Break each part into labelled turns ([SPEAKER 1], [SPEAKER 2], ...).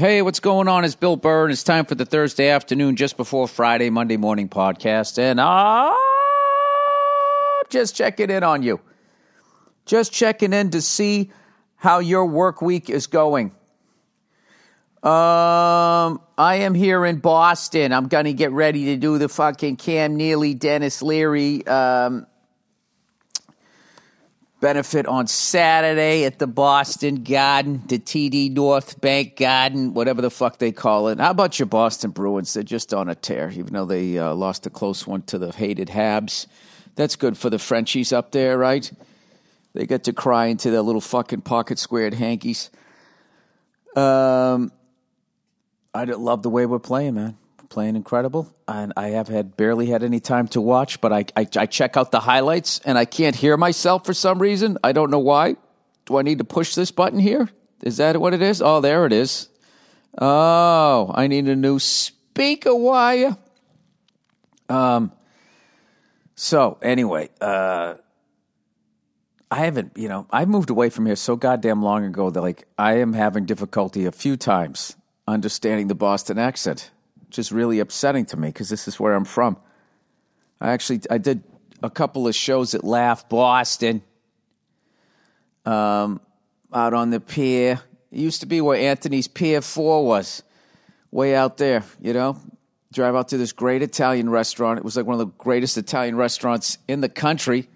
[SPEAKER 1] Hey, what's going on? It's Bill Burr, and it's time for the Thursday afternoon, just before Friday, Monday morning podcast. And I'm just checking in on you. Just checking in to see how your work week is going. Um, I am here in Boston. I'm gonna get ready to do the fucking Cam Neely, Denis Leary um, benefit on Saturday at the Boston Garden, the TD North Bank Garden, whatever the fuck they call it. How about your Boston Bruins? They're just on a tear, even though they uh, lost a close one to the hated Habs. That's good for the Frenchies up there, right? They get to cry into their little fucking pocket squared hankies. Um, I love the way we're playing, man. Playing incredible, and I have had barely had any time to watch, but I, I I check out the highlights, and I can't hear myself for some reason. I don't know why. Do I need to push this button here? Is that what it is? Oh, there it is. Oh, I need a new speaker wire. Um. So anyway, uh, I haven't, you know, I moved away from here so goddamn long ago that like I am having difficulty a few times understanding the Boston accent, is really upsetting to me because this is where I'm from. I actually I did a couple of shows at Laugh Boston, um, out on the pier. It used to be where Anthony's Pier Four was, way out there. You know, drive out to this great Italian restaurant. It was like one of the greatest Italian restaurants in the country.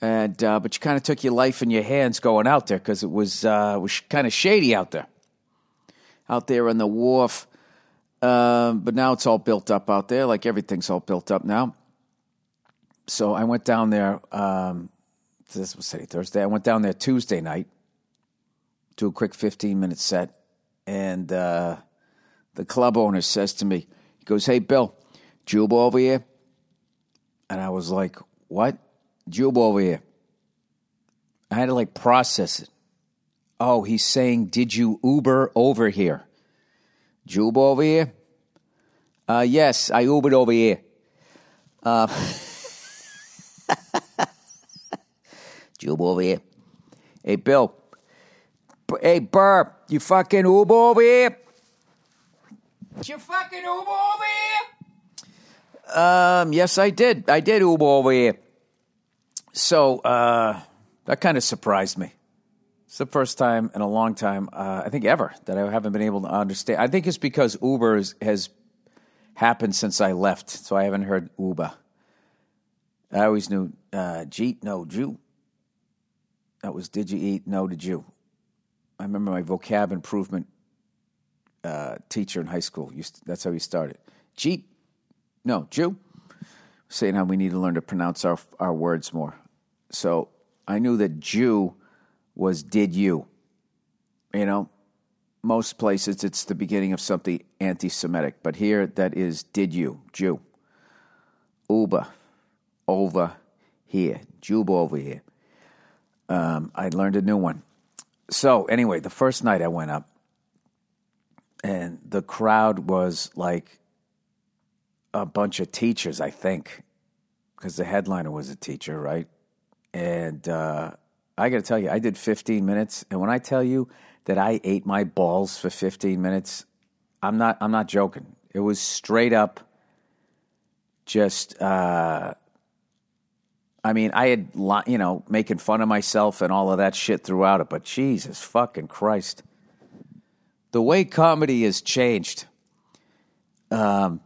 [SPEAKER 1] And uh, but you kind of took your life in your hands going out there because it was uh, it was kind of shady out there out there on the wharf. Um, but now it's all built up out there, like everything's all built up now. So I went down there. Um, this was say Thursday. I went down there Tuesday night, do a quick fifteen minute set, and uh, the club owner says to me, he goes, "Hey, Bill, Juba over here," and I was like, "What? Juba over here?" I had to like process it. Oh, he's saying, Did you Uber over here? Juba over here? Uh, yes, I Ubered over here. Uh, Jube over here. Hey, Bill. Hey, Burr, you fucking Uber over here? You fucking Uber over here? Um, yes, I did. I did Uber over here. So, uh, that kind of surprised me. It's the first time in a long time, uh, I think ever, that I haven't been able to understand. I think it's because Uber has happened since I left, so I haven't heard Uber. I always knew uh, Jeet, no Jew. That was did you eat? No, did you? I remember my vocab improvement uh, teacher in high school. Used to, that's how he started. Jeep, no Jew. Saying how we need to learn to pronounce our our words more. So I knew that Jew was did you. You know, most places it's the beginning of something anti Semitic, but here that is did you, Jew. Uber, over here, Jube over here. Um, I learned a new one. So, anyway, the first night I went up, and the crowd was like a bunch of teachers, I think, because the headliner was a teacher, right? And uh, I got to tell you, I did 15 minutes, and when I tell you that I ate my balls for 15 minutes, I'm not. I'm not joking. It was straight up, just. Uh, I mean, I had you know making fun of myself and all of that shit throughout it, but Jesus fucking Christ, the way comedy has changed. Um,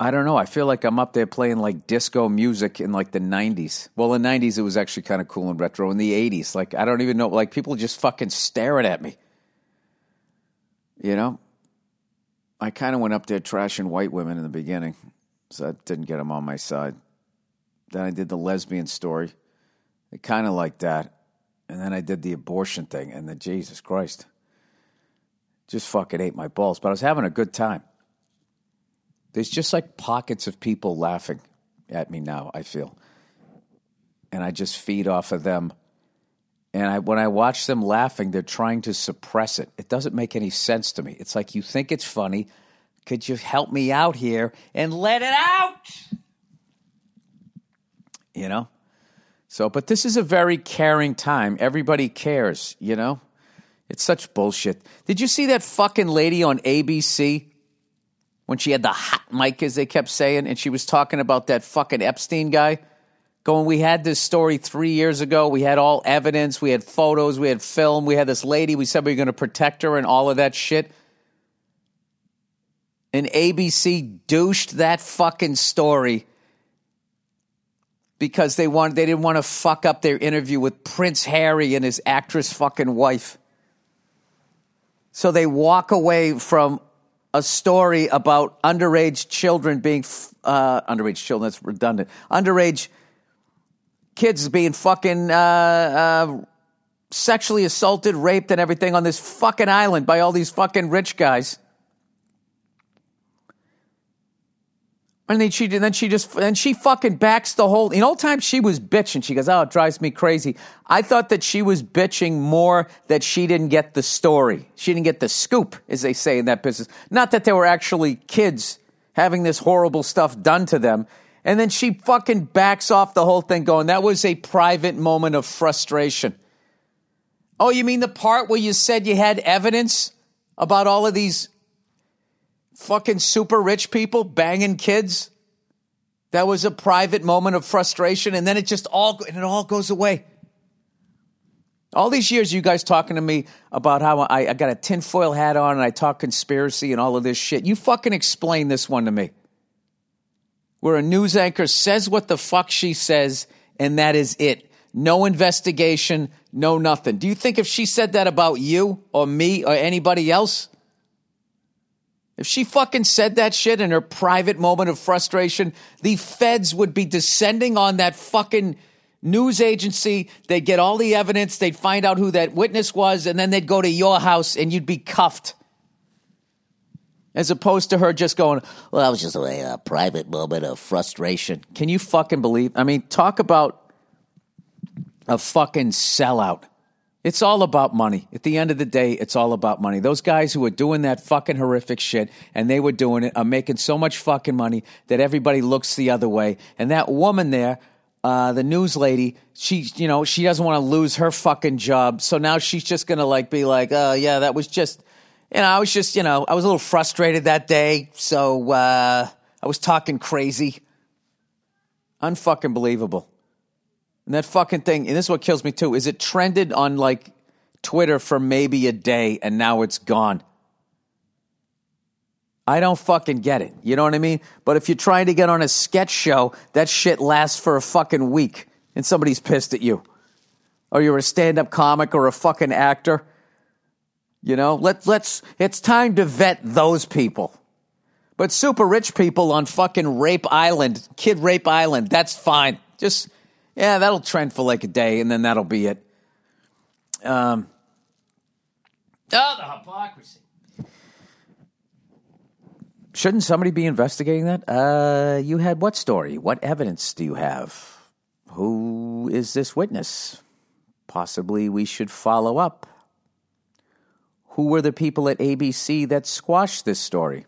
[SPEAKER 1] I don't know. I feel like I'm up there playing like disco music in like the 90s. Well, in the 90s, it was actually kind of cool and retro. In the 80s, like, I don't even know. Like, people just fucking staring at me. You know? I kind of went up there trashing white women in the beginning, so that didn't get them on my side. Then I did the lesbian story. They kind of like that. And then I did the abortion thing, and then Jesus Christ. Just fucking ate my balls. But I was having a good time. There's just like pockets of people laughing at me now, I feel. And I just feed off of them. And I, when I watch them laughing, they're trying to suppress it. It doesn't make any sense to me. It's like you think it's funny. Could you help me out here and let it out? You know? So, but this is a very caring time. Everybody cares, you know? It's such bullshit. Did you see that fucking lady on ABC when she had the hot mic, as they kept saying, and she was talking about that fucking Epstein guy? Going, we had this story three years ago. We had all evidence. We had photos. We had film. We had this lady. We said we were going to protect her and all of that shit. And ABC douched that fucking story because they wanted they didn't want to fuck up their interview with Prince Harry and his actress fucking wife. So they walk away from a story about underage children being uh, underage children. That's redundant. Underage kids being fucking uh, uh, sexually assaulted, raped, and everything on this fucking island by all these fucking rich guys. And then she then she just and she fucking backs the whole. In know, time she was bitching. She goes, "Oh, it drives me crazy." I thought that she was bitching more that she didn't get the story. She didn't get the scoop, as they say in that business. Not that there were actually kids having this horrible stuff done to them. And then she fucking backs off the whole thing, going, "That was a private moment of frustration." Oh, you mean the part where you said you had evidence about all of these fucking super rich people banging kids. That was a private moment of frustration, and then it just all and it all goes away. All these years, you guys talking to me about how I, I got a tinfoil hat on and I talk conspiracy and all of this shit. You fucking explain this one to me. Where a news anchor says what the fuck she says, and that is it. No investigation, no nothing. Do you think if she said that about you or me or anybody else, if she fucking said that shit in her private moment of frustration, the feds would be descending on that fucking news agency. They'd get all the evidence, they'd find out who that witness was, and then they'd go to your house and you'd be cuffed. As opposed to her just going, well, that was just a private moment of frustration. Can you fucking believe? I mean, talk about a fucking sellout. It's all about money. At the end of the day, it's all about money. Those guys who are doing that fucking horrific shit and they were doing it are making so much fucking money that everybody looks the other way. And that woman there, uh, the news lady, she, you know, she doesn't want to lose her fucking job. So now she's just going to like be like, oh, yeah, that was just, you know, I was just, you know, I was a little frustrated that day. So uh, I was talking crazy. Unfucking believable. And that fucking thing, and this is what kills me too, is it trended on like Twitter for maybe a day and now it's gone. I don't fucking get it. You know what I mean? But if you're trying to get on a sketch show, that shit lasts for a fucking week and somebody's pissed at you. Or you're a stand up comic or a fucking actor. You know, let, let's, it's time to vet those people. But super rich people on fucking Rape Island, Kid Rape Island, that's fine. Just yeah, that'll trend for like a day, and then that'll be it. Um, oh, the hypocrisy. Shouldn't somebody be investigating that? Uh, you had what story? What evidence do you have? Who is this witness? Possibly we should follow up. Who were the people at ABC that squashed this story?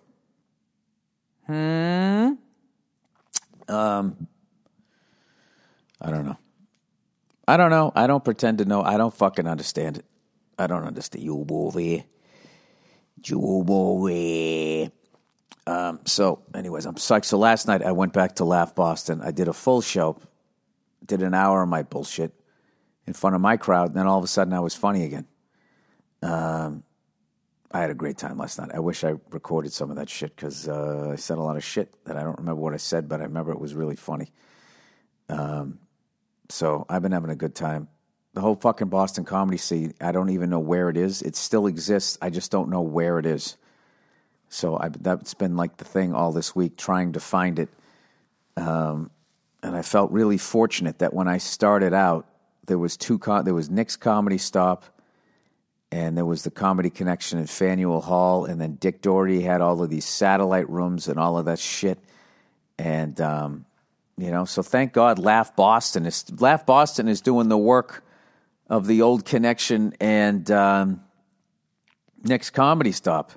[SPEAKER 1] Hmm. Um, I don't know. I don't know. I don't pretend to know. I don't fucking understand it. I don't understand you, boy. You, boy. Um, so, anyways, I'm psyched. So last night I went back to Laugh Boston. I did a full show, did an hour of my bullshit in front of my crowd. And then all of a sudden I was funny again. Um, I had a great time last night. I wish I recorded some of that shit because uh, I said a lot of shit that I don't remember what I said, but I remember it was really funny. Um, so I've been having a good time. The whole fucking Boston comedy scene, I don't even know where it is. It still exists. I just don't know where it is. So I, that's been like the thing all this week, trying to find it. Um, and I felt really fortunate that when I started out, there was two. There was Nick's Comedy Stop, and there was the Comedy Connection in Faneuil Hall, and then Dick Doherty had all of these satellite rooms and all of that shit. And um, you know, so thank God Laugh Boston is Laugh Boston is doing the work of the old connection and um, Nick's Comedy Stop.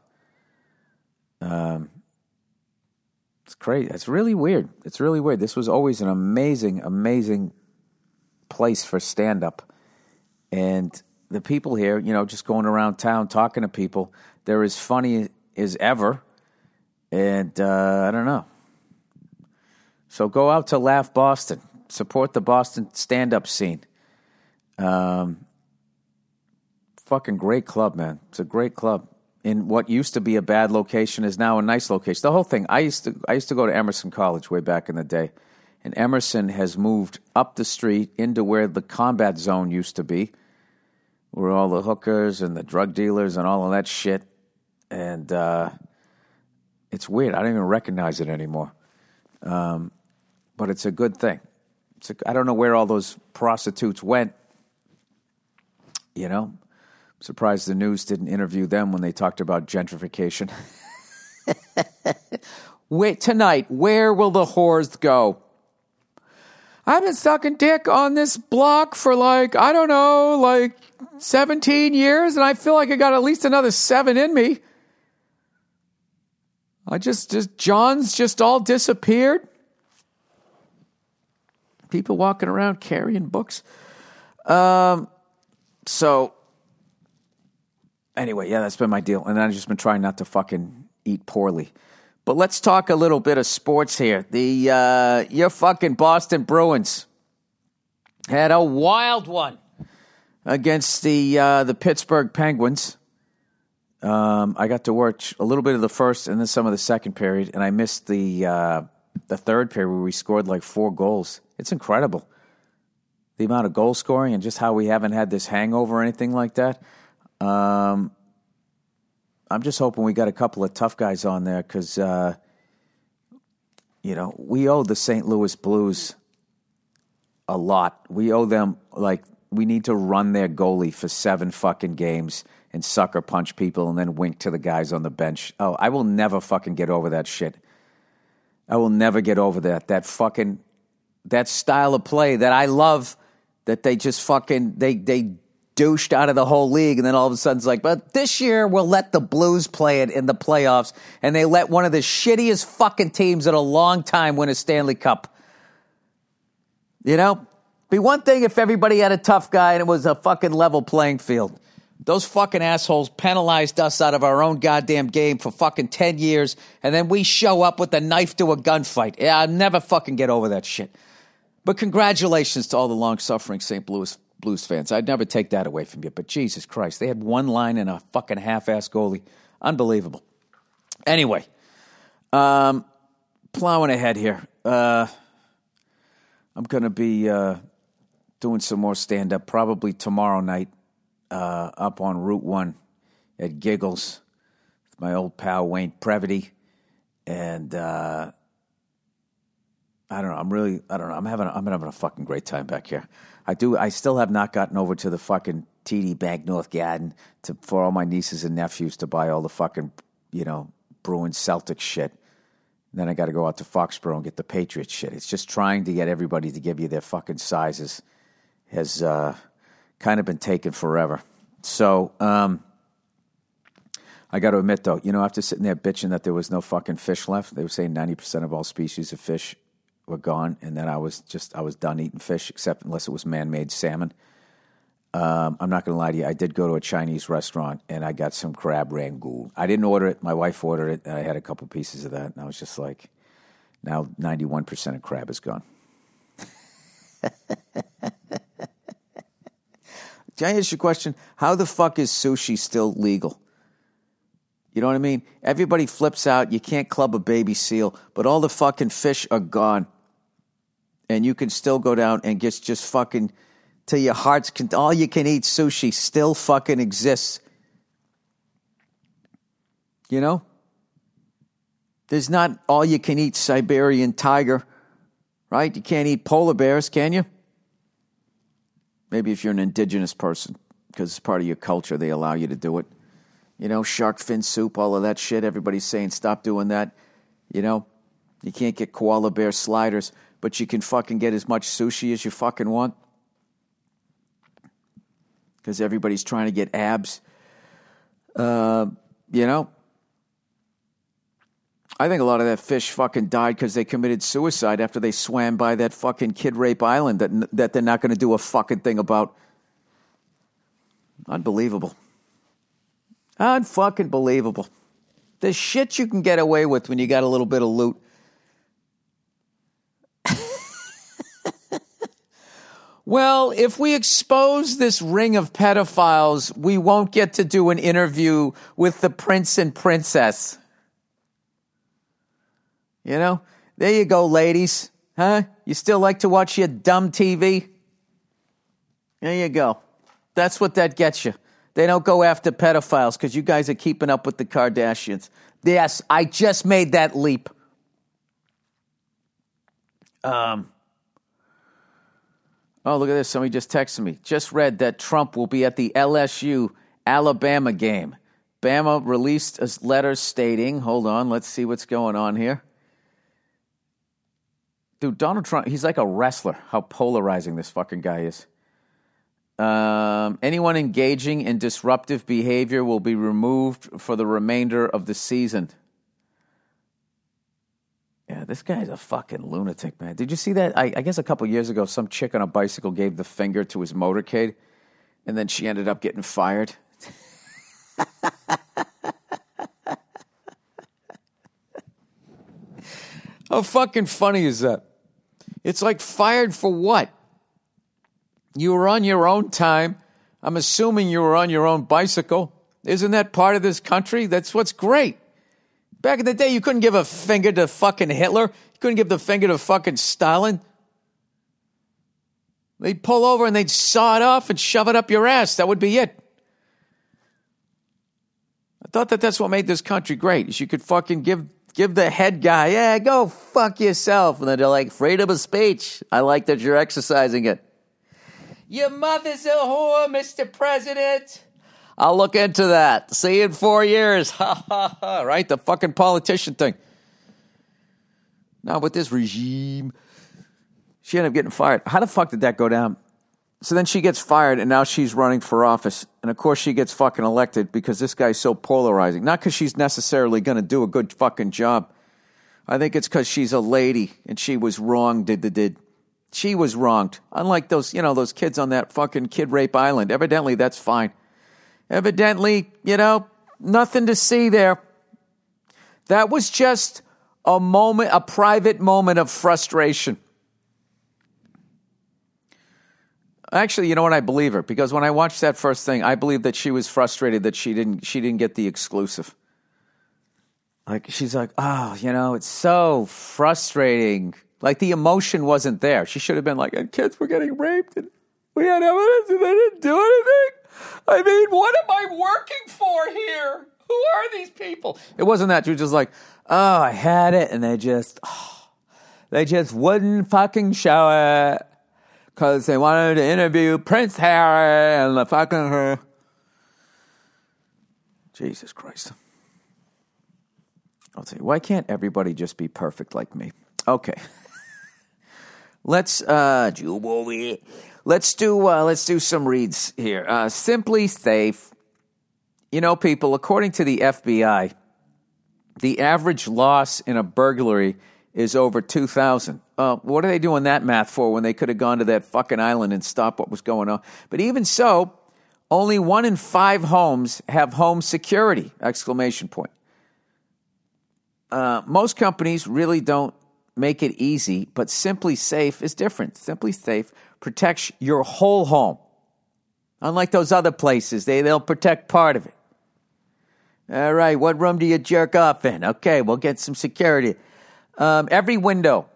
[SPEAKER 1] Um, it's great. It's really weird. It's really weird. This was always an amazing, amazing place for stand up. And the people here, you know, just going around town talking to people, they're as funny as ever. And uh, I don't know. So go out to Laugh Boston, support the Boston stand up scene. Um, fucking great club, man. It's a great club. In what used to be a bad location is now a nice location. The whole thing. I used to I used to go to Emerson College way back in the day, and Emerson has moved up the street into where the combat zone used to be, where all the hookers and the drug dealers and all of that shit. And uh, it's weird. I don't even recognize it anymore. Um, but it's a good thing. I don't know where all those prostitutes went. You know, I'm Surprised the news didn't interview them when they talked about gentrification. Wait, tonight, where will the whores go? I've been sucking dick on this block for like, I don't know, like 17 years, and I feel like I got at least another seven in me. I just, just, John's just all disappeared. People walking around carrying books. Um, so anyway, yeah, that's been my deal. And I've just been trying not to fucking eat poorly. But let's talk a little bit of sports here. The uh, your fucking Boston Bruins had a wild one against the uh, the Pittsburgh Penguins. Um, I got to watch a little bit of the first and then some of the second period, and I missed the uh, the third period where we scored like four goals. It's incredible the amount of goal scoring and just how we haven't had this hangover or anything like that. Um, I'm just hoping we got a couple of tough guys on there because, uh, you know, we owe the St. Louis Blues a lot. We owe them, like, we need to run their goalie for seven fucking games and sucker punch people and then wink to the guys on the bench. Oh, I will never fucking get over that shit. I will never get over that. That fucking, that style of play that I love that they just fucking, they, they douched out of the whole league, and then all of a sudden it's like, but this year we'll let the Blues play it in the playoffs, and they let one of the shittiest fucking teams in a long time win a Stanley Cup. You know, be one thing if everybody had a tough guy and it was a fucking level playing field. Those fucking assholes penalized us out of our own goddamn game for fucking 10 years, and then we show up with a knife to a gunfight. Yeah, I'll never fucking get over that shit. But congratulations to all the long suffering St. Louis Blues fans. I'd never take that away from you, but Jesus Christ, they had one line and a fucking half ass goalie. Unbelievable. Anyway, um, plowing ahead here. Uh, I'm going to be uh, doing some more stand up probably tomorrow night uh, up on Route 1 at Giggles with my old pal Wayne Previty. And uh, I don't know. I'm really, I don't know. I'm having, I'm having a fucking great time back here. I do. I still have not gotten over to the fucking TD Bank North Garden to for all my nieces and nephews to buy all the fucking you know Bruins Celtic shit. And then I got to go out to Foxborough and get the Patriots shit. It's just trying to get everybody to give you their fucking sizes has uh, kind of been taken forever. So um, I got to admit though, you know, after sitting there bitching that there was no fucking fish left, they were saying ninety percent of all species of fish were gone, and then I was just I was done eating fish, except unless it was man-made salmon. Um, I'm not going to lie to you. I did go to a Chinese restaurant and I got some crab rangoon. I didn't order it. My wife ordered it, and I had a couple pieces of that, and I was just like, now 91% of crab is gone. Can I ask you a question? How the fuck is sushi still legal? You know what I mean? Everybody flips out. You can't club a baby seal, but all the fucking fish are gone and you can still go down and get just fucking till your heart's con- all you can eat sushi still fucking exists. You know? There's not all you can eat Siberian tiger, right? You can't eat polar bears, can you? Maybe if you're an indigenous person, because it's part of your culture, they allow you to do it. You know, shark fin soup, all of that shit. Everybody's saying stop doing that. You know, you can't get koala bear sliders but you can fucking get as much sushi as you fucking want. Because everybody's trying to get abs. Uh, you know? I think a lot of that fish fucking died because they committed suicide after they swam by that fucking Kid Rape Island that, that they're not going to do a fucking thing about. Unbelievable. Unfucking believable. The shit you can get away with when you got a little bit of loot. well, if we expose this ring of pedophiles, we won't get to do an interview with the prince and princess. You know? There you go, ladies. Huh? You still like to watch your dumb TV? There you go. That's what that gets you. They don't go after pedophiles because you guys are keeping up with the Kardashians. Yes, I just made that leap. Um. Oh, look at this. Somebody just texted me. Just read that Trump will be at the LSU Alabama game. Bama released a letter stating, hold on, let's see what's going on here. Dude, Donald Trump, he's like a wrestler, how polarizing this fucking guy is. Um, anyone engaging in disruptive behavior will be removed for the remainder of the season. Yeah, this guy's a fucking lunatic, man. Did you see that? I, I guess a couple years ago, some chick on a bicycle gave the finger to his motorcade, and then she ended up getting fired. How fucking funny is that? It's like fired for what? You were on your own time. I'm assuming you were on your own bicycle. Isn't that part of this country? That's what's great. Back in the day, you couldn't give a finger to fucking Hitler. You couldn't give the finger to fucking Stalin. They'd pull over and they'd saw it off and shove it up your ass. That would be it. I thought that that's what made this country great. Is you could fucking give give the head guy, yeah, go fuck yourself, and then they're like freedom of speech. I like that you're exercising it. Your mother's a whore, Mr. President. I'll look into that. See you in four years. Ha ha ha. Right? The fucking politician thing. Now, with this regime, she ended up getting fired. How the fuck did that go down? So then she gets fired, and now she's running for office. And of course, she gets fucking elected because this guy's so polarizing. Not because she's necessarily going to do a good fucking job. I think it's because she's a lady and she was wrong. Did did did. She was wronged. Unlike those, you know, those kids on that fucking kid rape island. Evidently, that's fine. Evidently, you know, nothing to see there. That was just a moment, a private moment of frustration. Actually, you know what? I believe her because when I watched that first thing, I believe that she was frustrated that she didn't she didn't get the exclusive. Like she's like, oh, you know, it's so frustrating. Like the emotion wasn't there. She should have been like, and kids were getting raped, and we had evidence, and they didn't do anything. I mean, what am I working for here? Who are these people? It wasn't that. She was just like, oh, I had it, and they just, oh, they just wouldn't fucking show it because they wanted to interview Prince Harry and the fucking her. Jesus Christ. I'll tell you, why can't everybody just be perfect like me? Okay. Let's uh let's do uh, let's do some reads here. Uh, SimpliSafe. You know, people, according to the FBI, the average loss in a burglary is over 2,000. Uh, what are they doing that math for when they could have gone to that fucking island and stopped what was going on? But even so, only one in five homes have home security! Exclamation point. Uh, most companies really don't make it easy, but SimpliSafe is different. SimpliSafe protects your whole home. Unlike those other places, they, they'll protect part of it. All right, what room do you jerk off in? Okay, we'll get some security. Um, every window,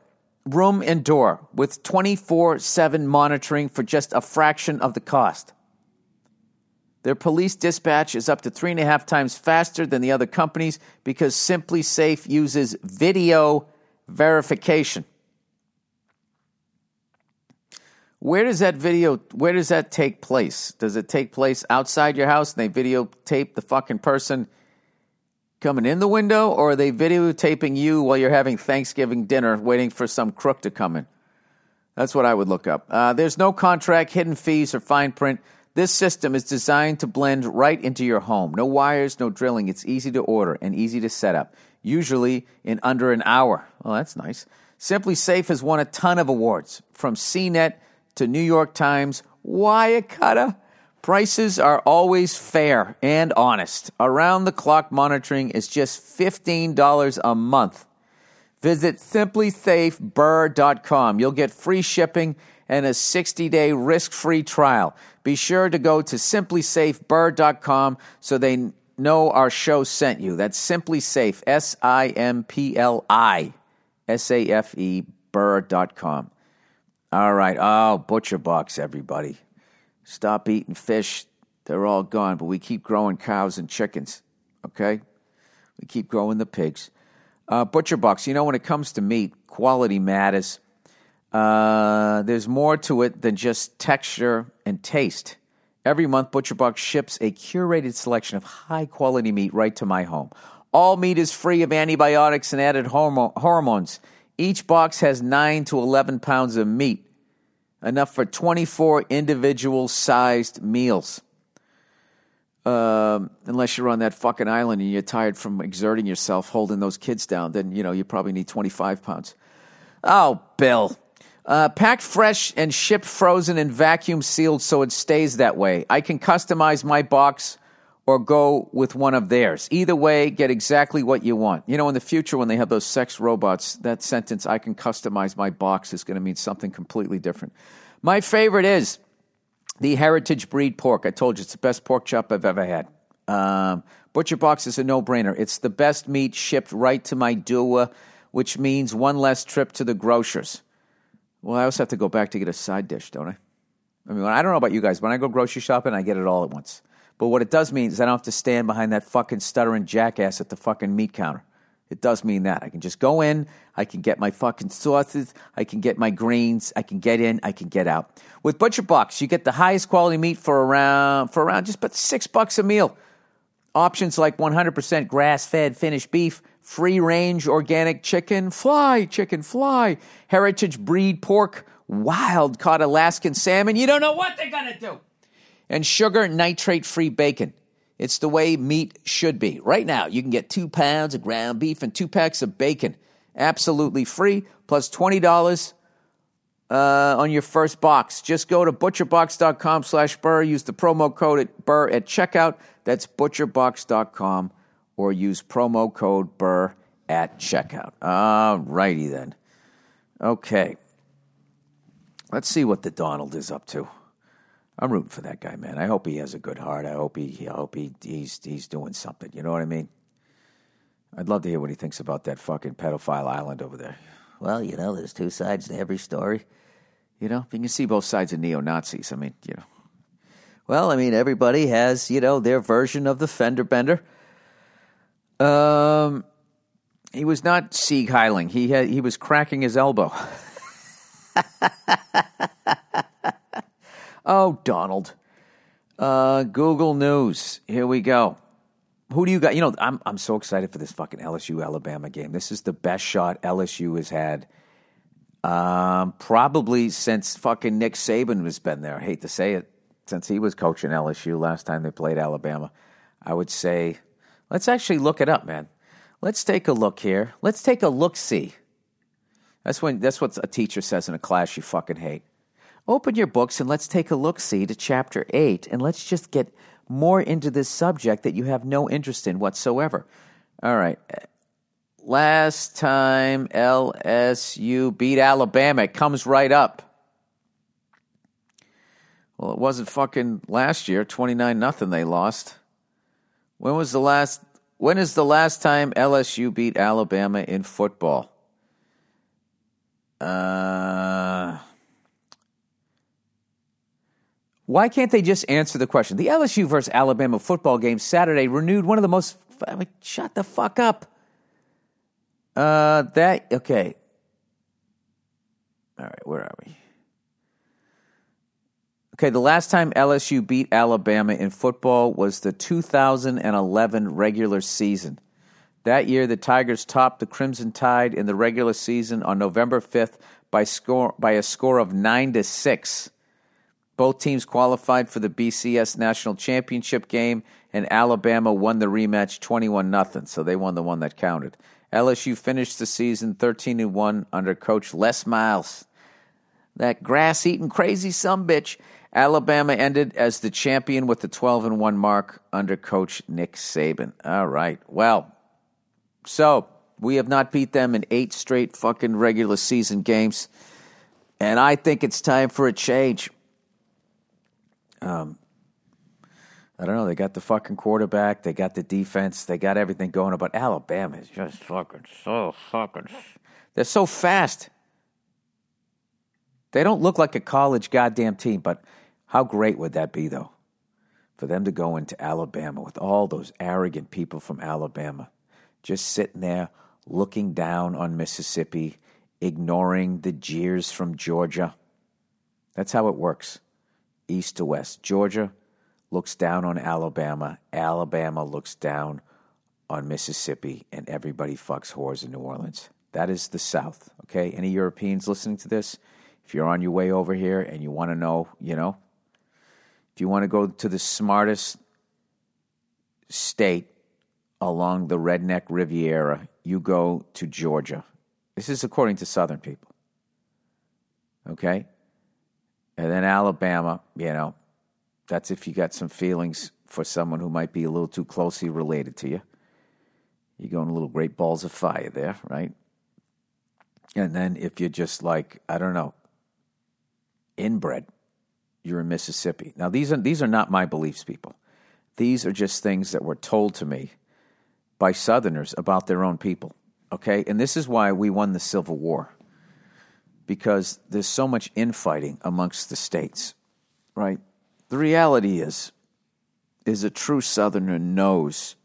[SPEAKER 1] room, and door with 24 7 monitoring for just a fraction of the cost. Their police dispatch is up to three and a half times faster than the other companies because SimpliSafe uses video verification. Where does that video where does that take place? Does it take place outside your house and they videotape the fucking person coming in the window, or are they videotaping you while you're having Thanksgiving dinner waiting for some crook to come in? That's what I would look up. Uh, there's no contract, hidden fees, or fine print. This system is designed to blend right into your home. No wires, no drilling. It's easy to order and easy to set up, usually in under an hour. Well, that's nice. SimpliSafe has won a ton of awards, from CNET to New York Times, Wirecutter, Prices are always fair and honest. Around the clock monitoring is just $15 a month. Visit simplisafeburr.com. You'll get free shipping and a 60 day risk free trial. Be sure to go to simplisafeburr.com so they know our show sent you. That's SimpliSafe, S I M P L I S A F E, burr.com. All right. Oh, butcher box, everybody. Stop eating fish. They're all gone, but we keep growing cows and chickens. Okay? We keep growing the pigs. Uh, butcher box, you know, when it comes to meat, quality matters. Uh, there's more to it than just texture and taste. Every month, ButcherBox ships a curated selection of high quality meat right to my home. All meat is free of antibiotics and added hormo- hormones. Each box has 9 to 11 pounds of meat, enough for 24 individual sized meals. Um, unless you're on that fucking island and you're tired from exerting yourself holding those kids down, then you know you probably need 25 pounds. Oh, Bill. Uh, packed fresh and shipped frozen and vacuum sealed so it stays that way. I can customize my box or go with one of theirs. Either way, get exactly what you want. You know, in the future, when they have those sex robots, that sentence, I can customize my box, is going to mean something completely different. My favorite is the Heritage Breed pork. I told you it's the best pork chop I've ever had. Um, Butcher Box is a no brainer. It's the best meat shipped right to my doer, which means one less trip to the grocers. Well, I also have to go back to get a side dish, don't I? I mean, I don't know about you guys. but When I go grocery shopping, I get it all at once. But what it does mean is I don't have to stand behind that fucking stuttering jackass at the fucking meat counter. It does mean that. I can just go in, I can get my fucking sauces, I can get my greens, I can get in, I can get out. With Butcher Box, you get the highest quality meat for around for around just about six bucks a meal. Options like 100% grass-fed finished beef, free-range organic chicken, fly chicken, fly, heritage breed pork, wild caught Alaskan salmon. You don't know what they're gonna do. And sugar nitrate-free bacon. It's the way meat should be. Right now, you can get two pounds of ground beef and two packs of bacon absolutely free, plus $20 uh, on your first box. Just go to butcherbox.com slash burr. Use the promo code at burr at checkout. That's butcherbox.com or use promo code burr at checkout. All righty then. Okay. Let's see what the Donald is up to. I'm rooting for that guy, man. I hope he has a good heart. I hope he, I hope he, he's, he's doing something. You know what I mean? I'd love to hear what he thinks about that fucking pedophile island over there.
[SPEAKER 2] Well, you know, there's two sides to every story.
[SPEAKER 1] You know, you can see both sides of neo Nazis. I mean, you know.
[SPEAKER 2] Well, I mean, everybody has, you know, their version of the fender bender.
[SPEAKER 1] Um, he was not Sieg Heiling. He had, he was cracking his elbow. oh, Donald. Uh, Google News. Here we go. Who do you got? You know, I'm I'm so excited for this fucking LSU Alabama game. This is the best shot LSU has had, um, probably since fucking Nick Saban has been there. I hate to say it, since he was coaching LSU last time they played Alabama. I would say, let's actually look it up, man. Let's take a look here. Let's take a look see. That's when that's what a teacher says in a class you fucking hate. Open your books and let's take a look see to chapter eight, and let's just get more into this subject that you have no interest in whatsoever. All right. Last time LSU beat Alabama, it comes right up. Well, it wasn't fucking last year, 29 nothing they lost. When was the last when is the last time LSU beat Alabama in football? Uh Why can't they just answer the question? The LSU versus Alabama football game Saturday renewed one of the most. I mean, shut the fuck up. Uh, that okay. All right, where are we? Okay, the last time LSU beat Alabama in football was the 2011 regular season. That year, the Tigers topped the Crimson Tide in the regular season on November 5th by score by a score of nine to six. Both teams qualified for the BCS National Championship game, and Alabama won the rematch 21 0, so they won the one that counted. LSU finished the season 13 1 under coach Les Miles. That grass eating crazy some bitch. Alabama ended as the champion with the 12 and 1 mark under coach Nick Saban. All right. Well, so we have not beat them in eight straight fucking regular season games. And I think it's time for a change. Um, I don't know. They got the fucking quarterback. They got the defense. They got everything going. But Alabama is just fucking so fucking. They're so fast. They don't look like a college goddamn team, but how great would that be, though, for them to go into Alabama with all those arrogant people from Alabama just sitting there looking down on Mississippi, ignoring the jeers from Georgia? That's how it works, east to west. Georgia looks down on Alabama, Alabama looks down on Mississippi, and everybody fucks whores in New Orleans. That is the South, okay? Any Europeans listening to this? If you're on your way over here and you want to know, you know, if you want to go to the smartest state along the redneck Riviera, you go to Georgia. This is according to Southern people. Okay? And then Alabama, you know, that's if you got some feelings for someone who might be a little too closely related to you. You're going a little great balls of fire there, right? And then if you're just like, I don't know, inbred, you're in Mississippi. Now these are these are not my beliefs, people. These are just things that were told to me by Southerners about their own people. Okay? And this is why we won the Civil War. Because there's so much infighting amongst the states, right? The reality is, is a true Southerner knows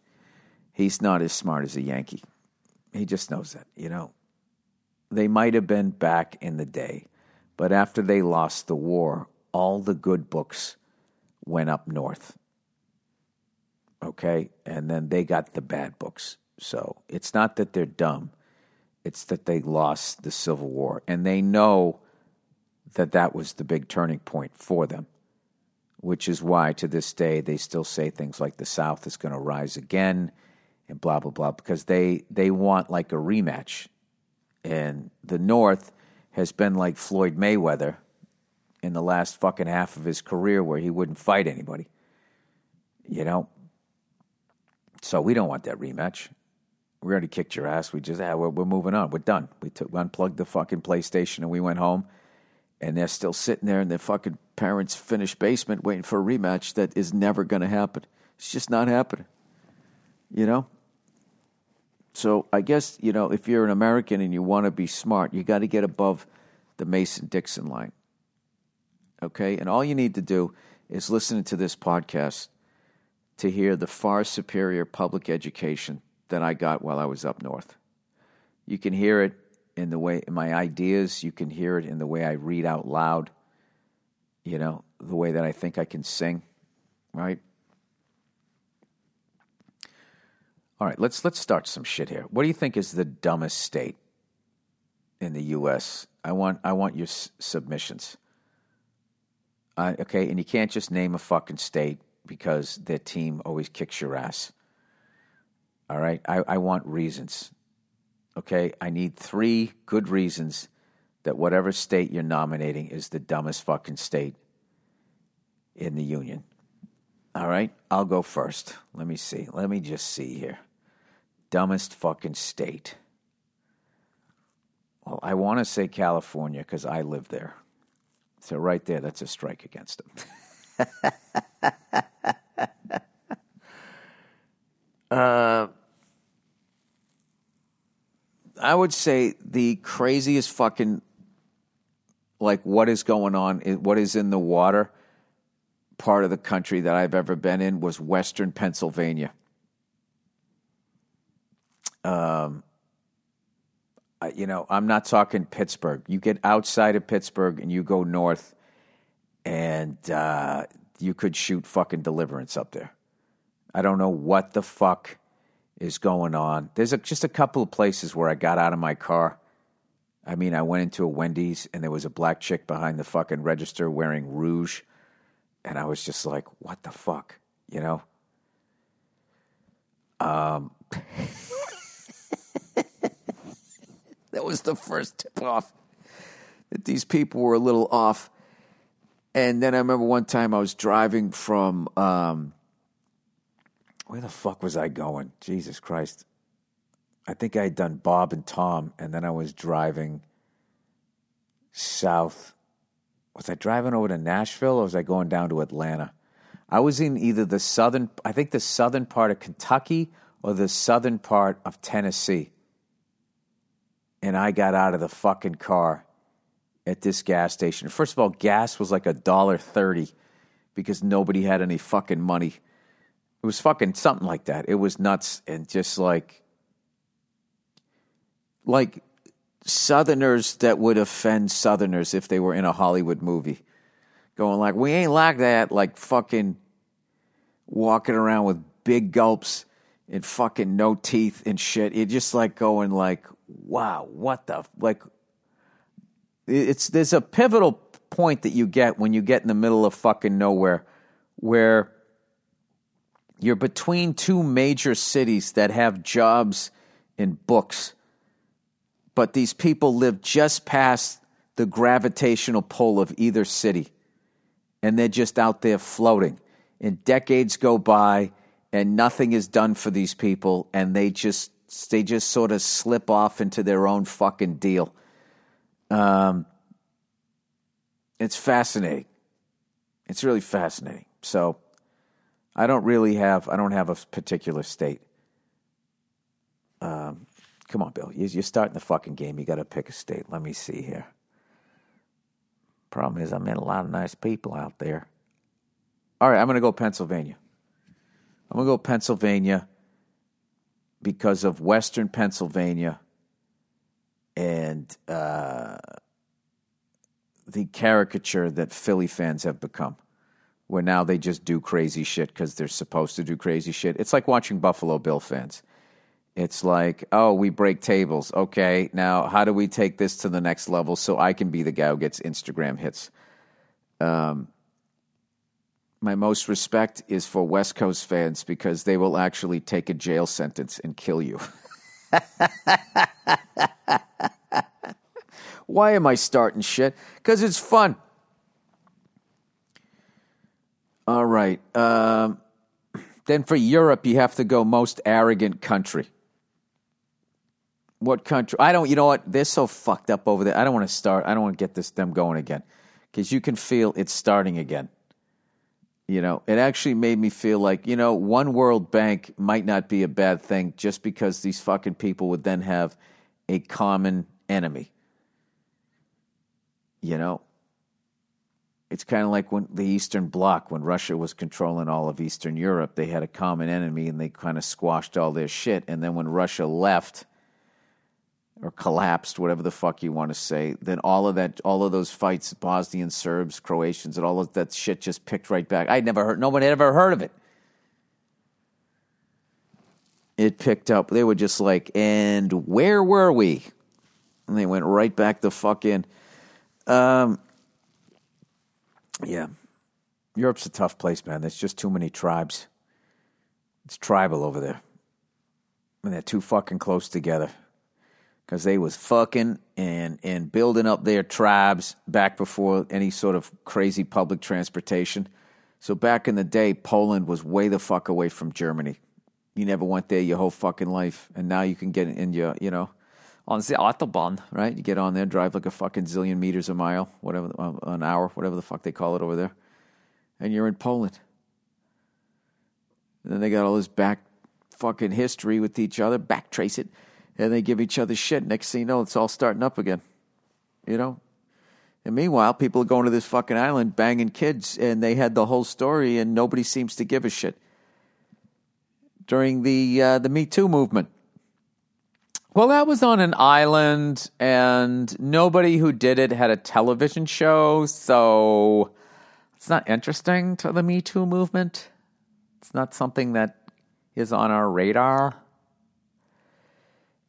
[SPEAKER 1] he's not as smart as a Yankee. He just knows that, you know. They might have been back in the day, but after they lost the war, all the good books went up north. Okay? And then they got the bad books. So it's not that they're dumb, it's that they lost the Civil War. And they know that that was the big turning point for them which is why to this day they still say things like the South is going to rise again and blah blah blah because they they want like a rematch, and the North has been like Floyd Mayweather in the last fucking half of his career where he wouldn't fight anybody, you know. So we don't want that rematch. We already kicked your ass. We just ah, we're, we're moving on. We're done. We took we unplugged the fucking PlayStation and we went home and they're still sitting there in their fucking parents' finished basement waiting for a rematch that is never going to happen. It's just not happening. You know? So I guess, you know, if you're an American and you want to be smart, you got to get above the Mason Dixon line. Okay? And all you need to do is listen to this podcast to hear the far superior public education that I got while I was up north. You can hear it in the way in my ideas. You can hear it in the way I read out loud. You know, the way that I think I can sing, right? All right, let's let's start some shit here. What do you think is the dumbest state in the U.S.? I want I want your s- submissions. Uh, okay, and you can't just name a fucking state because their team always kicks your ass. All right, I, I want reasons. Okay, I need three good reasons that whatever state you're nominating is the dumbest fucking state in the union. All right, I'll go first. Let me see. Let me just see here. Dumbest fucking state. Well, I want to say California because I live there. So, right there, that's a strike against them. uh, I would say the craziest fucking like what is going on, what is in the water part of the country that I've ever been in was Western Pennsylvania. Um, you know, I'm not talking Pittsburgh. You get outside of Pittsburgh and you go north, and uh, you could shoot fucking deliverance up there. I don't know what the fuck is going on. There's a, just a couple of places where I got out of my car. I mean, I went into a Wendy's and there was a black chick behind the fucking register wearing rouge. And I was just like, what the fuck? You know? Um, that was the first tip off that these people were a little off. And then I remember one time I was driving from um, where the fuck was I going? Jesus Christ. I think I had done Bob and Tom, and then I was driving south. Was I driving over to Nashville or was I going down to Atlanta? I was in either the southern, I think the southern part of Kentucky or the southern part of Tennessee. And I got out of the fucking car at this gas station. First of all, gas was like a dollar thirty because nobody had any fucking money. It was fucking something like that. It was nuts and just like like Southerners that would offend Southerners if they were in a Hollywood movie. Going like, we ain't like that, like fucking walking around with big gulps and fucking no teeth and shit. It just like going like, wow, what the like it's there's a pivotal point that you get when you get in the middle of fucking nowhere where you're between two major cities that have jobs and books but these people live just past the gravitational pull of either city and they're just out there floating and decades go by and nothing is done for these people and they just they just sort of slip off into their own fucking deal um, it's fascinating it's really fascinating so i don't really have i don't have a particular state um, Come on, Bill. You're starting the fucking game. You got to pick a state. Let me see here. Problem is, I met a lot of nice people out there. All right, I'm going to go Pennsylvania. I'm going to go Pennsylvania because of Western Pennsylvania and uh, the caricature that Philly fans have become, where now they just do crazy shit because they're supposed to do crazy shit. It's like watching Buffalo Bill fans. It's like, oh, we break tables. Okay, now how do we take this to the next level so I can be the guy who gets Instagram hits? Um, my most respect is for West Coast fans because they will actually take a jail sentence and kill you. Why am I starting shit? Because it's fun. All right. Um, then for Europe, you have to go most arrogant country. What country? I don't. You know what? They're so fucked up over there. I don't want to start. I don't want to get this them going again because you can feel it's starting again. You know, it actually made me feel like you know, one World Bank might not be a bad thing just because these fucking people would then have a common enemy. You know, it's kind of like when the Eastern Bloc, when Russia was controlling all of Eastern Europe, they had a common enemy and they kind of squashed all their shit. And then when Russia left or collapsed, whatever the fuck you want to say, then all of that, all of those fights, Bosnian Serbs, Croatians, and all of that shit just picked right back. I'd never heard, no one had ever heard of it. It picked up. They were just like, and where were we? And they went right back to fucking, um, yeah. Europe's a tough place, man. There's just too many tribes. It's tribal over there. And they're too fucking close together because they was fucking and and building up their tribes back before any sort of crazy public transportation. So back in the day, Poland was way the fuck away from Germany. You never went there your whole fucking life, and now you can get in your, you know, on the autobahn, right? You get on there, drive like a fucking zillion meters a mile, whatever, uh, an hour, whatever the fuck they call it over there, and you're in Poland. And then they got all this back fucking history with each other, back trace it and they give each other shit. Next thing you know, it's all starting up again. You know? And meanwhile, people are going to this fucking island banging kids, and they had the whole story, and nobody seems to give a shit. During the uh, the Me Too movement. Well, that was on an island, and nobody who did it had a television show, so it's not interesting to the Me Too movement. It's not something that is on our radar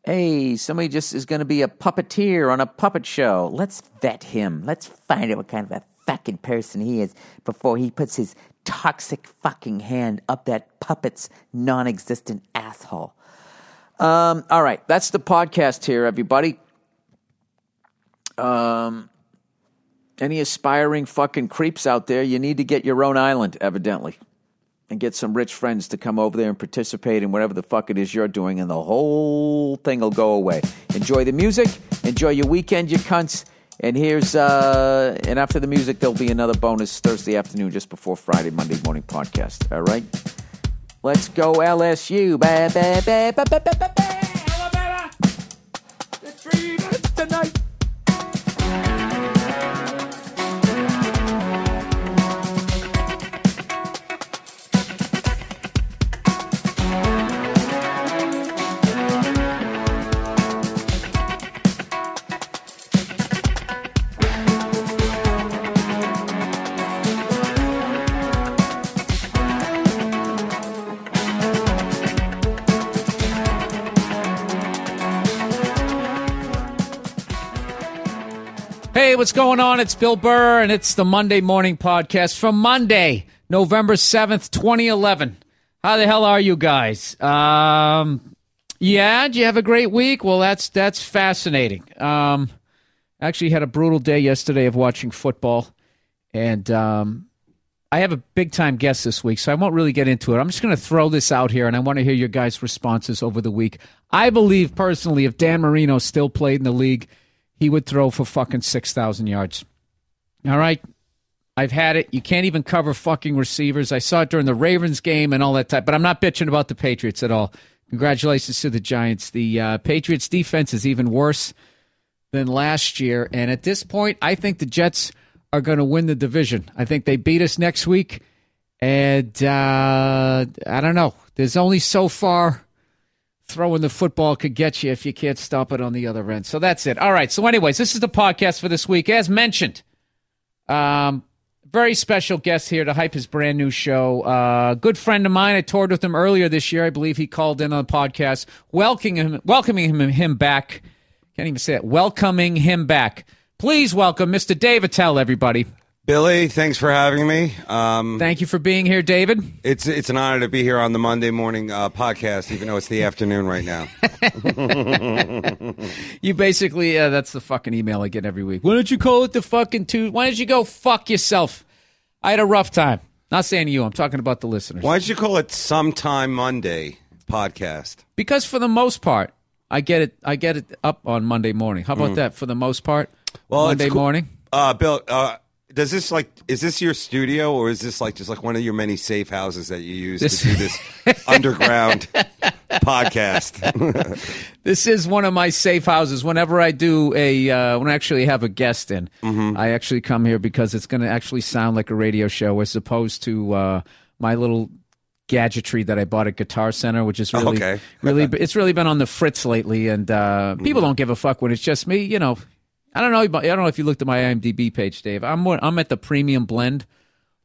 [SPEAKER 1] hey, somebody just is going to be a puppeteer on a puppet show. Let's vet him. Let's find out what kind of a fucking person he is before he puts his toxic fucking hand up that puppet's non existent asshole. Um, all right, that's the podcast here, everybody. Um,
[SPEAKER 3] any aspiring fucking creeps out there, you need to get your own island, evidently, and get some rich friends to come over there and participate in whatever the fuck it is you're doing, and the whole thing will go away. Enjoy the music, enjoy your weekend, you cunts. And here's uh and after the music there'll be another bonus Thursday afternoon just before Friday Monday morning podcast. All right? Let's go LSU. Ba, ba, ba, ba, ba, ba, ba, ba. Alabama. Dreamers tonight.
[SPEAKER 1] What's going on? It's Bill Burr, and it's the Monday Morning Podcast from Monday, November 7th, 2011. How the hell are you guys? Um, yeah, did you have a great week? Well, that's that's fascinating. Um, actually had a brutal day yesterday of watching football, and um, I have a big time guest this week, so I won't really get into it. I'm just going to throw this out here, and I want to hear your guys' responses over the week. I believe personally, if Dan Marino still played in the league, he would throw for fucking 6,000 yards. All right? I've had it. You can't even cover fucking receivers. I saw it during the Ravens game and all that type, but I'm not bitching about the Patriots at all. Congratulations to the Giants. The uh, Patriots defense is even worse than last year, and at this point, I think the Jets are going to win the division. I think they beat us next week, and uh, I don't know. There's only so far throwing the football could get you if you can't stop it on the other end. So that's it. All right. So, anyways, this is the podcast for this week. As mentioned, um, very special guest here to hype his brand new show. Uh, good friend of mine. I toured with him earlier this year. I believe he called in on the podcast, welcoming him, welcoming him, him back. Can't even say it. Welcoming him back. Please welcome Mr. Dave Attell, everybody.
[SPEAKER 4] Billy, thanks for having me. Um,
[SPEAKER 1] Thank you for being here, David.
[SPEAKER 4] it's it's an honor to be here on the Monday morning uh, podcast, even though it's the afternoon right now.
[SPEAKER 1] You basically, uh, that's the fucking email I get every week. Why don't you call it the fucking two? Why don't you go fuck yourself? I had a rough time. Not saying you, I'm talking about the listeners.
[SPEAKER 4] Why don't you call it Sometime Monday podcast?
[SPEAKER 1] Because for the most part, I get it. I get it up on Monday morning. How about that? For the most part,
[SPEAKER 4] Mm. Well,
[SPEAKER 1] Monday
[SPEAKER 4] cool-
[SPEAKER 1] morning.
[SPEAKER 4] Uh, Bill, uh, does this like is this your studio or is this like just like one of your many safe houses that you use
[SPEAKER 1] This-
[SPEAKER 4] to do this underground podcast?
[SPEAKER 1] This is one of my safe houses. Whenever I do a, uh, when I actually have a guest in,
[SPEAKER 4] Mm-hmm.
[SPEAKER 1] I actually come here because it's going to actually sound like a radio show as opposed to uh, my little gadgetry that I bought at Guitar Center, which is really,
[SPEAKER 4] Okay.
[SPEAKER 1] really, it's really been on the fritz lately, and uh, people
[SPEAKER 4] Mm-hmm.
[SPEAKER 1] don't give a fuck when it's just me. You know, I don't know. I don't know if you looked at my IMDb page, Dave. I'm more, I'm at the premium blend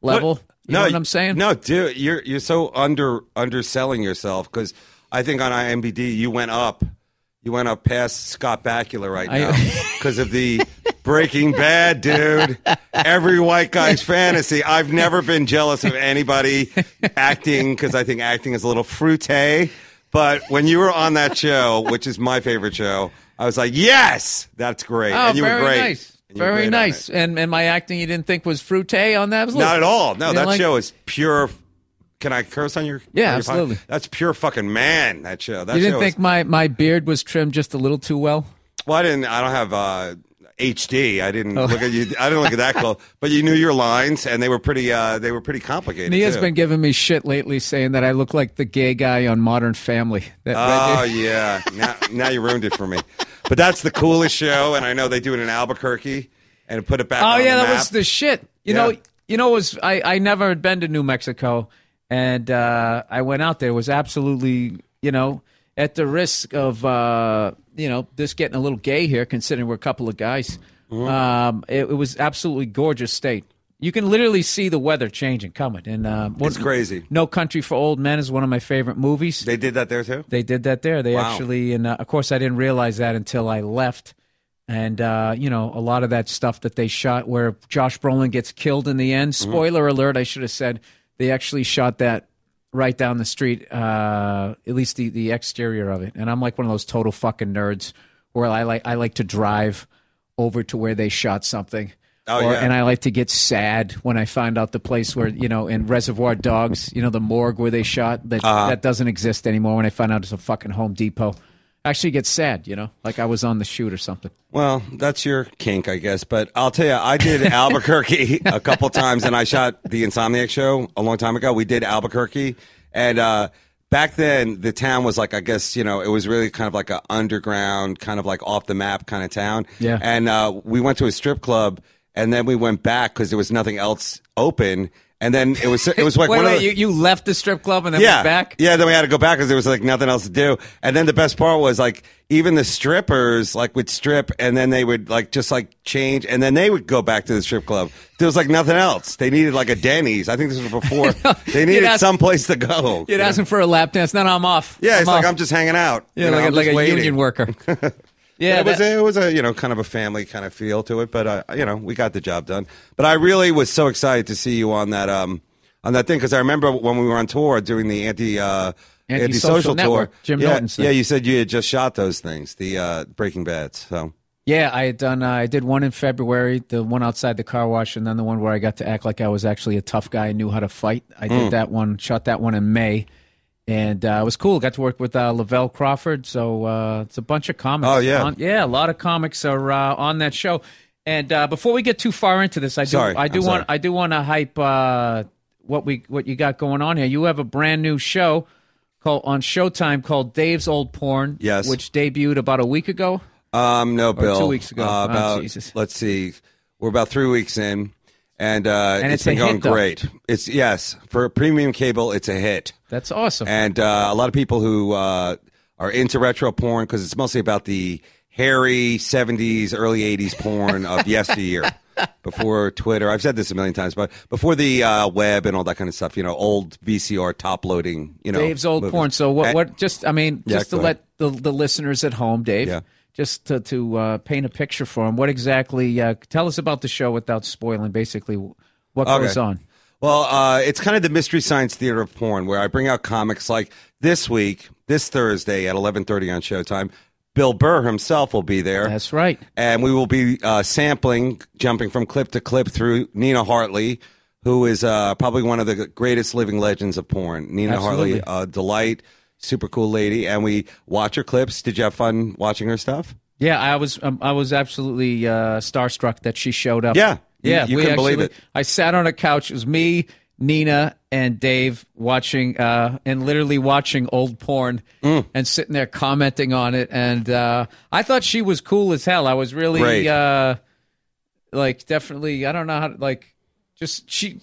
[SPEAKER 1] level. You know what I'm saying?
[SPEAKER 4] No, dude, you're you're so under underselling yourself because I think on IMDb you went up, you went up past Scott Bakula right now because of the Breaking Bad, dude. Every white guy's fantasy. I've never been jealous of anybody acting because I think acting is a little fruité. But when you were on that show, which is my favorite show, I was like, yes, that's great.
[SPEAKER 1] Oh,
[SPEAKER 4] and you
[SPEAKER 1] very
[SPEAKER 4] were great.
[SPEAKER 1] nice.
[SPEAKER 4] And
[SPEAKER 1] Very nice. And and my acting, you didn't think was fruité on that? Was
[SPEAKER 4] Not at all. No, that
[SPEAKER 1] like-
[SPEAKER 4] show is pure. Can I curse on your?
[SPEAKER 1] Yeah,
[SPEAKER 4] on your
[SPEAKER 1] absolutely.
[SPEAKER 4] That's pure fucking man. That show. That
[SPEAKER 1] You didn't
[SPEAKER 4] show
[SPEAKER 1] think
[SPEAKER 4] is,
[SPEAKER 1] my, my beard was trimmed just a little too well?
[SPEAKER 4] well, I didn't. I don't have uh, HD. I
[SPEAKER 1] Oh.
[SPEAKER 4] didn't look at you. I didn't look at that close. But you knew your lines, and they were pretty. Uh, they were pretty complicated.
[SPEAKER 1] Nia's
[SPEAKER 4] too.
[SPEAKER 1] been giving me shit lately, saying that I look like the gay guy on Modern Family. That
[SPEAKER 4] Oh yeah. Now, now you ruined it for me. But that's the coolest show, and I know they do it in Albuquerque, and put it back.
[SPEAKER 1] oh yeah, that was the shit. You
[SPEAKER 4] Yeah.
[SPEAKER 1] know, you know, it was I I never had been to New Mexico, and uh, I went out there. It was absolutely, you know, at the risk of uh, you know this getting a little gay here, considering we're a couple of guys.
[SPEAKER 4] Mm-hmm.
[SPEAKER 1] Um, it, it was absolutely gorgeous state. You can literally see the weather changing, coming, and uh,
[SPEAKER 4] It's crazy.
[SPEAKER 1] No Country for Old Men is one of my favorite movies.
[SPEAKER 4] They did that there too.
[SPEAKER 1] They did that there. They
[SPEAKER 4] Wow.
[SPEAKER 1] actually, and uh, of course, I didn't realize that until I left. And uh, you know, a lot of that stuff that they shot, where Josh Brolin gets killed in the end.
[SPEAKER 4] Mm-hmm.
[SPEAKER 1] Spoiler alert! I should have said they actually shot that right down the street. Uh, at least the the exterior of it. And I'm like one of those total fucking nerds where I like I like to drive over to where they shot something.
[SPEAKER 4] Oh,
[SPEAKER 1] or,
[SPEAKER 4] yeah.
[SPEAKER 1] And I like to get sad when I find out the place where you know in Reservoir Dogs, you know the morgue where they shot that
[SPEAKER 4] Uh-huh.
[SPEAKER 1] that doesn't exist anymore. When I find out it's a fucking Home Depot, actually get sad. You know, like I was on the shoot or something.
[SPEAKER 4] Well, that's your kink, I guess. But I'll tell you, I did Albuquerque a couple times, and I shot the Insomniac show a long time ago. We did Albuquerque, and uh, back then the town was like, I guess you know, it was really kind of like an underground, kind of like off the map kind of town.
[SPEAKER 1] Yeah.
[SPEAKER 4] And uh, we went to a strip club, and then we went back because there was nothing else open. And then it was it was like
[SPEAKER 1] wait,
[SPEAKER 4] one
[SPEAKER 1] wait,
[SPEAKER 4] of the,
[SPEAKER 1] you, you left the strip club and then
[SPEAKER 4] yeah,
[SPEAKER 1] went back?
[SPEAKER 4] Yeah, then we had to go back because there was like nothing else to do. And then the best part was like even the strippers like would strip and then they would like just like change and then they would go back to the strip club. There was like nothing else. They needed like a Denny's. I think this was before they needed
[SPEAKER 1] ask-
[SPEAKER 4] some place to go.
[SPEAKER 1] You'd ask him for a lap dance. No, no, I'm off.
[SPEAKER 4] yeah, it's
[SPEAKER 1] I'm
[SPEAKER 4] like
[SPEAKER 1] off.
[SPEAKER 4] I'm just hanging out.
[SPEAKER 1] yeah,
[SPEAKER 4] You know,
[SPEAKER 1] like, a, like a union worker. yeah,
[SPEAKER 4] it was
[SPEAKER 1] that-
[SPEAKER 4] it was a you know kind of a family kind of feel to it, but uh, you know we got the job done. But I really was so excited to see you on that um on that thing because I remember when we were on tour doing the anti uh,
[SPEAKER 1] Antisocial
[SPEAKER 4] antisocial
[SPEAKER 1] Network,
[SPEAKER 4] tour.
[SPEAKER 1] Jim
[SPEAKER 4] yeah,
[SPEAKER 1] Norton's thing.
[SPEAKER 4] yeah, you said you had just shot those things, the uh, Breaking Bad. So
[SPEAKER 1] Yeah, I had done. Uh, I did one in February, the one outside the car wash, and then the one where I got to act like I was actually a tough guy and knew how to fight. I did that one, shot that one in May, and uh, it was cool. Got to work with uh, Lavelle Crawford, so uh, it's a bunch of comics.
[SPEAKER 4] Oh, yeah.
[SPEAKER 1] on, yeah, a lot of comics are uh, on that show. And uh, before we get too far into this, I do,
[SPEAKER 4] Sorry,
[SPEAKER 1] I do
[SPEAKER 4] I'm
[SPEAKER 1] want,
[SPEAKER 4] sorry.
[SPEAKER 1] I do want to hype uh, what we, what you got going on here. You have a brand new show called on Showtime called Dave's Old Porn,
[SPEAKER 4] Yes.
[SPEAKER 1] which debuted about a week ago.
[SPEAKER 4] um, no, Bill,
[SPEAKER 1] two weeks ago. Oh,
[SPEAKER 4] about
[SPEAKER 1] Jesus.
[SPEAKER 4] let's see, we're about three weeks in, and uh,
[SPEAKER 1] And
[SPEAKER 4] it's
[SPEAKER 1] it's
[SPEAKER 4] been going
[SPEAKER 1] hit,
[SPEAKER 4] great. It's yes for premium cable, it's a hit.
[SPEAKER 1] That's awesome.
[SPEAKER 4] and uh, a lot of people who uh, are into retro porn because it's mostly about the hairy 70s early 80s porn of yesteryear before twitter i've said this a million times but before the uh, web and all that kind of stuff you know old vcr top loading you know
[SPEAKER 1] Dave's old
[SPEAKER 4] movies.
[SPEAKER 1] porn. So what? What? Just I mean,
[SPEAKER 4] Yeah,
[SPEAKER 1] just to let the the listeners at home, Dave,
[SPEAKER 4] Yeah.
[SPEAKER 1] just to to uh, paint a picture for them. What exactly? Uh, tell us about the show without spoiling. Basically, what
[SPEAKER 4] Okay.
[SPEAKER 1] goes on?
[SPEAKER 4] Well, uh, it's kind of the mystery science theater of porn, where I bring out comics like this week, this Thursday at eleven thirty on Showtime. Bill Burr himself will be there.
[SPEAKER 1] That's right.
[SPEAKER 4] and we will be uh, sampling, jumping from clip to clip through Nina Hartley, who is uh, probably one of the greatest living legends of porn. Nina
[SPEAKER 1] Absolutely.
[SPEAKER 4] Hartley, uh, delight, super cool lady, and we watch her clips. Did you have fun watching her stuff?
[SPEAKER 1] Yeah, I was um, I was absolutely uh, starstruck that she showed up.
[SPEAKER 4] Yeah.
[SPEAKER 1] Yeah,
[SPEAKER 4] you couldn't
[SPEAKER 1] actually,
[SPEAKER 4] believe it.
[SPEAKER 1] I sat on a couch. It was me, Nina, and Dave watching uh, and literally watching old porn
[SPEAKER 4] Mm.
[SPEAKER 1] and sitting there commenting on it. And uh, I thought she was cool as hell. I was really uh, like definitely. I don't know how to like just she.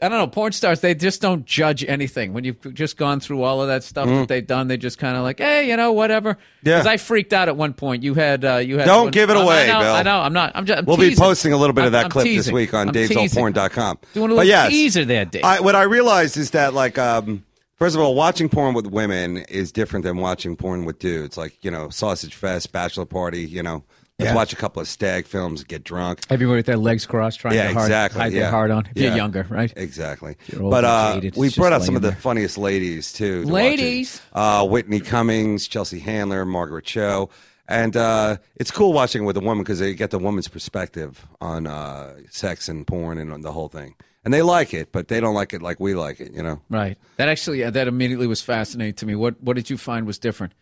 [SPEAKER 1] I don't know. Porn stars, they just don't judge anything. When you've just gone through all of that stuff that they've done, they just kind of like, hey, you know, whatever.
[SPEAKER 4] Mm. Yeah.
[SPEAKER 1] Because I freaked out at one point. You had, uh, you had.
[SPEAKER 4] Don't
[SPEAKER 1] one-
[SPEAKER 4] give it away,
[SPEAKER 1] I know,
[SPEAKER 4] Bill.
[SPEAKER 1] I know. I'm not. I'm just. I'm
[SPEAKER 4] We'll be posting a little bit of that
[SPEAKER 1] I'm
[SPEAKER 4] clip
[SPEAKER 1] teasing.
[SPEAKER 4] this week on
[SPEAKER 1] teasing.
[SPEAKER 4] davesoldporn.com.
[SPEAKER 1] Doing a little
[SPEAKER 4] but yes,
[SPEAKER 1] teaser there, Dave.
[SPEAKER 4] I, what I realized is that, like, um, first of all, watching porn with women is different than watching porn with dudes. Like, you know, Sausage Fest, Bachelor Party, you know, let's
[SPEAKER 3] Yeah.
[SPEAKER 4] watch a couple of stag films, get drunk.
[SPEAKER 1] Everyone with their legs crossed, trying
[SPEAKER 4] Yeah,
[SPEAKER 1] to hard,
[SPEAKER 4] exactly.
[SPEAKER 1] hide
[SPEAKER 4] yeah.
[SPEAKER 1] their heart on. If
[SPEAKER 4] Yeah.
[SPEAKER 1] you're younger, right?
[SPEAKER 4] Exactly.
[SPEAKER 1] old
[SPEAKER 4] But uh, we brought out some of the funniest ladies too. to.
[SPEAKER 1] Ladies?
[SPEAKER 4] uh, Whitney Cummings, Chelsea Handler, Margaret Cho, and uh, it's cool watching it with a woman because they get the woman's perspective on uh, sex and porn and on the whole thing. And they like it, but they don't like it like we like it. You know.
[SPEAKER 1] Right. That actually, yeah, that immediately was fascinating to me. What What did you find was different?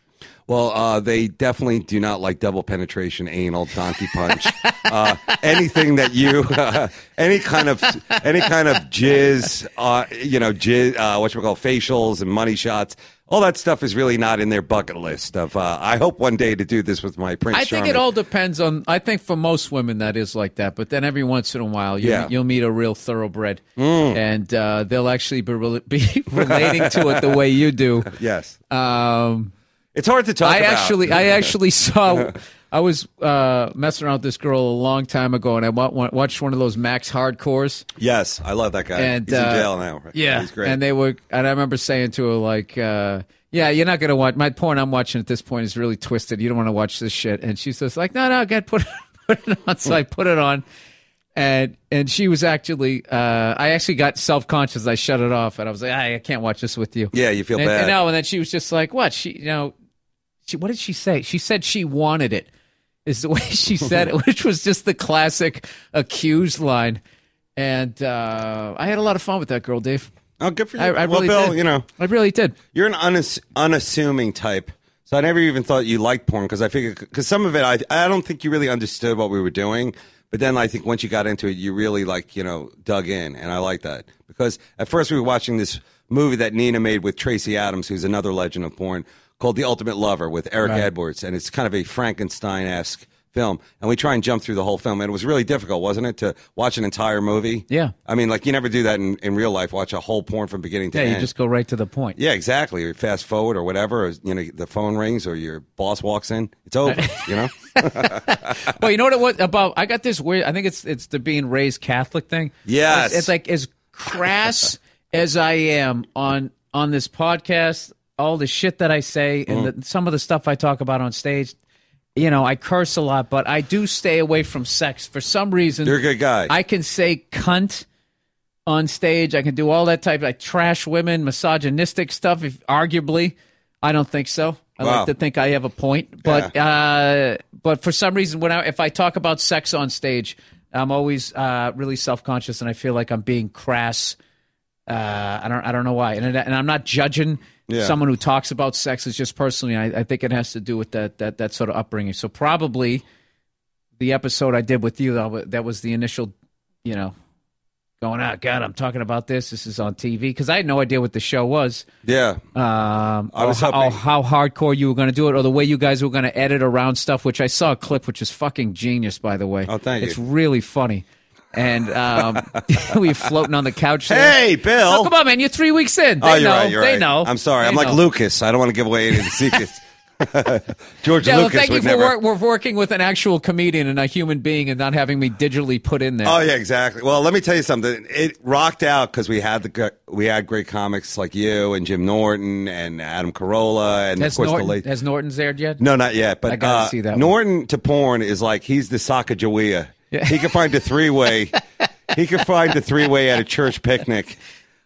[SPEAKER 4] Well, uh, they definitely do not like double penetration, anal, donkey punch, uh, anything that you, uh, any kind of, any kind of jizz, uh, you know, jizz, uh, what you call facials and money shots. All that stuff is really not in their bucket list. Of uh, I hope one day to do this with my Prince
[SPEAKER 1] I think
[SPEAKER 4] Charming.
[SPEAKER 1] it all depends on. I think for most women that is like that, but then every once in a while you,
[SPEAKER 4] Yeah. Mm.
[SPEAKER 1] you'll meet a real thoroughbred, and uh, they'll actually be, be relating to it the way you do.
[SPEAKER 4] Yes,
[SPEAKER 1] Um,
[SPEAKER 4] it's hard to talk.
[SPEAKER 1] I
[SPEAKER 4] about.
[SPEAKER 1] actually, I actually saw. I was uh, messing around with this girl a long time ago, and I wa- wa- watched one of those Max Hardcores.
[SPEAKER 4] yes, I love that guy.
[SPEAKER 1] And
[SPEAKER 4] He's
[SPEAKER 1] uh,
[SPEAKER 4] in jail now. Right?
[SPEAKER 1] Yeah,
[SPEAKER 4] he's great.
[SPEAKER 1] And they were, and I remember saying to her like, uh, "Yeah, you're not gonna watch my porn. I'm watching at this point is really twisted. You don't want to watch this shit." And she says like, "No, no, get put put it on." So I put it on, and and she was actually, uh, I actually got self conscious. I shut it off, and I was like, "I, I can't watch this with you."
[SPEAKER 4] yeah, you feel
[SPEAKER 1] and,
[SPEAKER 4] bad.
[SPEAKER 1] And no, and then she was just like, "What?" She, you know, she, what did she say? She said she wanted it. is the way she said it, which was just the classic accused line. And uh, I had a lot of fun with that girl, Dave.
[SPEAKER 4] Oh, good for you.
[SPEAKER 1] I, I
[SPEAKER 4] well,
[SPEAKER 1] really
[SPEAKER 4] Bill,
[SPEAKER 1] did.
[SPEAKER 4] you know,
[SPEAKER 1] I really did.
[SPEAKER 4] you're an unass- unassuming type. So I never even thought you liked porn because I figured because some of it I I don't think you really understood what we were doing. But then I think once you got into it, you really like you know dug in, and I like that because at first we were watching this movie that Nina made with Tracey Adams, who's another legend of porn, called The Ultimate Lover with Eric Edwards, and it's kind of a Frankenstein esque film, and we try and jump through the whole film, and it was really difficult, wasn't it, to watch an entire movie?
[SPEAKER 1] Yeah.
[SPEAKER 4] I mean, like you never do that in, in real life. Watch a whole porn from beginning to
[SPEAKER 1] Yeah,
[SPEAKER 4] end.
[SPEAKER 1] you just go right to the point.
[SPEAKER 4] Yeah, exactly. Or fast forward or whatever. Or, you know, the phone rings or your boss walks in. It's over. you know.
[SPEAKER 1] Well, you know what it was about? I got this weird. I think it's it's the being raised Catholic thing.
[SPEAKER 4] Yes.
[SPEAKER 1] it's, it's like as crass as I am on on this podcast, all the shit that I say, and
[SPEAKER 4] Mm.
[SPEAKER 1] the, some of the stuff I talk about on stage. You know, I curse a lot, but I do stay away from sex for some reason.
[SPEAKER 4] You're a good guy.
[SPEAKER 1] I can say cunt on stage. I can do all that type. I trash women, misogynistic stuff. If arguably, I don't think so. I
[SPEAKER 4] Wow.
[SPEAKER 1] like to think I have a point, but uh, but for some reason, when I, if I talk about sex on stage, I'm always uh, really self conscious, and I feel like I'm being crass. Uh, I don't I don't know why, and and I'm not judging
[SPEAKER 4] Yeah.
[SPEAKER 1] someone who talks about sex. is just personally, I, I think it has to do with that that that sort of upbringing. So probably the episode I did with you, that that was the initial, you know, going out. God, I'm talking about this. This is on TV because I had no idea what the show was.
[SPEAKER 4] yeah.
[SPEAKER 1] Um,
[SPEAKER 4] I was
[SPEAKER 1] or, how- or how hardcore you were going to do it, or the way you guys were going to edit around stuff. Which I saw a clip, which is fucking genius, by the way.
[SPEAKER 4] Oh, thank you.
[SPEAKER 1] It's really funny. And um, we floating on the couch. There.
[SPEAKER 4] Hey, Bill.
[SPEAKER 1] Oh, come on, man! You're three weeks in. They
[SPEAKER 4] oh, you're
[SPEAKER 1] know.
[SPEAKER 4] right. You're
[SPEAKER 1] they
[SPEAKER 4] right.
[SPEAKER 1] know.
[SPEAKER 4] I'm sorry.
[SPEAKER 1] They
[SPEAKER 4] I'm like
[SPEAKER 1] know.
[SPEAKER 4] Lucas. I don't want to give away any secrets. George
[SPEAKER 1] Yeah, well,
[SPEAKER 4] Lucas
[SPEAKER 1] thank you
[SPEAKER 4] would
[SPEAKER 1] for
[SPEAKER 4] never.
[SPEAKER 1] work, we're working with an actual comedian and a human being, and not having me digitally put in there.
[SPEAKER 4] Oh yeah, exactly. Well, let me tell you something. It rocked out because we had the we had great comics like you and Jim Norton and Adam Carolla and
[SPEAKER 1] has
[SPEAKER 4] of course
[SPEAKER 1] Norton
[SPEAKER 4] the late.
[SPEAKER 1] has Norton's aired yet?
[SPEAKER 4] No, not yet. But
[SPEAKER 1] I gotta
[SPEAKER 4] uh,
[SPEAKER 1] see that one.
[SPEAKER 4] Norton to porn is like he's the Sacagawea.
[SPEAKER 1] Yeah.
[SPEAKER 4] He could find a three way. he could find a three way at a church picnic.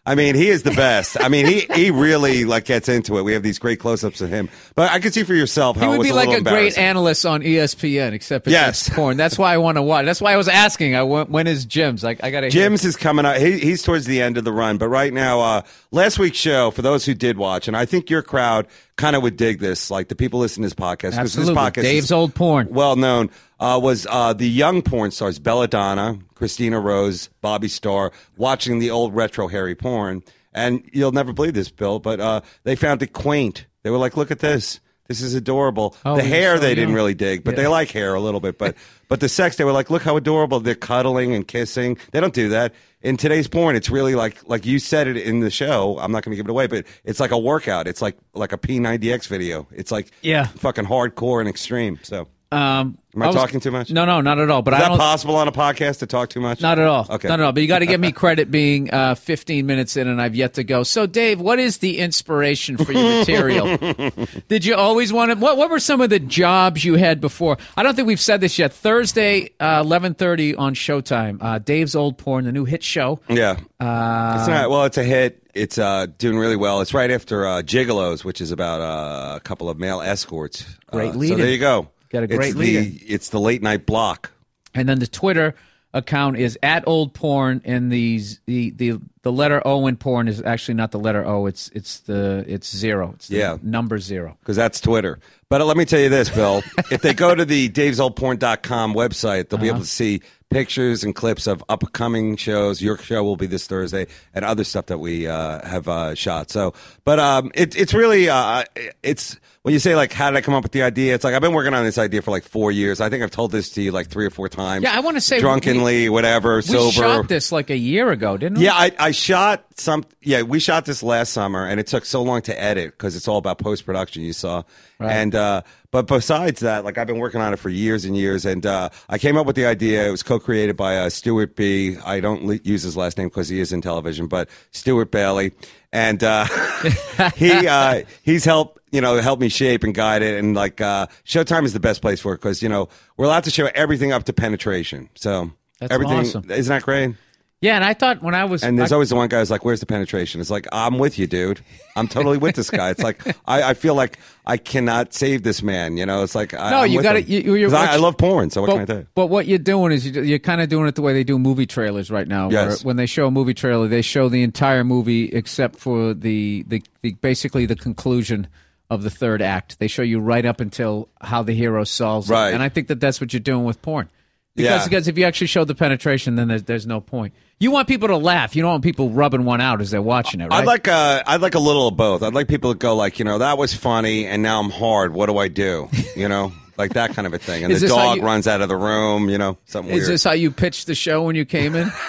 [SPEAKER 4] I mean, he is the best. I mean, he he really like gets into it. We have these great close ups of him. But I can see for yourself how
[SPEAKER 1] He
[SPEAKER 4] it
[SPEAKER 1] would
[SPEAKER 4] was
[SPEAKER 1] be
[SPEAKER 4] a
[SPEAKER 1] like a great analyst on ESPN, except it's
[SPEAKER 4] Yes.
[SPEAKER 1] porn. That's why I want to watch. That's why I was asking. I went, when is Jim's? Like I got to.
[SPEAKER 4] Jim's is coming up. He, he's towards the end of the run, but right now, uh, last week's show for those who did watch, and I think your crowd kind of would dig this, like the people listening to this podcast, this
[SPEAKER 1] Absolutely.
[SPEAKER 4] podcast
[SPEAKER 1] Dave's
[SPEAKER 4] is
[SPEAKER 1] old porn.
[SPEAKER 4] well known. Uh, was uh, the young porn stars Belladonna, Christina Rose, Bobbi Starr watching the old retro Harry porn, and you'll never believe this, Bill, but uh, they found it quaint. They were like, "Look at this." This is adorable.
[SPEAKER 1] Oh,
[SPEAKER 4] the hair
[SPEAKER 1] so
[SPEAKER 4] they didn't really dig, but
[SPEAKER 1] Yeah.
[SPEAKER 4] they like hair a little bit. But but the sex they were like, look how adorable they're cuddling and kissing. They don't do that in today's porn. It's really like like you said it in the show. I'm not going to give it away, but it's like a workout. It's like like a P90X video. It's like
[SPEAKER 1] Yeah.
[SPEAKER 4] fucking hardcore and extreme. So
[SPEAKER 1] Um,
[SPEAKER 4] Am I
[SPEAKER 1] was-
[SPEAKER 4] talking too much?
[SPEAKER 1] No, no, not at all. But
[SPEAKER 4] is
[SPEAKER 1] I
[SPEAKER 4] that possible on a podcast to talk too much?
[SPEAKER 1] Not at all.
[SPEAKER 4] Okay.
[SPEAKER 1] Not at all. But you got to give me credit being uh, 15 minutes in and I've yet to go. So, Dave, what is the inspiration for your material? Did you always want to? What, what were some of the jobs you had before? I don't think we've said this yet. Thursday, uh, 11:30 on Showtime. Uh, Dave's Old Porn, the new hit show.
[SPEAKER 4] Yeah. it's not, well, it's a hit. It's uh, doing really well. It's right after uh, Gigolos, which is about uh, a couple of male escorts.
[SPEAKER 1] Great
[SPEAKER 4] uh, So there you go.
[SPEAKER 1] Got a great
[SPEAKER 4] it's
[SPEAKER 1] lead-in.
[SPEAKER 4] the, It's the late night block.
[SPEAKER 1] And then the Twitter account is at old porn and these the, the the letter O in porn is actually not the letter O it's it's the it's zero it's the
[SPEAKER 4] Yeah.
[SPEAKER 1] number zero
[SPEAKER 4] because that's Twitter. But uh, let me tell you this, Bill. if they go to the davesoldporn.com website, they'll be
[SPEAKER 1] Uh-huh.
[SPEAKER 4] able to see pictures and clips of upcoming shows. Your show will be this Thursday, and other stuff that we uh, have uh, shot. So, but um, it, it's really uh, it's when you say like, how did I come up with the idea? It's like I've been working on this idea for like four years. I think I've told this to you like three or four times.
[SPEAKER 1] Yeah, I wanna say
[SPEAKER 4] drunkenly, whatever,
[SPEAKER 1] we
[SPEAKER 4] sober.
[SPEAKER 1] shot this like a year ago didn't we
[SPEAKER 4] Yeah, I, I shot some. Yeah, we shot this last summer, and it took so long to edit because it's all about post production. You saw, and uh, but besides that, like I've been working on it for years and years, and uh, I came up with the idea. It was co-created by uh, Stuart B. I don't le- use his last name because he is in television, but Stuart Bailey, and uh, he uh, he's helped you know help me shape and guide it, and like uh, Showtime is the best place for it because you know we're allowed to show everything up to penetration. So
[SPEAKER 1] That's
[SPEAKER 4] everything
[SPEAKER 1] awesome.
[SPEAKER 4] isn't that great?
[SPEAKER 1] Yeah, and I thought when I was
[SPEAKER 4] And there's
[SPEAKER 1] I-
[SPEAKER 4] always the one guy who's like, "Where's the penetration?" It's like, "I'm with you, dude. I'm totally with this guy." It's like I, I feel like I cannot save this man. You know, it's like I,
[SPEAKER 1] No,
[SPEAKER 4] I'm
[SPEAKER 1] you gotta- you- you're-
[SPEAKER 4] I, I love porn. So what
[SPEAKER 1] but,
[SPEAKER 4] can I do?
[SPEAKER 1] but what you're doing is you, you're kind of doing it the way they do movie trailers right now. where
[SPEAKER 4] Yes.
[SPEAKER 1] when they show a movie trailer, they show the entire movie except for the, the, the basically the conclusion of the third act. They show you right up until how the hero solves it.
[SPEAKER 4] Right.
[SPEAKER 1] And I think that that's what you're doing with porn. Because,
[SPEAKER 4] Yeah.
[SPEAKER 1] because if you actually show the penetration, then there's, there's no point. You want people to laugh. You don't want people rubbing one out as they're watching it, right?
[SPEAKER 4] I'd like uh, I'd like a little of both. I'd like people to go like, you know, that was funny, and now I'm hard. What do I do? You know, like that kind of a thing. And
[SPEAKER 1] Is
[SPEAKER 4] the dog
[SPEAKER 1] you-
[SPEAKER 4] runs out of the room. You know, something
[SPEAKER 1] Is
[SPEAKER 4] weird.
[SPEAKER 1] this how you pitched the show when you came in?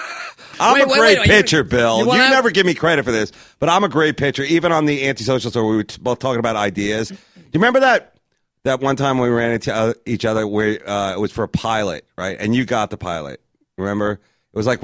[SPEAKER 4] I'm
[SPEAKER 1] Wait,
[SPEAKER 4] a
[SPEAKER 1] wait,
[SPEAKER 4] great
[SPEAKER 1] wait, you-
[SPEAKER 4] pitcher, Bill.
[SPEAKER 1] you
[SPEAKER 4] You,
[SPEAKER 1] have-
[SPEAKER 4] never give me credit for this, but I'm a great pitcher. Even on the antisocial store, we were both talking about ideas. Do you remember that that one time we ran into uh, each other where uh, it was for a pilot, right? And you got the pilot. Remember? It was like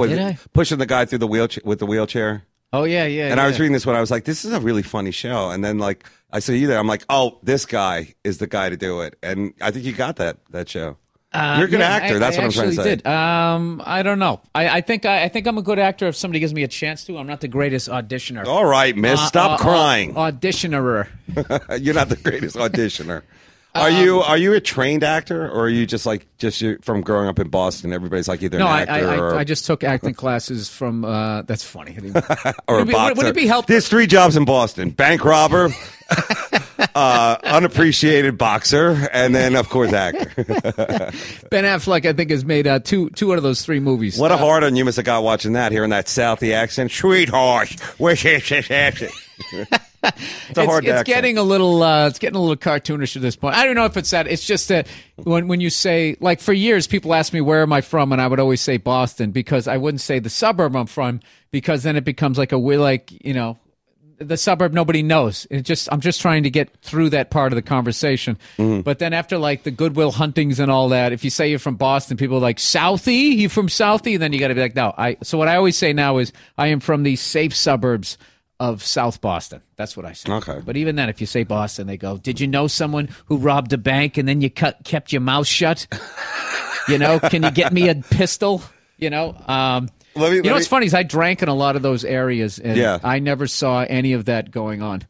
[SPEAKER 4] pushing the guy through the wheelchair with the wheelchair.
[SPEAKER 1] Oh, yeah, yeah.
[SPEAKER 4] And I was reading this one. I was like, this is a really funny show. And then like I saw you there. I'm like, oh, this guy is the guy to do it. And I think you got that that show.
[SPEAKER 1] Uh,
[SPEAKER 4] You're a good
[SPEAKER 1] yeah,
[SPEAKER 4] actor.
[SPEAKER 1] I-
[SPEAKER 4] That's
[SPEAKER 1] I
[SPEAKER 4] what I'm trying to say.
[SPEAKER 1] Did. Um, I don't know. I, I think I, I think I'm a good actor if somebody gives me a chance to. I'm not the greatest auditioner.
[SPEAKER 4] All right, Miss,
[SPEAKER 1] Uh,
[SPEAKER 4] stop
[SPEAKER 1] uh,
[SPEAKER 4] crying.
[SPEAKER 1] Uh, auditionerer.
[SPEAKER 4] You're not the greatest auditioner.
[SPEAKER 1] Um,
[SPEAKER 4] Are you are you a trained actor or are you just like just you from growing up in Boston? Everybody's like either
[SPEAKER 1] No,
[SPEAKER 4] an
[SPEAKER 1] I,
[SPEAKER 4] actor
[SPEAKER 1] I,
[SPEAKER 4] or,
[SPEAKER 1] I, I just took acting classes from. Uh, that's funny.
[SPEAKER 4] or
[SPEAKER 1] would,
[SPEAKER 4] a
[SPEAKER 1] it be,
[SPEAKER 4] boxer.
[SPEAKER 1] would it be helpful?
[SPEAKER 4] There's three jobs in Boston: bank robber, uh, unappreciated boxer, and then of course actor.
[SPEAKER 1] Ben Affleck, I think, has made uh, two two out of those three movies.
[SPEAKER 4] what a hard on you must have got watching that, hearing that Southie accent, sweetheart. Where's his accent? It's a
[SPEAKER 1] it's,
[SPEAKER 4] hard
[SPEAKER 1] it's
[SPEAKER 4] accent.
[SPEAKER 1] getting a little uh, it's getting a little cartoonish at this point. I don't know if it's that. It's just that when when you say like for years people ask me where am I from and I would always say Boston because I wouldn't say the suburb I'm from because then it becomes like a we like you know the suburb nobody knows. It just I'm just trying to get through that part of the conversation.
[SPEAKER 4] Mm-hmm.
[SPEAKER 1] But then after like the Goodwill Huntings and all that, if you say you're from Boston, people are like Southie. You from Southie? Then you got to be like no. I so what I always say now is I am from the safe suburbs of South Boston. That's what I say.
[SPEAKER 4] Okay.
[SPEAKER 1] But even then, if you say Boston, they go, "Did you know someone who robbed a bank and then you cut, kept your mouth shut? you know, can you get me a pistol? You know." Um,
[SPEAKER 4] Let me-
[SPEAKER 1] you know
[SPEAKER 4] let
[SPEAKER 1] what's funny is I drank in a lot of those areas, and
[SPEAKER 4] Yeah.
[SPEAKER 1] I never saw any of that going on.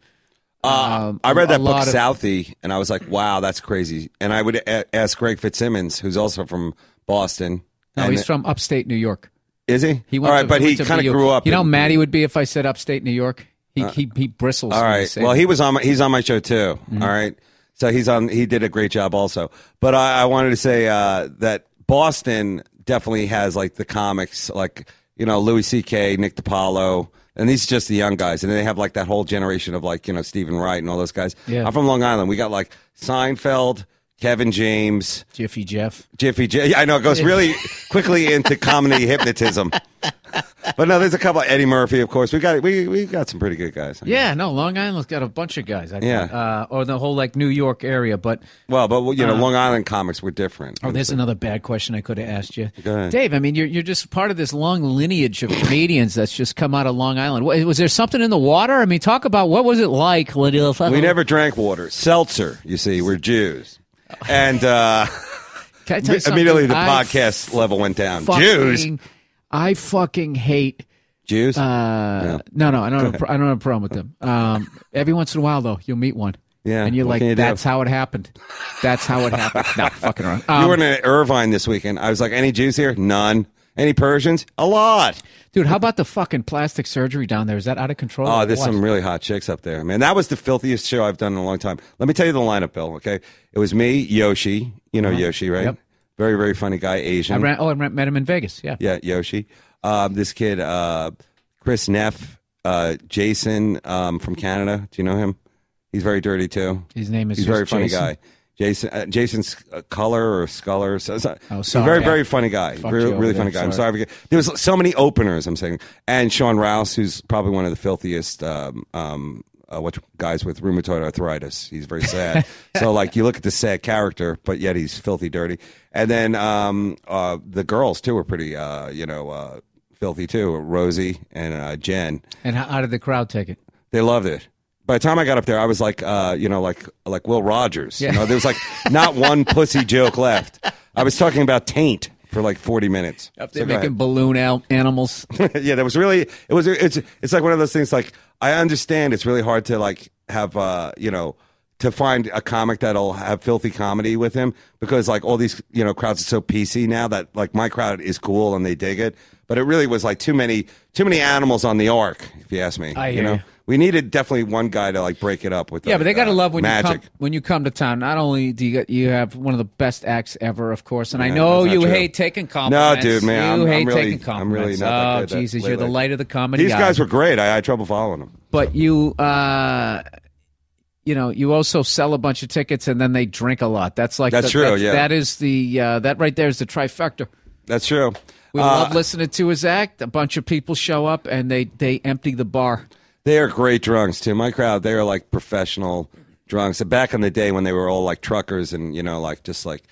[SPEAKER 1] Um,
[SPEAKER 4] I read that book
[SPEAKER 1] of-
[SPEAKER 4] Southie, and I was like, "Wow, that's crazy." And I would a- ask Greg Fitzsimmons, who's also from Boston.
[SPEAKER 1] No, he's from upstate New York.
[SPEAKER 4] Is he?
[SPEAKER 1] He
[SPEAKER 4] All
[SPEAKER 1] went
[SPEAKER 4] right,
[SPEAKER 1] to-
[SPEAKER 4] but he
[SPEAKER 1] to
[SPEAKER 4] kind of grew up.
[SPEAKER 1] You know, how
[SPEAKER 4] in-
[SPEAKER 1] Maddie would be if I said upstate New York. He he, he bristles.
[SPEAKER 4] All right. Well, he was on. My, he's on my show too.
[SPEAKER 1] Mm-hmm.
[SPEAKER 4] all right. So he's on. He did a great job also. But I, I wanted to say uh, that Boston definitely has like the comics, like you know Louis C.K., Nick DiPaolo, and these are just the young guys, and they have like that whole generation of like you know Steven Wright and all those guys.
[SPEAKER 1] Yeah.
[SPEAKER 4] I'm from Long Island. We got like Seinfeld, Kevin James,
[SPEAKER 1] Jiffy Jeff.
[SPEAKER 4] Jiffy J. I know it goes really quickly into comedy hypnotism. But no, there's a couple. Eddie Murphy, of course. We got we we got some pretty good guys.
[SPEAKER 1] Yeah, no, Long Island's got a bunch of guys. I
[SPEAKER 4] Yeah.
[SPEAKER 1] think, uh, or the whole like New York area. But
[SPEAKER 4] Well, but you know, Long Island comics were different.
[SPEAKER 1] Uh, oh, there's another bad question I could have asked you,
[SPEAKER 4] Go ahead.
[SPEAKER 1] Dave. I mean, you're you're just part of this long lineage of comedians that's just come out of Long Island. Was there something in the water? I mean, talk about what was it like? when you-
[SPEAKER 4] We never drank water. Seltzer, you see, we're Jews. And uh,
[SPEAKER 1] Can I tell you something?
[SPEAKER 4] immediately the podcast level went down. Jews?
[SPEAKER 1] I fucking hate.
[SPEAKER 4] Jews?
[SPEAKER 1] Uh, No, no, I don't. Have a, pro- I don't have a problem with them. Um, every once in a while, though, you'll meet one.
[SPEAKER 4] Yeah,
[SPEAKER 1] and you're
[SPEAKER 4] what
[SPEAKER 1] like,
[SPEAKER 4] you do?
[SPEAKER 1] "That's how it happened. That's how it happened." no, fucking around. Um,
[SPEAKER 4] you were in Irvine this weekend. I was like, any Jews here? None. Any Persians? A lot.
[SPEAKER 1] dude, how about the fucking plastic surgery down there? Is that out of control?
[SPEAKER 4] Oh, there's
[SPEAKER 1] what?
[SPEAKER 4] some really hot chicks up there, man. That was the filthiest show I've done in a long time. Let me tell you the lineup, Bill. Okay, it was me, Yoshi. You know Yoshi, right?
[SPEAKER 1] Uh-huh. Yep.
[SPEAKER 4] Very, very funny guy, Asian.
[SPEAKER 1] I ran. Oh, I ran, met him in Vegas. Yeah.
[SPEAKER 4] Yeah, Yoshi. Um, this kid, uh, Chris Neff, uh, Jason um, from Canada. Do you know him? He's very dirty too.
[SPEAKER 1] His name is
[SPEAKER 4] He's a very funny
[SPEAKER 1] Jason?
[SPEAKER 4] guy. Jason, uh, Jason's uh, color or Sculler. So, so,
[SPEAKER 1] Oh, sorry.
[SPEAKER 4] very, very funny guy. Really, really
[SPEAKER 1] there.
[SPEAKER 4] funny guy. I'm
[SPEAKER 1] Sorry.
[SPEAKER 4] sorry. There was so many openers. I'm saying, and Sean Rouse, who's probably one of the filthiest. Um, um, uh, what guys with rheumatoid arthritis? He's very sad. so, like, you look at the sad character, but yet he's filthy dirty. And then um, uh, the girls too were pretty, uh, you know, uh, filthy too. Rosie and uh, Jen.
[SPEAKER 1] And how, how did the crowd take it?
[SPEAKER 4] They loved it. By the time I got up there, I was like, uh, you know, like like Will Rogers.
[SPEAKER 1] Yeah.
[SPEAKER 4] You know, there was like not one pussy joke left. I was talking about taint. for like 40 minutes.
[SPEAKER 1] Up there
[SPEAKER 4] go
[SPEAKER 1] making balloon out animals.
[SPEAKER 4] yeah, that was really it was it's it's like one of those things like I understand it's really hard to like have uh you know to find a comic that'll have filthy comedy with him because like all these you know crowds are so PC now that like my crowd is cool and they dig it but it really was like too many too many animals on the ark if you ask me
[SPEAKER 1] I
[SPEAKER 4] you know
[SPEAKER 1] you.
[SPEAKER 4] We needed definitely one guy to like break it up with
[SPEAKER 1] Yeah,
[SPEAKER 4] like,
[SPEAKER 1] but they gotta
[SPEAKER 4] uh,
[SPEAKER 1] love when
[SPEAKER 4] magic
[SPEAKER 1] you come when you come to town. Not only do you get, you have one of the best acts ever, of course, and I know you
[SPEAKER 4] true.
[SPEAKER 1] hate taking compliments.
[SPEAKER 4] No, dude, man,
[SPEAKER 1] you
[SPEAKER 4] I'm- I'm
[SPEAKER 1] hate
[SPEAKER 4] really-
[SPEAKER 1] taking
[SPEAKER 4] I'm really not that
[SPEAKER 1] oh, Jesus, you're the light of the comedy.
[SPEAKER 4] these guys were great I, I had trouble following them
[SPEAKER 1] but you, uh, you know, you also sell a bunch of tickets and then they drink a lot. That's like
[SPEAKER 4] That's
[SPEAKER 1] the-
[SPEAKER 4] true, yeah.
[SPEAKER 1] that is the uh, that right there is the trifecta.
[SPEAKER 4] that's true
[SPEAKER 1] We
[SPEAKER 4] Uh,
[SPEAKER 1] love listening to his act. A bunch of people show up and they they empty the bar.
[SPEAKER 4] They are great drunks too. My crowd, they are like professional drunks. Back in the day when they were all like truckers and you know like just like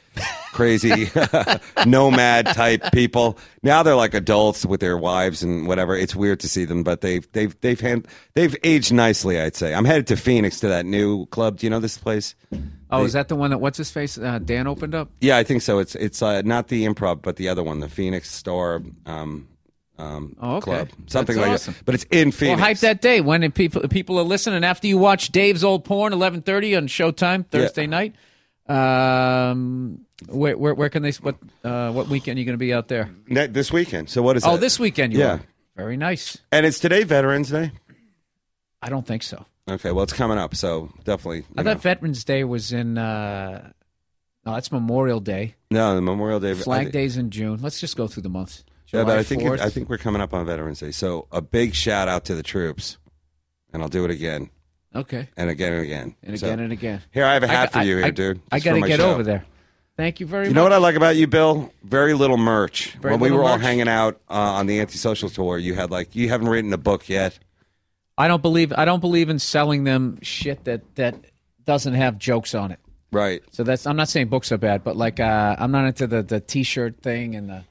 [SPEAKER 4] crazy nomad type people. Now they're like adults with their wives and whatever. It's weird to see them, but they've they've they've hand, they've aged nicely. I'd say. I'm headed to Phoenix to that new club. Do you know this place?
[SPEAKER 1] Oh, is that the one that what's his face uh, Dan opened up?
[SPEAKER 4] Yeah, I think so. It's it's uh, not the improv, but the other one, the Phoenix Star um, um,
[SPEAKER 1] Oh, okay.
[SPEAKER 4] Club, something
[SPEAKER 1] That's
[SPEAKER 4] like
[SPEAKER 1] awesome.
[SPEAKER 4] that. But it's in Phoenix.
[SPEAKER 1] Well, hype that day when people people are listening after you watch Dave's old porn, eleven thirty on Showtime Thursday night. Um, where, where where can they what uh, what weekend are you going to be out there?
[SPEAKER 4] Ne- this weekend. So what is
[SPEAKER 1] Oh,
[SPEAKER 4] that?
[SPEAKER 1] this weekend you
[SPEAKER 4] Yeah.
[SPEAKER 1] are. Very nice.
[SPEAKER 4] And it's today Veterans Day.
[SPEAKER 1] I don't think so.
[SPEAKER 4] Okay, well, it's coming up, so definitely.
[SPEAKER 1] I
[SPEAKER 4] know.
[SPEAKER 1] thought Veterans Day was in. Uh, no, that's Memorial Day.
[SPEAKER 4] no, the Memorial Day.
[SPEAKER 1] Flag Day's in June. Let's just go through the months.
[SPEAKER 4] Yeah, but I think
[SPEAKER 1] 4th.
[SPEAKER 4] I think we're coming up on Veterans Day. So a big shout out to the troops, and I'll do it again
[SPEAKER 1] okay,
[SPEAKER 4] and again and again
[SPEAKER 1] and
[SPEAKER 4] So-
[SPEAKER 1] again and again.
[SPEAKER 4] Here, I have a hat
[SPEAKER 1] I-
[SPEAKER 4] for you
[SPEAKER 1] I-
[SPEAKER 4] here,
[SPEAKER 1] I-
[SPEAKER 4] dude.
[SPEAKER 1] I
[SPEAKER 4] It's
[SPEAKER 1] got to get
[SPEAKER 4] show.
[SPEAKER 1] over there. Thank you very
[SPEAKER 4] You
[SPEAKER 1] much.
[SPEAKER 4] You know what I like about you, Bill? Very little merch.
[SPEAKER 1] Very
[SPEAKER 4] when we
[SPEAKER 1] little
[SPEAKER 4] were all hanging out uh, on the antisocial tour, you had like you haven't written a book yet.
[SPEAKER 1] I don't believe I don't believe in selling them shit that that doesn't have jokes on it.
[SPEAKER 4] Right.
[SPEAKER 1] So that's I'm not saying books are bad, but like uh, I'm not into the the t-shirt thing and the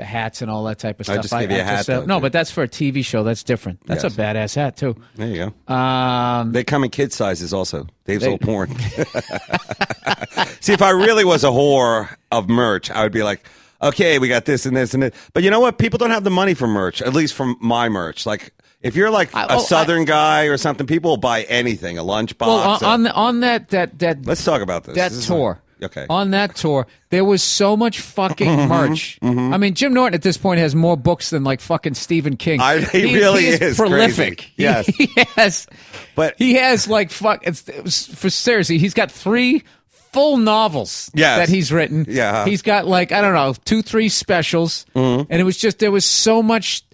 [SPEAKER 1] the hats and all that type of stuff.
[SPEAKER 4] I just gave you a hat, though,
[SPEAKER 1] no, but that's for a TV show. That's different. That's
[SPEAKER 4] Yes.
[SPEAKER 1] a badass hat too.
[SPEAKER 4] There you go.
[SPEAKER 1] Um,
[SPEAKER 4] They come in kid sizes also. Dave's
[SPEAKER 1] They-
[SPEAKER 4] old porn. See, if I really was a whore of merch, I would be like, okay, we got this and this and this. But you know what? People don't have the money for merch, at least from my merch. Like, if you're like
[SPEAKER 1] I-
[SPEAKER 4] a
[SPEAKER 1] oh,
[SPEAKER 4] Southern guy or something, people will buy anything, a lunchbox.
[SPEAKER 1] well, on,
[SPEAKER 4] a-
[SPEAKER 1] on the, on that that that
[SPEAKER 4] let's talk about this.
[SPEAKER 1] that
[SPEAKER 4] This is
[SPEAKER 1] tour.
[SPEAKER 4] Okay.
[SPEAKER 1] On that tour, there was so much fucking merch.
[SPEAKER 4] Mm-hmm.
[SPEAKER 1] I mean, Jim Norton at this point has more books than like fucking Stephen King.
[SPEAKER 4] I- he really
[SPEAKER 1] is prolific.
[SPEAKER 4] crazy. Yes.
[SPEAKER 1] he, has.
[SPEAKER 4] But-
[SPEAKER 1] he has like fuck. It's, it was, for seriously, he's got three full novels
[SPEAKER 4] Yes.
[SPEAKER 1] that he's written.
[SPEAKER 4] Yeah.
[SPEAKER 1] he's got like I don't know two, three specials, and it was just there was so much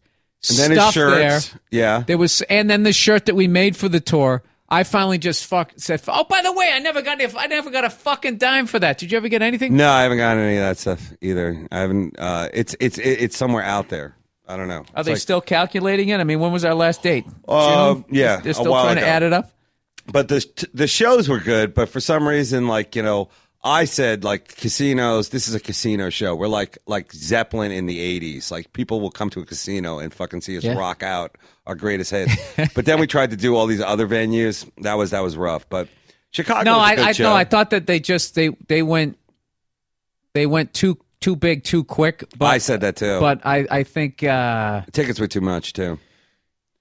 [SPEAKER 4] Mm-hmm. and then
[SPEAKER 1] stuff
[SPEAKER 4] his shirts.
[SPEAKER 1] there.
[SPEAKER 4] Yeah.
[SPEAKER 1] There was, and then the shirt that we made for the tour. I finally just fuck said, "Oh, by the way, I never got any, I never got a fucking dime for that. Did you ever get anything?
[SPEAKER 4] No, I haven't gotten any of that stuff either. I haven't. Uh, it's it's it's somewhere out there. I don't know.
[SPEAKER 1] Are
[SPEAKER 4] It's
[SPEAKER 1] they
[SPEAKER 4] like-
[SPEAKER 1] still calculating it? I mean, when was our last date?
[SPEAKER 4] Uh,
[SPEAKER 1] June?
[SPEAKER 4] yeah,
[SPEAKER 1] they're still trying
[SPEAKER 4] ago.
[SPEAKER 1] to add it up.
[SPEAKER 4] but the the shows were good. But for some reason, like you know, I said like casinos. This is a casino show. We're like like Zeppelin in the '80s. Like people will come to a casino and fucking see us
[SPEAKER 1] Yeah.
[SPEAKER 4] rock out our greatest hits. but then we tried to do all these other venues. That was that was rough. But Chicago.
[SPEAKER 1] No, I, I
[SPEAKER 4] show.
[SPEAKER 1] no, I thought that they just they they went they went too too big too quick. But
[SPEAKER 4] I said that too.
[SPEAKER 1] but I I think uh,
[SPEAKER 4] tickets were too much too.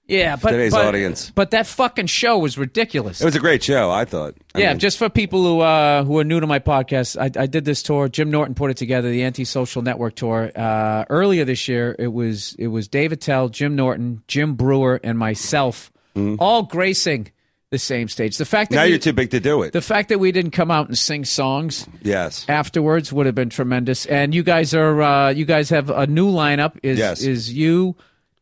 [SPEAKER 1] Yeah, but
[SPEAKER 4] Today's
[SPEAKER 1] but,
[SPEAKER 4] audience.
[SPEAKER 1] But that fucking show was ridiculous.
[SPEAKER 4] It was a great show. I thought. I
[SPEAKER 1] yeah,
[SPEAKER 4] mean,
[SPEAKER 1] just for people who uh, who are new to my podcast, I, I did this tour. Jim Norton put it together, the Antisocial Network tour. Uh, earlier this year, it was it was Dave Attell, Jim Norton, Jim Breuer, and myself, all gracing the same stage. The fact that
[SPEAKER 4] Mm-hmm. now
[SPEAKER 1] we,
[SPEAKER 4] you're too big to do it.
[SPEAKER 1] the fact that we didn't come out and sing songs
[SPEAKER 4] yes.
[SPEAKER 1] afterwards would have been tremendous. And you guys are uh, you guys have a new lineup. Is
[SPEAKER 4] Yes.
[SPEAKER 1] is you,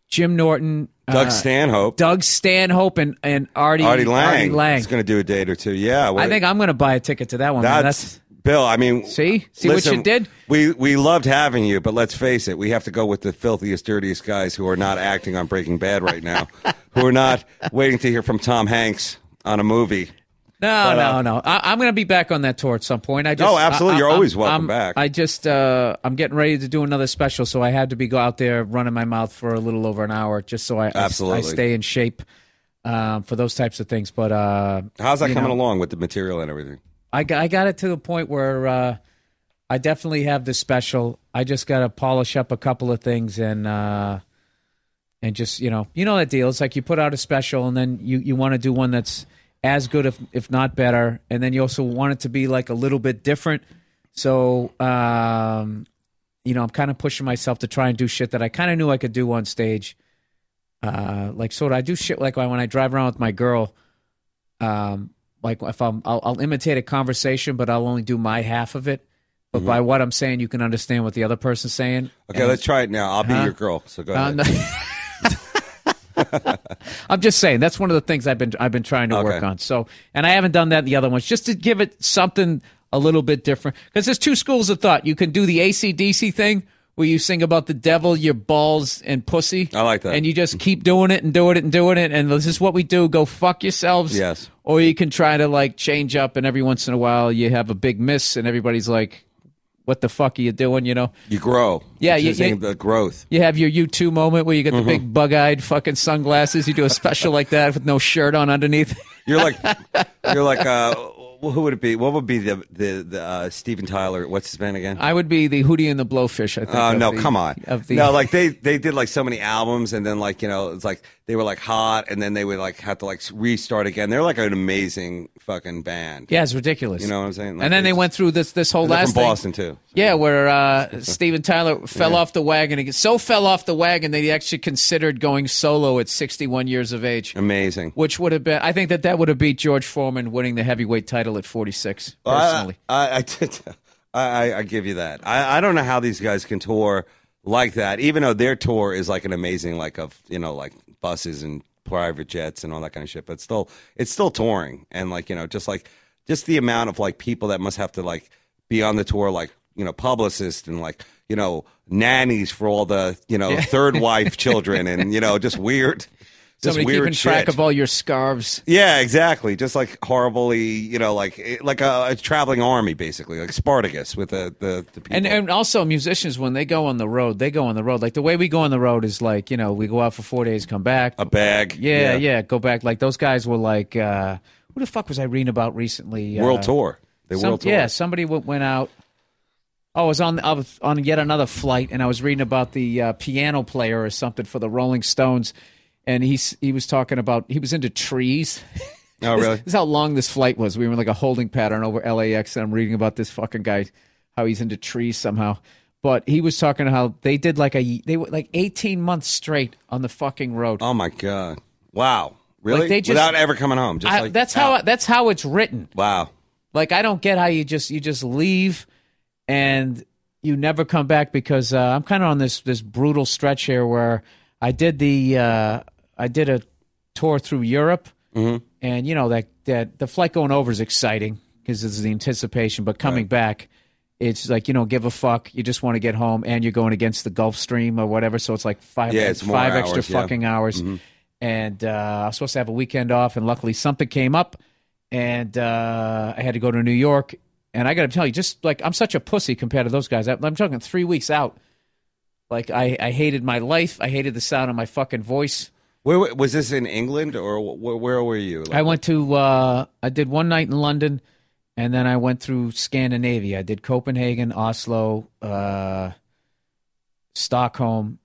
[SPEAKER 1] Jim Norton,
[SPEAKER 4] Doug
[SPEAKER 1] uh,
[SPEAKER 4] Stanhope.
[SPEAKER 1] Doug Stanhope, and and Artie
[SPEAKER 4] Artie Lange.
[SPEAKER 1] Artie Lange.
[SPEAKER 4] is going to do a date or two. Yeah,
[SPEAKER 1] I think I'm going to buy a ticket to that one. man.
[SPEAKER 4] that's,
[SPEAKER 1] That's
[SPEAKER 4] Bill. I mean,
[SPEAKER 1] See? See what you did?
[SPEAKER 4] We we loved having you, but let's face it, we have to go with the filthiest, dirtiest guys who are not acting on Breaking Bad right now, who are not waiting to hear from Tom Hanks on a movie.
[SPEAKER 1] No,
[SPEAKER 4] But,
[SPEAKER 1] no,
[SPEAKER 4] uh,
[SPEAKER 1] no. I, I'm going to be back on that tour at some point. I just,
[SPEAKER 4] Oh, absolutely.
[SPEAKER 1] I-
[SPEAKER 4] You're
[SPEAKER 1] I'm-
[SPEAKER 4] always welcome
[SPEAKER 1] I'm-
[SPEAKER 4] back.
[SPEAKER 1] I just, uh, I'm getting ready to do another special, so I had to be go out there running my mouth for a little over an hour, just so I, I- I,
[SPEAKER 4] Absolutely.
[SPEAKER 1] stay in shape um, for those types of things. But uh,
[SPEAKER 4] How's that coming
[SPEAKER 1] know,
[SPEAKER 4] along with the material and everything?
[SPEAKER 1] I got, I got it to the point where uh, I definitely have the special. I just got to polish up a couple of things and uh, and just you know you know that deal. It's like you put out a special and then you you want to do one that's as good if if not better, and then you also want it to be like a little bit different. So um, you know I'm kind of pushing myself to try and do shit that I kind of knew I could do on stage. Uh, like sort of I do shit like when I drive around with my girl. Um, like if I'm I'll, I'll imitate a conversation, but I'll only do my half of it. But by what I'm saying, you can understand what the other person's saying.
[SPEAKER 4] Okay,
[SPEAKER 1] And-
[SPEAKER 4] let's try it now. I'll be
[SPEAKER 1] Huh?
[SPEAKER 4] your girl. So go ahead.
[SPEAKER 1] I'm just saying that's one of the things I've been I've been trying to work on. So, and I haven't done that in the other ones, just to give it something a little bit different. Because there's two schools of thought. You can do the ACDC thing where you sing about the devil, your balls, and pussy.
[SPEAKER 4] I like that.
[SPEAKER 1] And you just keep doing it and doing it and doing it, and this is what we do. Go fuck yourselves.
[SPEAKER 4] Yes.
[SPEAKER 1] Or you can try to like change up, and every once in a while you have a big miss, and everybody's like, "What the fuck are you doing?" You know.
[SPEAKER 4] You grow.
[SPEAKER 1] Yeah,
[SPEAKER 4] You're
[SPEAKER 1] you-
[SPEAKER 4] the growth.
[SPEAKER 1] You have your U2 moment where you get the
[SPEAKER 4] Mm-hmm.
[SPEAKER 1] big bug eyed fucking sunglasses. You do a special like that with no shirt on underneath.
[SPEAKER 4] You're like, you're like, uh, who would it be? What would be the the, the uh, Steven Tyler? What's his band again?
[SPEAKER 1] I would be the Hootie and the Blowfish, I think.
[SPEAKER 4] Oh
[SPEAKER 1] of
[SPEAKER 4] no,
[SPEAKER 1] the-
[SPEAKER 4] come on.
[SPEAKER 1] Of the,
[SPEAKER 4] no, like they they did like so many albums, and then like you know it's like they were like hot, and then they would like have to like restart again. They're like an amazing fucking band.
[SPEAKER 1] yeah, it's ridiculous.
[SPEAKER 4] You know what I'm saying? Like,
[SPEAKER 1] and then they went through this this whole last
[SPEAKER 4] from
[SPEAKER 1] thing.
[SPEAKER 4] Boston too.
[SPEAKER 1] Yeah, where uh, Steven Tyler fell off the wagon. He so fell off the wagon that he actually considered going solo at 61 years of age,
[SPEAKER 4] Amazing.
[SPEAKER 1] which would have been. I think that that would have beat George Foreman winning the heavyweight title at 46.
[SPEAKER 4] Well, I-
[SPEAKER 1] Personally,
[SPEAKER 4] I, I, I, I, I give you that. I, I don't know how these guys can tour like that, even though their tour is like an amazing, like of you know, like buses and private jets and all that kind of shit. But still, it's still touring, and like you know, just like just the amount of like people that must have to like be on the tour, like you know, publicists and like you know, nannies for all the you know third wife children, and you know, just weird.
[SPEAKER 1] Somebody
[SPEAKER 4] weird
[SPEAKER 1] keeping track
[SPEAKER 4] shit.
[SPEAKER 1] of all your scarves.
[SPEAKER 4] Yeah, exactly. Just like horribly, you know, like like a, a traveling army, basically, like Spartacus with the the, the people.
[SPEAKER 1] And and also musicians when they go on the road, they go on the road. Like the way we go on the road is like you know we go out for four days, come back.
[SPEAKER 4] a bag.
[SPEAKER 1] yeah, yeah, go back. Like those guys were like, uh, who the fuck was I reading about recently?
[SPEAKER 4] World
[SPEAKER 1] uh,
[SPEAKER 4] tour. They
[SPEAKER 1] some-
[SPEAKER 4] world tour.
[SPEAKER 1] Yeah, somebody w- went out. Oh, I was on I was on yet another flight, and I was reading about the uh, piano player or something for the Rolling Stones, and he's he was talking about he was into trees.
[SPEAKER 4] Oh,
[SPEAKER 1] This-
[SPEAKER 4] really?
[SPEAKER 1] This is how long this flight was. We were in like a holding pattern over LAX, and I'm reading about this fucking guy, how he's into trees somehow. But he was talking how they did like a they were like 18 months straight on the fucking road.
[SPEAKER 4] Oh my god! Wow, really?
[SPEAKER 1] Like, they just-
[SPEAKER 4] Without ever coming home, just
[SPEAKER 1] I-
[SPEAKER 4] like
[SPEAKER 1] that's how
[SPEAKER 4] out.
[SPEAKER 1] that's how it's written.
[SPEAKER 4] Wow.
[SPEAKER 1] Like I don't get how you just you just leave and you never come back because uh, I'm kind of on this this brutal stretch here where I did the uh, I did a tour through Europe and you know that that the flight going over is exciting because it's the anticipation, but coming back. It's like you don't give a fuck. You just want to get home, and you're going against the Gulf Stream or whatever. So it's like five,
[SPEAKER 4] Yeah, it's
[SPEAKER 1] five extra
[SPEAKER 4] hours, yeah.
[SPEAKER 1] fucking hours. And uh, I was supposed to have a weekend off, and luckily something came up, and uh, I had to go to New York. And I got to tell you, just like I'm such a pussy compared to those guys. I, I'm talking three weeks out. Like I, I hated my life. I hated the sound of my fucking voice.
[SPEAKER 4] Where was this in England or where, where were you? Like,
[SPEAKER 1] I went to uh, I did one night in London, and then I went through Scandinavia. I did Copenhagen, Oslo, uh, Stockholm,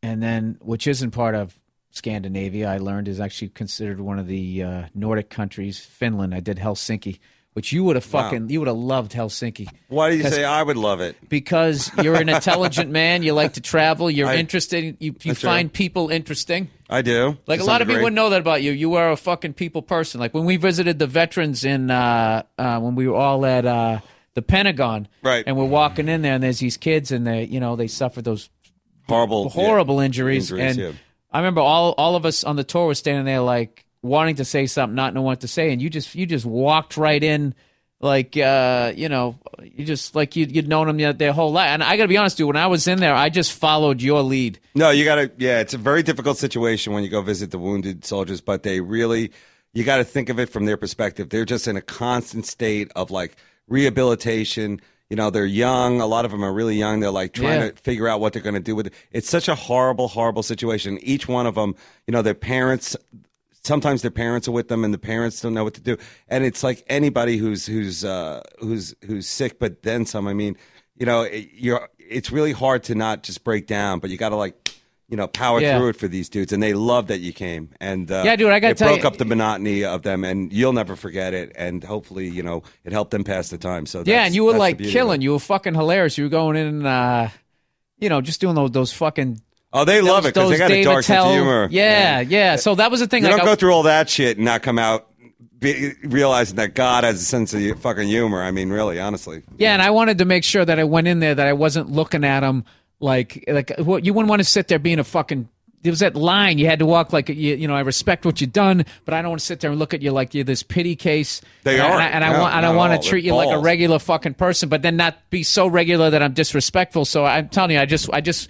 [SPEAKER 1] and then which isn't part of Scandinavia. I learned is actually considered one of the uh, Nordic countries. Finland. I did Helsinki, which you would have fucking you would have loved Helsinki
[SPEAKER 4] Why do you say I would love it?
[SPEAKER 1] because you're an intelligent man. You like to travel. You're
[SPEAKER 4] I-
[SPEAKER 1] interested. You you find people interesting.
[SPEAKER 4] I do.
[SPEAKER 1] Like a lot of people wouldn't know that about you. You are a fucking people person. Like when we visited the veterans in uh, uh, when we were all at uh, the Pentagon,
[SPEAKER 4] Right.
[SPEAKER 1] And we're walking in there, and there's these kids, and they, you know, they suffered those
[SPEAKER 4] horrible,
[SPEAKER 1] horrible
[SPEAKER 4] yeah,
[SPEAKER 1] injuries.
[SPEAKER 4] injuries,
[SPEAKER 1] and
[SPEAKER 4] yeah.
[SPEAKER 1] I remember all all of us on the tour were standing there, like wanting to say something, not knowing what to say, and you just you just walked right in. Like uh, you know, you just like you, you'd known them their, their whole life, and I got to be honest, dude. When I was in there, I just followed your lead.
[SPEAKER 4] No, you got to. Yeah, it's a very difficult situation when you go visit the wounded soldiers, but they really, you got to think of it from their perspective. They're just in a constant state of like rehabilitation. You know, they're young. A lot of them are really young. They're like trying
[SPEAKER 1] Yeah.
[SPEAKER 4] to figure out what they're going to do with it. It's such a horrible, horrible situation. Each one of them, you know, their parents. Sometimes their parents are with them, and the parents don't know what to do. And it's like anybody who's who's uh, who's who's sick, but then some. I mean, you know, it, you're. It's really hard to not just break down, but you got to like. You know, power
[SPEAKER 1] Yeah.
[SPEAKER 4] through it for these dudes, and they love that you came. And uh,
[SPEAKER 1] Yeah, dude, I gotta
[SPEAKER 4] it broke
[SPEAKER 1] you-
[SPEAKER 4] up the monotony of them, and you'll never forget it. And hopefully, you know, it helped them pass the time. So
[SPEAKER 1] yeah, and you were like killing. You were fucking hilarious. You were going in, uh, you know, just doing those, those fucking.
[SPEAKER 4] Oh, they love it because they got a
[SPEAKER 1] David
[SPEAKER 4] dark sense of humor.
[SPEAKER 1] Yeah, yeah, So that was the thing.
[SPEAKER 4] You
[SPEAKER 1] like,
[SPEAKER 4] don't
[SPEAKER 1] I-
[SPEAKER 4] go through all that shit and not come out be, realizing that God has a sense of fucking humor. I mean, really, honestly.
[SPEAKER 1] Yeah, and I wanted to make sure that I went in there that I wasn't looking at him like like what you wouldn't want to sit there being a fucking. There was that line you had to walk like you, you know. I respect what you've done, but I don't want to sit there and look at you like you're this pity case.
[SPEAKER 4] They
[SPEAKER 1] and I,
[SPEAKER 4] are.
[SPEAKER 1] and I, and I want and I want to treat
[SPEAKER 4] They're
[SPEAKER 1] you like a regular fucking person, but then not be so regular that I'm disrespectful. So I'm telling you, I just I just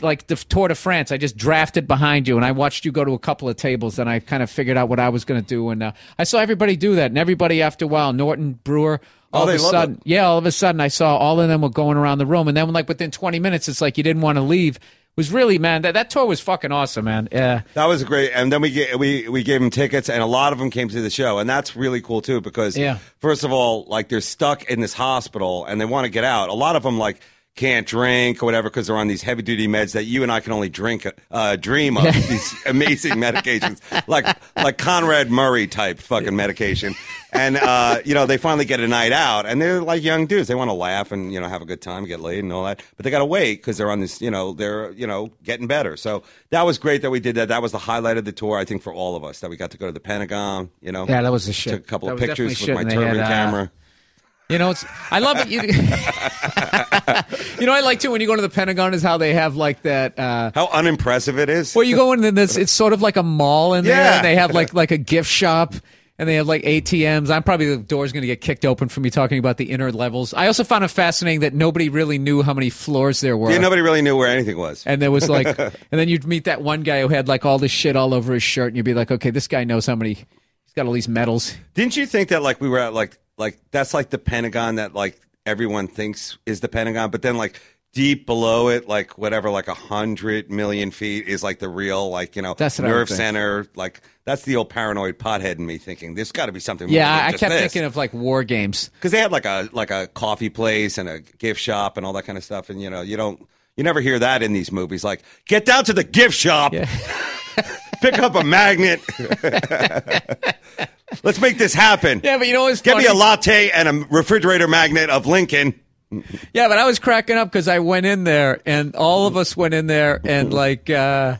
[SPEAKER 1] like the Tour de France, I just drafted behind you, and I watched you go to a couple of tables, and I kind of figured out what I was going to do, and uh, I saw everybody do that, and everybody after a while, Norton Breuer, all
[SPEAKER 4] Oh,
[SPEAKER 1] of a sudden,
[SPEAKER 4] it.
[SPEAKER 1] yeah, all of a sudden, I saw all of them were going around the room, and then like within 20 minutes, it's like you didn't want to leave. It was really man, that that tour was fucking awesome, man. Yeah,
[SPEAKER 4] That was great, and then we get, we we gave them tickets, and a lot of them came to the show, and that's really cool too. Because
[SPEAKER 1] Yeah.
[SPEAKER 4] first of all, like they're stuck in this hospital, and they want to get out. A lot of them like can't drink or whatever because they're on these heavy duty meds that you and I can only drink uh, dream of these amazing medications like like Conrad Murray type fucking medication. And uh, you know they finally get a night out, and they're like young dudes. They want to laugh and you know have a good time, get laid, and all that. But they got to wait because they're on this. You know they're you know getting better. So that was great that we did that. That was the highlight of the tour, I think, for all of us. That we got to go to the Pentagon. You know,
[SPEAKER 1] Yeah, that was the shit.
[SPEAKER 4] Took a couple
[SPEAKER 1] That
[SPEAKER 4] of pictures with my turban
[SPEAKER 1] uh,
[SPEAKER 4] camera.
[SPEAKER 1] You know, it's I love it. You, you know, I like too when you go to the Pentagon is how they have like that. Uh,
[SPEAKER 4] How unimpressive it is.
[SPEAKER 1] Well, you go in this. It's sort of like a mall in there.
[SPEAKER 4] Yeah.
[SPEAKER 1] And they have like like a gift shop, and they have like ATMs. I'm probably the door's going to get kicked open for me talking about the inner levels. I also found it fascinating that nobody really knew how many floors there were.
[SPEAKER 4] yeah, nobody really knew where anything was.
[SPEAKER 1] and there was like, and then you'd meet that one guy who had like all this shit all over his shirt, and you'd be like, okay, this guy knows how many. He's got all these medals.
[SPEAKER 4] Didn't you think that like we were at like like that's like the Pentagon that like everyone thinks is the Pentagon, but then like deep below it, like whatever, like a hundred million feet is like the real like you know
[SPEAKER 1] That's what I would
[SPEAKER 4] nerve center. Like that's the old paranoid pothead in me thinking there's got to be something. more
[SPEAKER 1] Yeah, I, kept
[SPEAKER 4] this.
[SPEAKER 1] thinking of like war games.
[SPEAKER 4] because they had like a like a coffee place and a gift shop and all that kind of stuff, and you know you don't you never hear that in these movies. Like get down to the gift shop,
[SPEAKER 1] Yeah.
[SPEAKER 4] pick up a magnet. Let's make this happen.
[SPEAKER 1] Yeah, but you know what's
[SPEAKER 4] Get me a latte and a refrigerator magnet of Lincoln.
[SPEAKER 1] Yeah, but I was cracking up because I went in there and all of us went in there and like uh,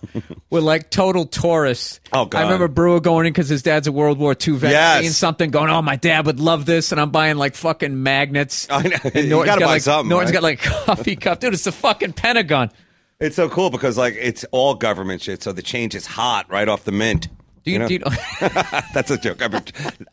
[SPEAKER 1] were like total tourists.
[SPEAKER 4] Oh, God.
[SPEAKER 1] I remember Breuer going in because his dad's a World War II vet,
[SPEAKER 4] Yes.
[SPEAKER 1] seeing something going. Oh, my dad would love this, and I'm buying like fucking magnets.
[SPEAKER 4] I know.
[SPEAKER 1] And
[SPEAKER 4] You gotta
[SPEAKER 1] got
[SPEAKER 4] buy
[SPEAKER 1] like
[SPEAKER 4] something,
[SPEAKER 1] Norton's
[SPEAKER 4] right?
[SPEAKER 1] got like coffee cup, dude. It's the fucking Pentagon.
[SPEAKER 4] It's so cool because like it's all government shit, so the change is hot right off the mint.
[SPEAKER 1] Do you,
[SPEAKER 4] know?
[SPEAKER 1] do you
[SPEAKER 4] That's a joke. I've been,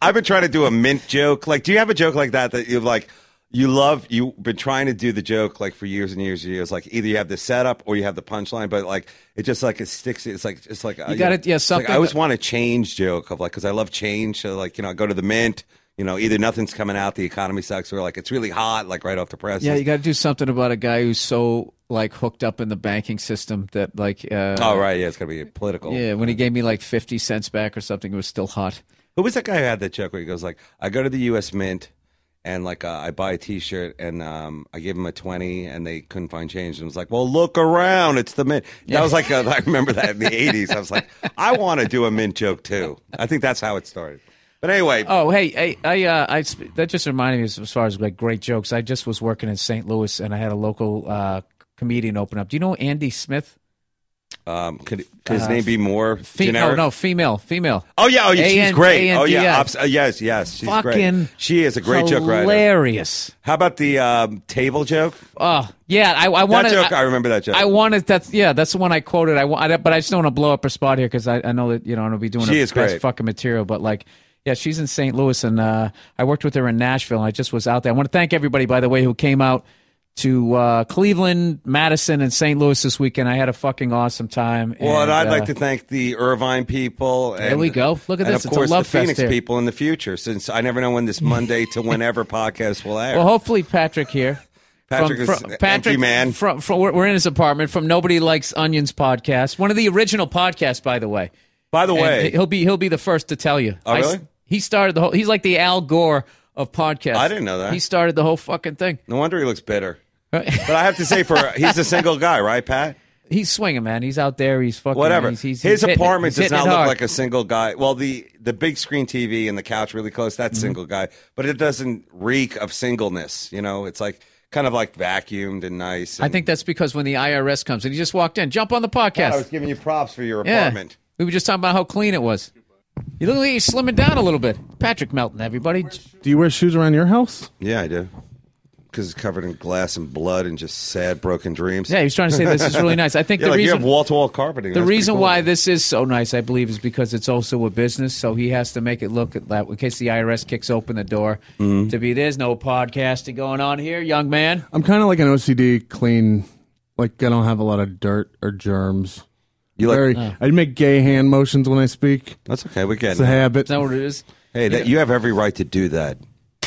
[SPEAKER 4] I've been trying to do a mint joke. Like, do you have a joke like that that you've like? You love. You've been trying to do the joke like for years and years and years. Like either you have the setup or you have the punchline, but like it just like it sticks. It's like it's like
[SPEAKER 1] You gotta- uh, yeah,
[SPEAKER 4] it's like,
[SPEAKER 1] something
[SPEAKER 4] I always want a change joke of like because I love change. So like you know, I go to the mint. You know, either nothing's coming out, the economy sucks, or like it's really hot, like right off the press.
[SPEAKER 1] yeah, you got to do something about a guy who's so like hooked up in the banking system that like. Uh,
[SPEAKER 4] oh right, yeah, it's gonna be political.
[SPEAKER 1] Yeah, when he gave me like fifty cents back or something, it was still hot.
[SPEAKER 4] Who was that guy who had that joke where he goes like, "I go to the U.S. Mint and like uh, I buy a T-shirt and um, I give him a twenty and they couldn't find change and was like, well, look around, it's the Mint." That was like uh, I remember that in the '80s. I was like, I want to do a Mint joke too. I think that's how it started. But anyway,
[SPEAKER 1] Oh, hey, hey, I, uh, I, that just reminded me as, far as like great jokes. I just was working in St. Louis and I had a local uh, comedian open up. Do you know Andy Smith?
[SPEAKER 4] um, could, could his name be more
[SPEAKER 1] Fe-
[SPEAKER 4] generic?
[SPEAKER 1] no, no, female, female.
[SPEAKER 4] Oh yeah, oh yeah, she's
[SPEAKER 1] A-N-
[SPEAKER 4] great. Oh yeah, Ops- uh, yes, yes, she's
[SPEAKER 1] Fucking
[SPEAKER 4] great. She is a great joke writer.
[SPEAKER 1] Hilarious.
[SPEAKER 4] How about the um, table joke?
[SPEAKER 1] Oh, yeah. I, I
[SPEAKER 4] That joke, I,
[SPEAKER 1] I,
[SPEAKER 4] remember that joke.
[SPEAKER 1] I wanted that's yeah, that's the one I quoted. I, I but I just don't want to blow up her spot here because I, I know that you know I'm gonna be doing
[SPEAKER 4] She
[SPEAKER 1] her
[SPEAKER 4] is
[SPEAKER 1] best
[SPEAKER 4] great.
[SPEAKER 1] fucking material. But like, yeah, she's in St. Louis and uh, I worked with her in Nashville. and I just was out there. I want to thank everybody by the way who came out to uh, Cleveland, Madison, and St. Louis this weekend. I had a fucking awesome time.
[SPEAKER 4] Well, and I'd
[SPEAKER 1] uh,
[SPEAKER 4] like to thank the Irvine people. And,
[SPEAKER 1] we go. Look at this.
[SPEAKER 4] Of
[SPEAKER 1] It's a
[SPEAKER 4] course,
[SPEAKER 1] love
[SPEAKER 4] the Phoenix
[SPEAKER 1] here.
[SPEAKER 4] people in the future, since I never know when this Monday to whenever podcast will air.
[SPEAKER 1] Well, hopefully Patrick here.
[SPEAKER 4] Patrick is
[SPEAKER 1] from, Patrick
[SPEAKER 4] man.
[SPEAKER 1] From, from we're in his apartment. From Nobody Likes Onions podcast, one of the original podcasts, by the way.
[SPEAKER 4] By the
[SPEAKER 1] And
[SPEAKER 4] way,
[SPEAKER 1] he'll be he'll be the first to tell you.
[SPEAKER 4] Oh,
[SPEAKER 1] I
[SPEAKER 4] really?
[SPEAKER 1] He started the whole. He's like the Al Gore of podcasts.
[SPEAKER 4] I didn't know that.
[SPEAKER 1] He started the whole fucking thing.
[SPEAKER 4] no wonder he looks bitter. But I have to say, for he's a single guy, right, Pat?
[SPEAKER 1] He's swinging, man. He's out there. He's fucking.
[SPEAKER 4] Whatever.
[SPEAKER 1] He's, he's,
[SPEAKER 4] His
[SPEAKER 1] he's
[SPEAKER 4] apartment does not look
[SPEAKER 1] hard.
[SPEAKER 4] like a single guy. Well, the the big screen TV and the couch really close. That's
[SPEAKER 1] Mm-hmm.
[SPEAKER 4] single guy, but it doesn't reek of singleness. You know, it's like kind of like vacuumed and nice.
[SPEAKER 1] I think that's because when the IRS comes and he just walked in, jump on the podcast.
[SPEAKER 4] I was giving you props for your
[SPEAKER 1] Yeah.
[SPEAKER 4] apartment.
[SPEAKER 1] We were just talking about how clean it was. You look like you're slimming down a little bit. Patrick Melton, everybody.
[SPEAKER 5] Do you wear shoes around your house?
[SPEAKER 4] Yeah, I do. Because it's covered in glass and blood and just sad, broken dreams.
[SPEAKER 1] Yeah, he was trying to say this is really nice. I think
[SPEAKER 4] Yeah,
[SPEAKER 1] the
[SPEAKER 4] like you
[SPEAKER 1] reason
[SPEAKER 4] have wall to wall carpeting.
[SPEAKER 1] the
[SPEAKER 4] That's
[SPEAKER 1] reason
[SPEAKER 4] cool.
[SPEAKER 1] why this is so nice, I believe, is because it's also a business. So he has to make it look at that in case the IRS kicks open the door
[SPEAKER 4] Mm-hmm.
[SPEAKER 1] to be. There's no podcasting going on here, young man.
[SPEAKER 5] I'm kind of like an OCD clean. Like I don't have a lot of dirt or germs.
[SPEAKER 4] You like.
[SPEAKER 5] Very, I make gay hand motions when I speak.
[SPEAKER 4] That's okay. We get
[SPEAKER 5] It's a
[SPEAKER 4] it.
[SPEAKER 5] habit.
[SPEAKER 1] Is that what it is?
[SPEAKER 4] Hey, that, you have every right to do that.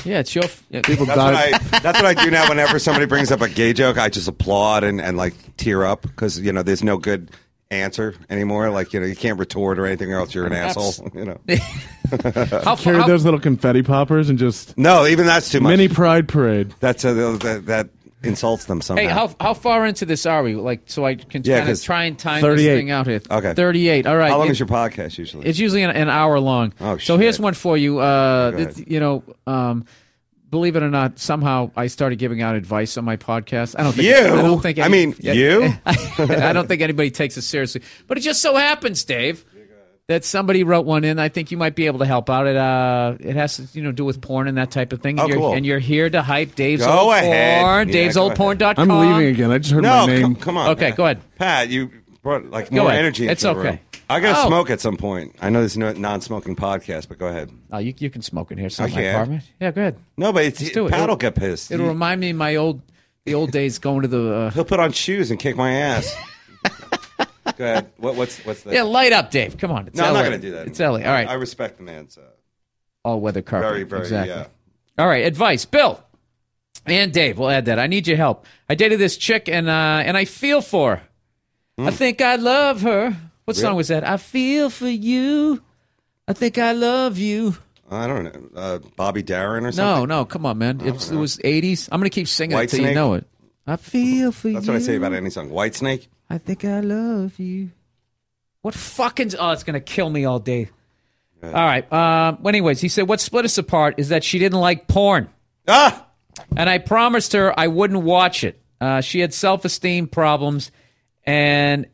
[SPEAKER 1] Yeah, it's your. Yeah.
[SPEAKER 5] People
[SPEAKER 4] That's what. I. That's what I do now. Whenever somebody brings up a gay joke, I just applaud and, and like tear up because you know there's no good answer anymore. Like you know you can't retort or anything, or else you're an asshole. You know.
[SPEAKER 1] How,
[SPEAKER 5] Carry
[SPEAKER 1] how,
[SPEAKER 5] those little confetti poppers and just
[SPEAKER 4] No, even that's too much.
[SPEAKER 5] mini pride parade.
[SPEAKER 4] That's a, that, that insults them somehow.
[SPEAKER 1] hey, how how far into this are we? Like, so I can
[SPEAKER 4] Yeah,
[SPEAKER 1] kind of
[SPEAKER 4] 'cause
[SPEAKER 1] try and time
[SPEAKER 5] 38.
[SPEAKER 1] this thing out here.
[SPEAKER 4] Okay.
[SPEAKER 1] thirty-eight. All right.
[SPEAKER 4] How long
[SPEAKER 1] It-
[SPEAKER 4] is your podcast usually?
[SPEAKER 1] It's usually an, an hour long.
[SPEAKER 4] Oh,
[SPEAKER 1] so here's
[SPEAKER 4] shit.
[SPEAKER 1] one for you. Uh,
[SPEAKER 4] Go ahead.
[SPEAKER 1] th- you know, um, believe it or not, somehow I started giving out advice on my podcast. I don't think
[SPEAKER 4] You?
[SPEAKER 1] I don't think
[SPEAKER 4] I mean, you?
[SPEAKER 1] I don't think anybody takes it seriously. But it just so happens, Dave, that somebody wrote one in. I think you might be able to help out. It uh, it has to you know do with porn and that type of thing.
[SPEAKER 4] Oh,
[SPEAKER 1] and, you're,
[SPEAKER 4] cool.
[SPEAKER 1] and you're here to hype Dave's
[SPEAKER 4] Go
[SPEAKER 1] old
[SPEAKER 4] ahead.
[SPEAKER 1] porn.
[SPEAKER 4] Yeah,
[SPEAKER 1] Dave's
[SPEAKER 4] go
[SPEAKER 1] old porn.com.
[SPEAKER 5] I'm leaving again. I just heard
[SPEAKER 4] no,
[SPEAKER 5] my name.
[SPEAKER 4] come, come on.
[SPEAKER 1] Okay,
[SPEAKER 4] Pat.
[SPEAKER 1] go ahead.
[SPEAKER 4] Pat, you brought like
[SPEAKER 1] Go
[SPEAKER 4] more
[SPEAKER 1] ahead.
[SPEAKER 4] energy. Into
[SPEAKER 1] It's
[SPEAKER 4] the
[SPEAKER 1] okay.
[SPEAKER 4] room. I got to
[SPEAKER 1] Oh.
[SPEAKER 4] smoke at some point. I know there's no non-smoking podcast, but go ahead.
[SPEAKER 1] Oh, you you can smoke in here. It's not
[SPEAKER 4] I
[SPEAKER 1] my
[SPEAKER 4] can.
[SPEAKER 1] apartment. Yeah, go ahead.
[SPEAKER 4] No, but it's,
[SPEAKER 1] do it.
[SPEAKER 4] Pat
[SPEAKER 1] It'll-
[SPEAKER 4] will get pissed.
[SPEAKER 1] It'll
[SPEAKER 4] You-
[SPEAKER 1] remind me of my old the old days going to the. Uh,
[SPEAKER 4] He'll put on shoes and kick my ass. go ahead. What, what's what's that?
[SPEAKER 1] Yeah, light up, Dave. Come on. It's
[SPEAKER 4] no, I'm not going to do that.
[SPEAKER 1] It's LA. All right.
[SPEAKER 4] I respect the man's uh,
[SPEAKER 1] All weather carpet.
[SPEAKER 4] very, very,
[SPEAKER 1] exactly.
[SPEAKER 4] yeah.
[SPEAKER 1] All right. Advice, Bill and Dave. We'll add that. I need your help. I dated this chick and uh, and I feel for her.
[SPEAKER 4] Hmm.
[SPEAKER 1] I think I love her. What song was that? I feel for you. I think I love you.
[SPEAKER 4] I don't know, uh, Bobby Darin or something.
[SPEAKER 1] no, no. come on, man. It was, it was 80s. I'm going to keep singing it
[SPEAKER 4] White
[SPEAKER 1] till you know it. I feel for
[SPEAKER 4] That's
[SPEAKER 1] you.
[SPEAKER 4] That's what I say about any song. White Snake.
[SPEAKER 1] I think I love you. What fucking? Oh, it's gonna kill me all day. All right. Um. well, anyways, he said what split us apart is that she didn't like porn,
[SPEAKER 4] Ah,
[SPEAKER 1] and I promised her I wouldn't watch it. Uh, she had self-esteem problems, and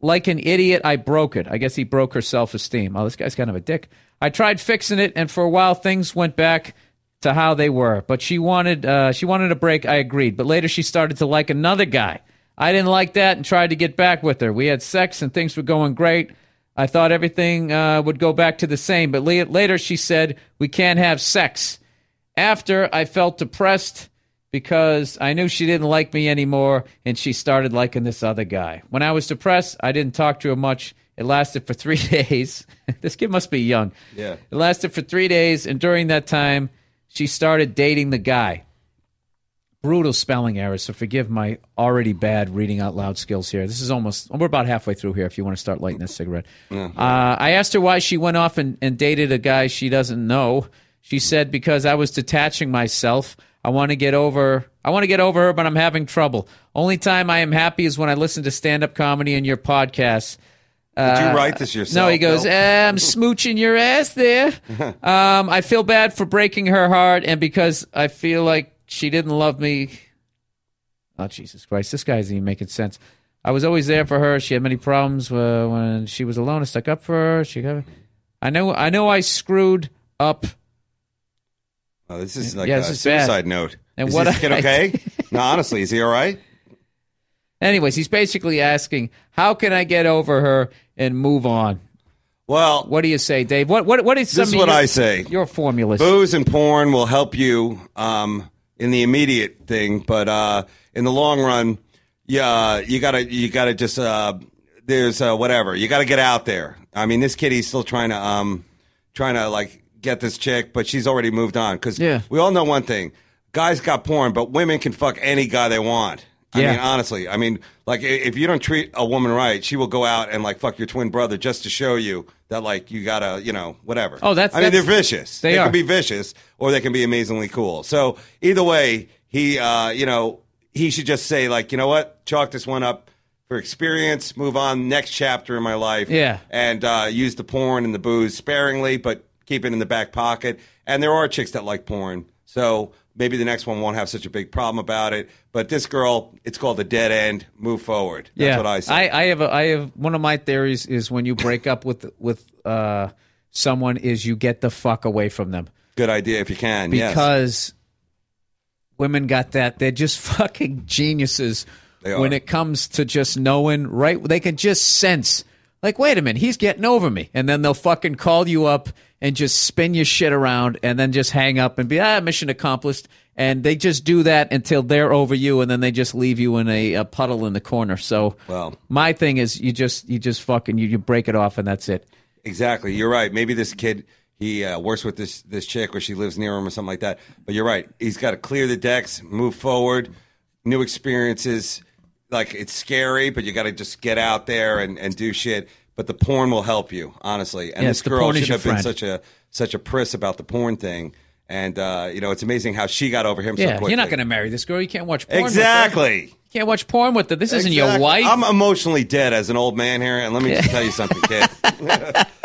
[SPEAKER 1] like an idiot, I broke it. I guess he broke her self-esteem. Oh, this guy's kind of a dick. I tried fixing it, and for a while things went back to how they were. But she wanted uh, she wanted a break. I agreed. But later she started to like another guy. I didn't like that and tried to get back with her. We had sex and things were going great. I thought everything uh, would go back to the same. But la- later she said we can't have sex. After I felt depressed because I knew she didn't like me anymore and she started liking this other guy. When I was depressed, I didn't talk to her much. It lasted for three days. this kid must be young.
[SPEAKER 4] Yeah.
[SPEAKER 1] It lasted for three days, and during that time, she started dating the guy. Brutal spelling errors, so forgive my already bad reading out loud skills here. This is almost, we're about halfway through here if you want to start lighting that cigarette. Uh, I asked her why she went off and, and dated a guy she doesn't know. She said, because I was detaching myself. I want to get over. I want to get over her, but I'm having trouble. Only time I am happy is when I listen to stand-up comedy and your podcasts.
[SPEAKER 4] did you write this yourself?
[SPEAKER 1] Uh, No, he goes,
[SPEAKER 4] Bill?
[SPEAKER 1] "Eh, I'm smooching your ass there. Um, I feel bad for breaking her heart, and because I feel like she didn't love me. Oh, Jesus Christ. This guy's even making sense. I was always there for her. She had many problems uh, when she was alone. I stuck up for her. She got. I know. I know. I screwed up.
[SPEAKER 4] Oh, this is like
[SPEAKER 1] Yeah,
[SPEAKER 4] a
[SPEAKER 1] this is bad.
[SPEAKER 4] suicide note.
[SPEAKER 1] And
[SPEAKER 4] is
[SPEAKER 1] what
[SPEAKER 4] this kid
[SPEAKER 1] I-
[SPEAKER 4] okay? no, honestly, is he all right?
[SPEAKER 1] Anyways, he's basically asking, "How can I get over her and move on?"
[SPEAKER 4] Well,
[SPEAKER 1] What do you say, Dave? What what what is some
[SPEAKER 4] This is what
[SPEAKER 1] your,
[SPEAKER 4] I say.
[SPEAKER 1] Your formulas.
[SPEAKER 4] booze and porn will help you um, in the immediate thing, but uh, in the long run, yeah, you gotta you gotta just uh, there's uh, whatever you gotta get out there. I mean, this kid he's still trying to um, trying to like get this chick, but she's already moved on because
[SPEAKER 1] Yeah.
[SPEAKER 4] we all know one thing: guys got porn, but women can fuck any guy they want. I
[SPEAKER 1] Yeah.
[SPEAKER 4] mean, honestly, I mean, like if you don't treat a woman right, she will go out and like fuck your twin brother just to show you that like you gotta, you know, whatever.
[SPEAKER 1] Oh, that's-
[SPEAKER 4] I mean, they're vicious.
[SPEAKER 1] they are.
[SPEAKER 4] can be vicious or they can be amazingly cool. So either way, he, uh, you know, he should just say like, you know what, chalk this one up for experience, move on, next chapter in my life.
[SPEAKER 1] Yeah.
[SPEAKER 4] and uh, use the porn and the booze sparingly, but keep it in the back pocket. And there are chicks that like porn, so maybe the next one won't have such a big problem about it. But this girl, it's called a dead end. Move forward. That's
[SPEAKER 1] yeah,
[SPEAKER 4] what I say.
[SPEAKER 1] I, I have a, I have one of my theories is when you break up with with uh, someone is you get the fuck away from them
[SPEAKER 4] Good idea if you can. yes.
[SPEAKER 1] because women got that they're just fucking geniuses when it comes to just knowing right they can just sense like wait a minute he's getting over me and then they'll fucking call you up and just spin your shit around and then just hang up and be ah mission accomplished and they just do that until they're over you and then they just leave you in a, a puddle in the corner so
[SPEAKER 4] Well.
[SPEAKER 1] my thing is you just you just fucking you, you break it off and that's it
[SPEAKER 4] Exactly. You're right. Maybe this kid he uh, works with this this chick or she lives near him or something like that. But you're right. He's got to clear the decks, move forward, new experiences. Like it's scary, but you got to just get out there and, and do shit. But the porn will help you, honestly. And
[SPEAKER 1] Yes,
[SPEAKER 4] this girl should have been such a such a priss about the porn thing. And uh, you know, it's amazing how she got over him so
[SPEAKER 1] yeah
[SPEAKER 4] quickly.
[SPEAKER 1] you're not going to marry this girl you can't watch porn
[SPEAKER 4] exactly.
[SPEAKER 1] you can't watch porn with her this isn't your wife
[SPEAKER 4] I'm emotionally dead as an old man here, and let me just tell you something, kid.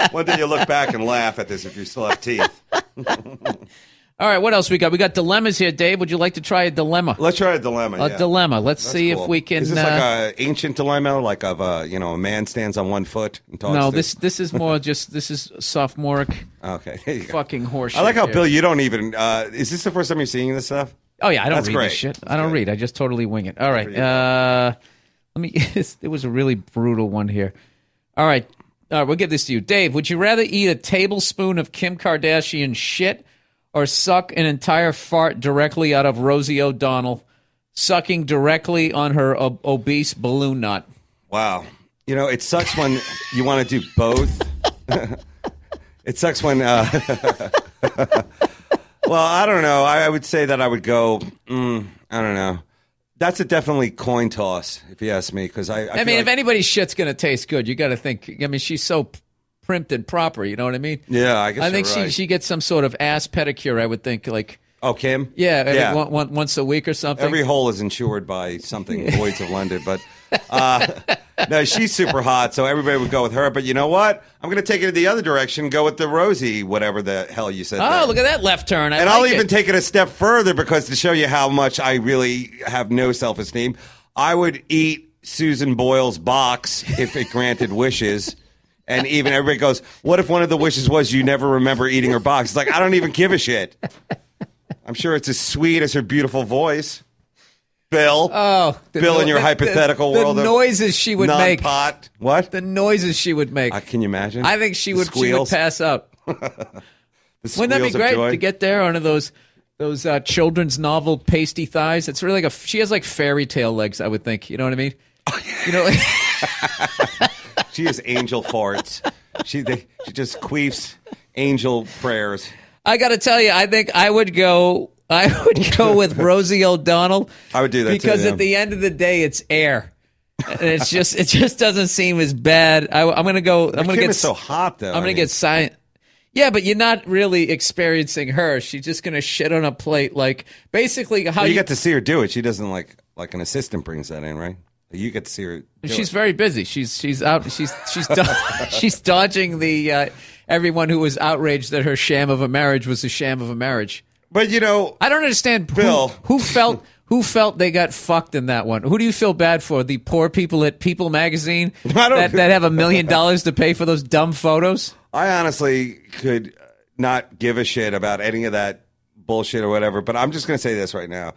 [SPEAKER 4] One day you look back and laugh at this if you still have teeth.
[SPEAKER 1] All right, what else we got? We got dilemmas here, Dave. Would you like to try a dilemma?
[SPEAKER 4] Let's try a dilemma.
[SPEAKER 1] A
[SPEAKER 4] yeah.
[SPEAKER 1] dilemma. Let's
[SPEAKER 4] That's
[SPEAKER 1] see
[SPEAKER 4] cool.
[SPEAKER 1] if we can.
[SPEAKER 4] Is this
[SPEAKER 1] uh,
[SPEAKER 4] like a ancient dilemma, like of a you know a man stands on one foot and talks?
[SPEAKER 1] no,
[SPEAKER 4] to-
[SPEAKER 1] this this is more just this is sophomoric
[SPEAKER 4] Okay, there you
[SPEAKER 1] fucking horseshit.
[SPEAKER 4] I like how
[SPEAKER 1] here.
[SPEAKER 4] Bill. You don't even. Uh, is this the first time you're seeing this stuff?
[SPEAKER 1] Oh yeah, I don't
[SPEAKER 4] That's
[SPEAKER 1] read
[SPEAKER 4] great.
[SPEAKER 1] this shit.
[SPEAKER 4] That's
[SPEAKER 1] I don't
[SPEAKER 4] good.
[SPEAKER 1] read. I just totally wing it. All right. Uh, let me. it was a really brutal one here. All right. All right. We'll give this to you, Dave. Would you rather eat a tablespoon of Kim Kardashian shit or suck an entire fart directly out of Rosie O'Donnell, sucking directly on her ob- obese balloon nut?
[SPEAKER 4] Wow. You know, it sucks when you want to do both. it sucks when. Uh, well, I don't know. I, I would say that I would go. Mm, I don't know. That's a definitely coin toss, if you ask me, because I. I,
[SPEAKER 1] I mean,
[SPEAKER 4] like-
[SPEAKER 1] if anybody's shit's gonna taste good, you got to think. I mean, she's so primped and proper. You know what I mean?
[SPEAKER 4] Yeah, I guess
[SPEAKER 1] I think she
[SPEAKER 4] right.
[SPEAKER 1] she gets some sort of ass pedicure. I would think like.
[SPEAKER 4] Oh, Kim.
[SPEAKER 1] Yeah, every,
[SPEAKER 4] yeah.
[SPEAKER 1] One, one, once a week or something.
[SPEAKER 4] Every hole is insured by something, Lloyd's of London. But uh, no, she's super hot, so everybody would go with her. But you know what? I'm going to take it the other direction. Go with the Rosie, whatever the hell you said.
[SPEAKER 1] oh,
[SPEAKER 4] there.
[SPEAKER 1] look at that left turn! I
[SPEAKER 4] And
[SPEAKER 1] like
[SPEAKER 4] I'll even
[SPEAKER 1] it.
[SPEAKER 4] take it a step further because to show you how much I really have no self esteem, I would eat Susan Boyle's box if it granted wishes. And even everybody goes, What if one of the wishes was you never remember eating her box? It's like, I don't even give a shit. I'm sure it's as sweet as her beautiful voice. Bill.
[SPEAKER 1] Oh,
[SPEAKER 4] Bill, in your
[SPEAKER 1] the-
[SPEAKER 4] hypothetical
[SPEAKER 1] the,
[SPEAKER 4] world
[SPEAKER 1] the
[SPEAKER 4] of
[SPEAKER 1] noises she would make,
[SPEAKER 4] non-pot. What?
[SPEAKER 1] the noises she would make.
[SPEAKER 4] Uh, can you imagine?
[SPEAKER 1] I think she
[SPEAKER 4] The
[SPEAKER 1] would she would
[SPEAKER 4] squeals?
[SPEAKER 1] pass
[SPEAKER 4] up.
[SPEAKER 1] Wouldn't that be great to get there under those those uh, children's novel pasty thighs? It's really like a she has like fairy tale legs. I would think. You know what I mean? You know, like,
[SPEAKER 4] She is angel farts. She they, she just queefs angel prayers.
[SPEAKER 1] I got to tell you, I think I would go. I would go with Rosie O'Donnell.
[SPEAKER 4] I would do that too,
[SPEAKER 1] because
[SPEAKER 4] yeah.
[SPEAKER 1] at the end of the day, it's air. And it's just it just doesn't seem as bad. I, am gonna go. I'm gonna get
[SPEAKER 4] so hot though.
[SPEAKER 1] I'm gonna
[SPEAKER 4] I mean,
[SPEAKER 1] get science. Yeah, but you're not really experiencing her. She's just gonna shit on a plate, like basically how
[SPEAKER 4] you
[SPEAKER 1] you.
[SPEAKER 4] get to see her do it. She doesn't like like an assistant brings that in, right? You get to see her.
[SPEAKER 1] she's
[SPEAKER 4] it.
[SPEAKER 1] very busy. She's she's out. She's she's do- she's dodging the uh, everyone who was outraged that her sham of a marriage was a sham of a marriage.
[SPEAKER 4] But you know,
[SPEAKER 1] I don't understand who-
[SPEAKER 4] Bill.
[SPEAKER 1] who, felt who felt they got fucked in that one. Who do you feel bad for? The poor people at People Magazine that, that have a million dollars to pay for those dumb photos.
[SPEAKER 4] I honestly could not give a shit about any of that bullshit or whatever. But I'm just gonna say this right now.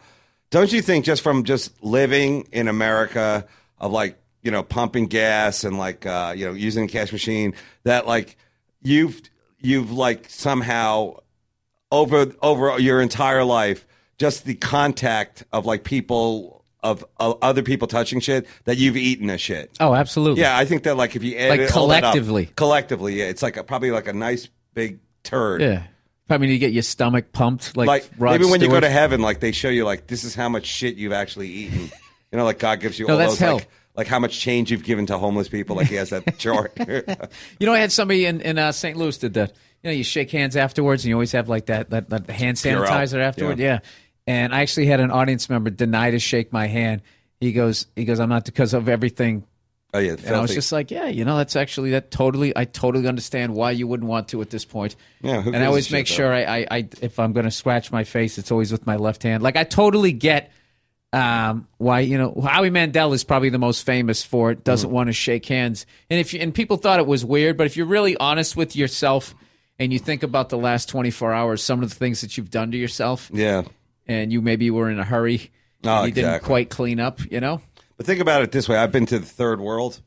[SPEAKER 4] Don't you think just from just living in America of like you know pumping gas and like uh, you know using a cash machine that like you've you've like somehow over over your entire life just the contact of like people of, of other people touching shit that you've eaten a shit.
[SPEAKER 1] Oh, absolutely.
[SPEAKER 4] Yeah, I think that like if you add
[SPEAKER 1] Like
[SPEAKER 4] that up-
[SPEAKER 1] collectively.
[SPEAKER 4] collectively, yeah, it's like a, probably like a nice big turd.
[SPEAKER 1] Yeah. Probably mean, you get your stomach pumped like,
[SPEAKER 4] Like
[SPEAKER 1] Rod
[SPEAKER 4] maybe when you go to heaven, like they show you like this is how much shit you've actually eaten. You know, like God gives you
[SPEAKER 1] No,
[SPEAKER 4] all
[SPEAKER 1] that's
[SPEAKER 4] those
[SPEAKER 1] hell.
[SPEAKER 4] like like how much change you've given to homeless people. Like he has that chart.
[SPEAKER 1] You know, I had somebody in, in uh, St. Louis did that. You know, you shake hands afterwards, and you always have like that that, that hand sanitizer afterward.
[SPEAKER 4] Yeah.
[SPEAKER 1] Yeah. and I actually had an audience member deny to shake my hand. He goes, he goes, I'm not because of everything.
[SPEAKER 4] Oh yeah,
[SPEAKER 1] And I was just like, yeah, you know, that's actually that totally. I totally understand why you wouldn't want to at this point.
[SPEAKER 4] Yeah, who
[SPEAKER 1] and I always make sure I, I, I, if I'm going to scratch my face, it's always with my left hand. Like I totally get um, why you know Howie Mandel is probably the most famous for it. Doesn't
[SPEAKER 4] Mm-hmm.
[SPEAKER 1] want to shake hands, and if you, and people thought it was weird, but if you're really honest with yourself and you think about the last 24 hours, some of the things that you've done to yourself,
[SPEAKER 4] yeah.
[SPEAKER 1] and you maybe were in a hurry,
[SPEAKER 4] Oh,
[SPEAKER 1] you didn't quite clean up, you know.
[SPEAKER 4] But think about it this way: I've been to the third world,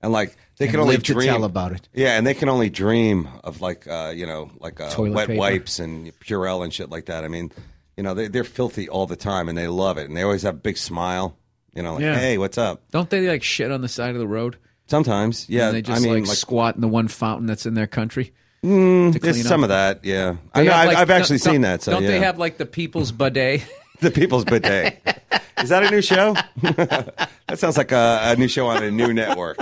[SPEAKER 4] and like they can
[SPEAKER 1] And
[SPEAKER 4] only
[SPEAKER 1] live to
[SPEAKER 4] dream
[SPEAKER 1] tell about it.
[SPEAKER 4] Yeah, and they can only dream of like uh, you know like uh,
[SPEAKER 1] Toilet
[SPEAKER 4] wet
[SPEAKER 1] paper.
[SPEAKER 4] wipes and Purell and shit like that. I mean, you know they they're filthy all the time, and they love it, and they always have a big smile. You know, like
[SPEAKER 1] Yeah.
[SPEAKER 4] hey, what's up?
[SPEAKER 1] Don't they like shit on the side of the road?
[SPEAKER 4] Sometimes, yeah.
[SPEAKER 1] and they just
[SPEAKER 4] I mean,
[SPEAKER 1] like,
[SPEAKER 4] like,
[SPEAKER 1] squat in the one fountain that's in their country. to
[SPEAKER 4] there's
[SPEAKER 1] clean
[SPEAKER 4] some
[SPEAKER 1] up.
[SPEAKER 4] of that. Yeah, I know,
[SPEAKER 1] have,
[SPEAKER 4] I've,
[SPEAKER 1] like-
[SPEAKER 4] I've actually
[SPEAKER 1] don't-
[SPEAKER 4] seen that. So
[SPEAKER 1] don't
[SPEAKER 4] yeah.
[SPEAKER 1] they have like the people's bidet?
[SPEAKER 4] the People's Bidet? Is that a new show? that sounds like a, a new show on a new network.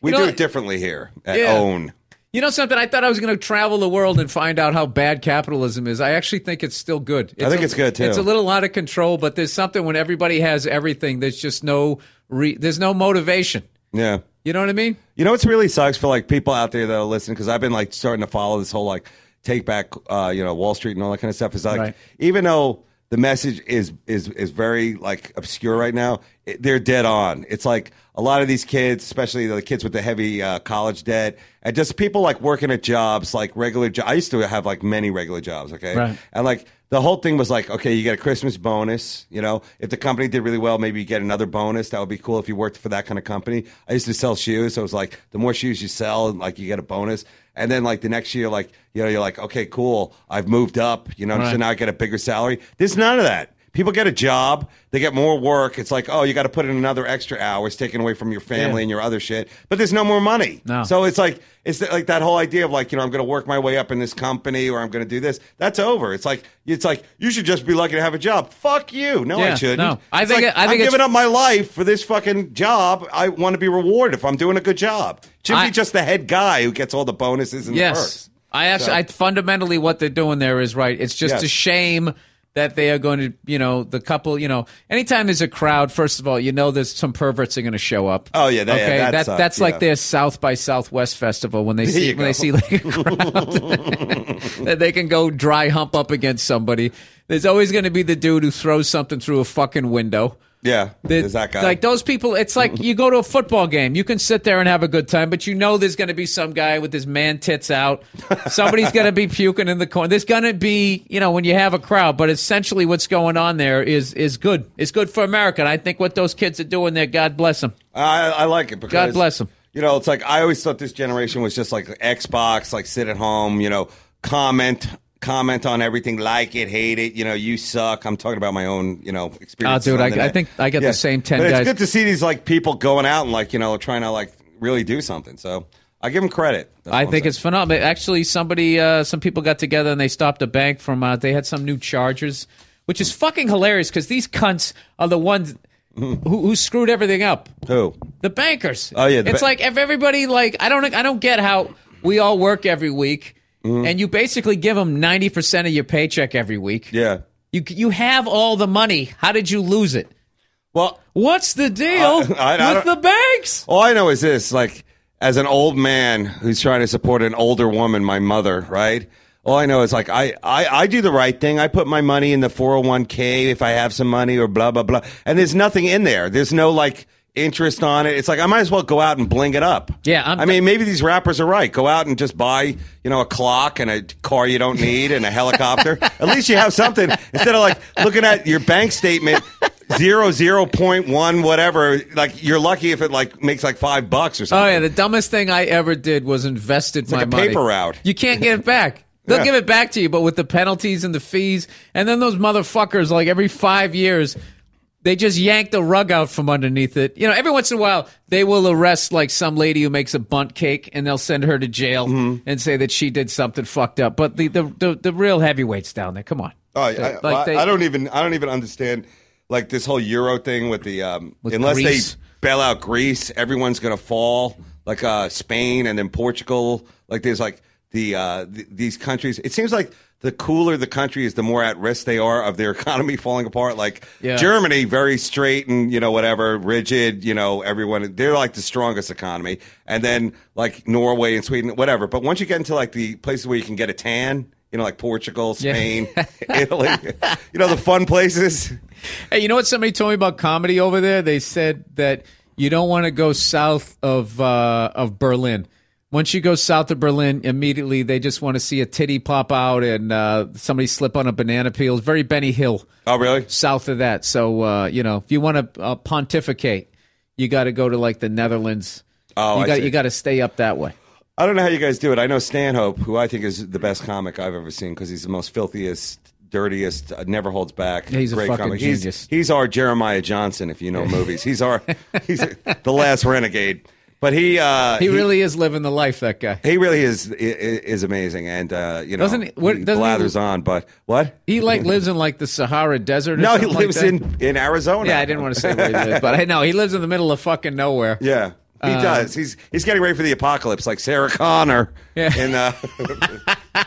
[SPEAKER 4] We
[SPEAKER 1] You know
[SPEAKER 4] do it differently here at
[SPEAKER 1] Yeah.
[SPEAKER 4] OWN.
[SPEAKER 1] You know something? I thought I was going to travel the world and find out how bad capitalism is. I actually think it's still good.
[SPEAKER 4] I think
[SPEAKER 1] a-
[SPEAKER 4] it's good, too.
[SPEAKER 1] It's a little out of control, but there's something when everybody has everything. There's just no re- there's no motivation.
[SPEAKER 4] Yeah.
[SPEAKER 1] You know what I mean?
[SPEAKER 4] You know what's really sucks for like people out there that are listening because I've been like starting to follow this whole like take back uh, you know Wall Street and all that kind of stuff. Is like
[SPEAKER 1] Right.
[SPEAKER 4] even though the message is is is very like obscure right now, it, they're dead on. It's like a lot of these kids, especially the kids with the heavy uh, college debt, and just people like working at jobs like regular. Jo- I used to have like many regular jobs, okay,
[SPEAKER 1] Right.
[SPEAKER 4] and like the whole thing was like, okay, you get a Christmas bonus. You know, if the company did really well, maybe you get another bonus. That would be cool if you worked for that kind of company. I used to sell shoes, so it was like the more shoes you sell, like you get a bonus. And then like the next year, like you know, you're like, okay, cool, I've moved up. You know, so now I get a bigger salary. There's none of that. People get a job, they get more work. It's like, oh, you got to put in another extra hours, taken away from your family
[SPEAKER 1] Yeah.
[SPEAKER 4] and your other shit. But there's no more money.
[SPEAKER 1] No.
[SPEAKER 4] So it's like it's like that whole idea of like you know I'm going to work my way up in this company or I'm going to do this. That's over. It's like it's like you should just be lucky to have a job. Fuck you. No, I shouldn't.
[SPEAKER 1] no. I
[SPEAKER 4] It's
[SPEAKER 1] think
[SPEAKER 4] like,
[SPEAKER 1] it- I think
[SPEAKER 4] am
[SPEAKER 1] it's-
[SPEAKER 4] giving up my life for this fucking job. I want to be rewarded if I'm doing a good job. Shouldn't
[SPEAKER 1] I-
[SPEAKER 4] be just the head guy who gets all the bonuses and the
[SPEAKER 1] Yes.
[SPEAKER 4] perks.
[SPEAKER 1] I actually,
[SPEAKER 4] So-
[SPEAKER 1] I fundamentally what they're doing there is right. It's just
[SPEAKER 4] Yes.
[SPEAKER 1] a shame that they are going to, you know, the couple, you know, anytime there's a crowd, first of all, you know, there's some perverts are going to show up.
[SPEAKER 4] Oh, yeah, that- yeah,
[SPEAKER 1] okay,
[SPEAKER 4] that
[SPEAKER 1] that,
[SPEAKER 4] sucks,
[SPEAKER 1] that's
[SPEAKER 4] yeah.
[SPEAKER 1] like their South by Southwest festival when they see when they see like a crowd that they can go dry hump up against somebody. There's always going to be the dude who throws something through a fucking window.
[SPEAKER 4] Yeah,
[SPEAKER 1] The-
[SPEAKER 4] there's that guy.
[SPEAKER 1] Like those people, it's like you go to a football game. You can sit there and have a good time, but you know there's going to be some guy with his man tits out. Somebody's going to be puking in the corner. There's going to be, you know, when you have a crowd. But essentially, what's going on there is is good. It's good for America. And I think what those kids are doing there, God bless them.
[SPEAKER 4] I, I like it because
[SPEAKER 1] God bless them.
[SPEAKER 4] You know, it's like I always thought this generation was just like Xbox, like sit at home, you know, comment comment on everything, like it, hate it, you know, you suck. I'm talking about my own, you know, experience.
[SPEAKER 1] Oh, dude, I- I think I get the same 10
[SPEAKER 4] but
[SPEAKER 1] guys.
[SPEAKER 4] It's good to see these like people going out and like, you know, trying to like really do something. So I give them credit. That's
[SPEAKER 1] I think it's phenomenal. Actually, somebody, uh, some people got together and they stopped a bank from. Uh, they had some new chargers, which is fucking hilarious because these cunts are the ones who, who screwed everything up.
[SPEAKER 4] who.
[SPEAKER 1] The bankers.
[SPEAKER 4] Oh, yeah,
[SPEAKER 1] it's
[SPEAKER 4] ba-
[SPEAKER 1] like if everybody like I don't I don't get how we all work every week,
[SPEAKER 4] Mm-hmm.
[SPEAKER 1] and you basically give them ninety percent of your paycheck every week.
[SPEAKER 4] Yeah.
[SPEAKER 1] You you have all the money. How did you lose it?
[SPEAKER 4] Well,
[SPEAKER 1] What's the deal
[SPEAKER 4] I- I
[SPEAKER 1] with the banks?
[SPEAKER 4] All I know is this: like, as an old man who's trying to support an older woman, my mother, right? All I know is like I, I, I do the right thing. I put my money in the 401k if I have some money or blah blah blah. And there's nothing in there. There's no like interest on it. It's like I might as well go out and bling it up.
[SPEAKER 1] Yeah, I'm-
[SPEAKER 4] I mean, maybe these rappers are right. Go out and just buy, you know, a clock and a car you don't need and a helicopter. At least you have something instead of like looking at your bank statement zero zero point one whatever. Like you're lucky if it like makes like five bucks or something.
[SPEAKER 1] Oh yeah, the dumbest thing I ever did was invested my
[SPEAKER 4] like a
[SPEAKER 1] money.
[SPEAKER 4] paper route.
[SPEAKER 1] You can't get it back. They'll
[SPEAKER 4] Yeah.
[SPEAKER 1] give it back to you, but with the penalties and the fees, and then those motherfuckers, like every five years, they just yank the rug out from underneath it. You know, every once in a while, they will arrest like some lady who makes a bunt cake, and they'll send her to jail
[SPEAKER 4] Mm-hmm.
[SPEAKER 1] and say that she did something fucked up. But the the the, the real heavyweights down there, come on.
[SPEAKER 4] Oh, I,
[SPEAKER 1] They-
[SPEAKER 4] I,
[SPEAKER 1] like they-
[SPEAKER 4] I don't even I don't even understand like this whole euro thing with the um,
[SPEAKER 1] With
[SPEAKER 4] unless
[SPEAKER 1] Greece.
[SPEAKER 4] they bail out Greece, everyone's gonna fall like uh, Spain and then Portugal. Like there's like the, uh, th- these countries. It seems like the cooler the country is, the more at risk they are of their economy falling apart. Like
[SPEAKER 1] Yeah.
[SPEAKER 4] Germany, very straight and you know whatever, rigid. You know everyone they're like the strongest economy, and then like Norway and Sweden, whatever. But once you get into like the places where you can get a tan. You know, like Portugal,
[SPEAKER 1] Yeah.
[SPEAKER 4] Spain, Italy. You know, the fun places.
[SPEAKER 1] Hey, you know what somebody told me about comedy over there? They said that you don't want to go south of uh, of Berlin. Once you go south of Berlin, immediately they just want to see a titty pop out and uh, somebody slip on a banana peel. It's very Benny Hill
[SPEAKER 4] Oh, really?
[SPEAKER 1] south of that. So uh, you know, if you want to uh, pontificate, you got to go to like the Netherlands.
[SPEAKER 4] Oh,
[SPEAKER 1] you got you got to stay up that way.
[SPEAKER 4] I don't know how you guys do it. I know Stanhope, who I think is the best comic I've ever seen because he's the most filthiest, dirtiest, uh, never holds back.
[SPEAKER 1] He's a fucking
[SPEAKER 4] comic.
[SPEAKER 1] genius.
[SPEAKER 4] He's, he's our Jeremiah Johnson, if you know movies. He's our he's the last renegade. But he uh,
[SPEAKER 1] He really is living the life. That guy.
[SPEAKER 4] he really is is amazing, and uh, you know
[SPEAKER 1] Doesn't he- what-
[SPEAKER 4] he
[SPEAKER 1] doesn't he-
[SPEAKER 4] on. But what?
[SPEAKER 1] He like lives in like the Sahara Desert. Or
[SPEAKER 4] No, he
[SPEAKER 1] like
[SPEAKER 4] lives
[SPEAKER 1] that.
[SPEAKER 4] in in Arizona.
[SPEAKER 1] Yeah, I didn't want to say where he lives, but I know he lives in the middle of fucking nowhere.
[SPEAKER 4] Yeah. He
[SPEAKER 1] Um,
[SPEAKER 4] does. He's he's getting ready for the apocalypse, like Sarah Connor.
[SPEAKER 1] Yeah.
[SPEAKER 4] In, uh,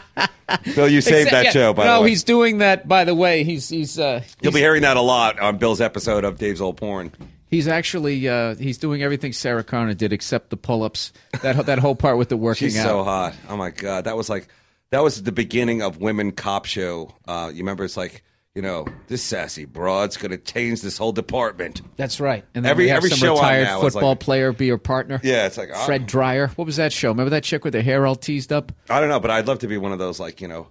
[SPEAKER 4] Bill, you saved
[SPEAKER 1] Except-
[SPEAKER 4] that
[SPEAKER 1] yeah,
[SPEAKER 4] show, by
[SPEAKER 1] no,
[SPEAKER 4] the way.
[SPEAKER 1] he's doing that. By the way, he's he's uh,
[SPEAKER 4] You'll
[SPEAKER 1] he's,
[SPEAKER 4] be hearing that a lot on Bill's episode of Dave's Old Porn.
[SPEAKER 1] He's actually uh, he's doing everything Sarah Connor did except the pull-ups. That that whole part with the working
[SPEAKER 4] She's
[SPEAKER 1] out.
[SPEAKER 4] so hot. Oh my god, that was like that was the beginning of women cop show. Uh, you remember? It's like you know this sassy broad's going to change this whole department.
[SPEAKER 1] That's right. And then
[SPEAKER 4] Every-
[SPEAKER 1] we have
[SPEAKER 4] every
[SPEAKER 1] some
[SPEAKER 4] show
[SPEAKER 1] retired
[SPEAKER 4] now
[SPEAKER 1] football
[SPEAKER 4] like-
[SPEAKER 1] player be your partner.
[SPEAKER 4] Yeah, it's like
[SPEAKER 1] Fred Dryer. What was that show? Remember that chick with her hair all teased up?
[SPEAKER 4] I don't know, but I'd love to be one of those like you know,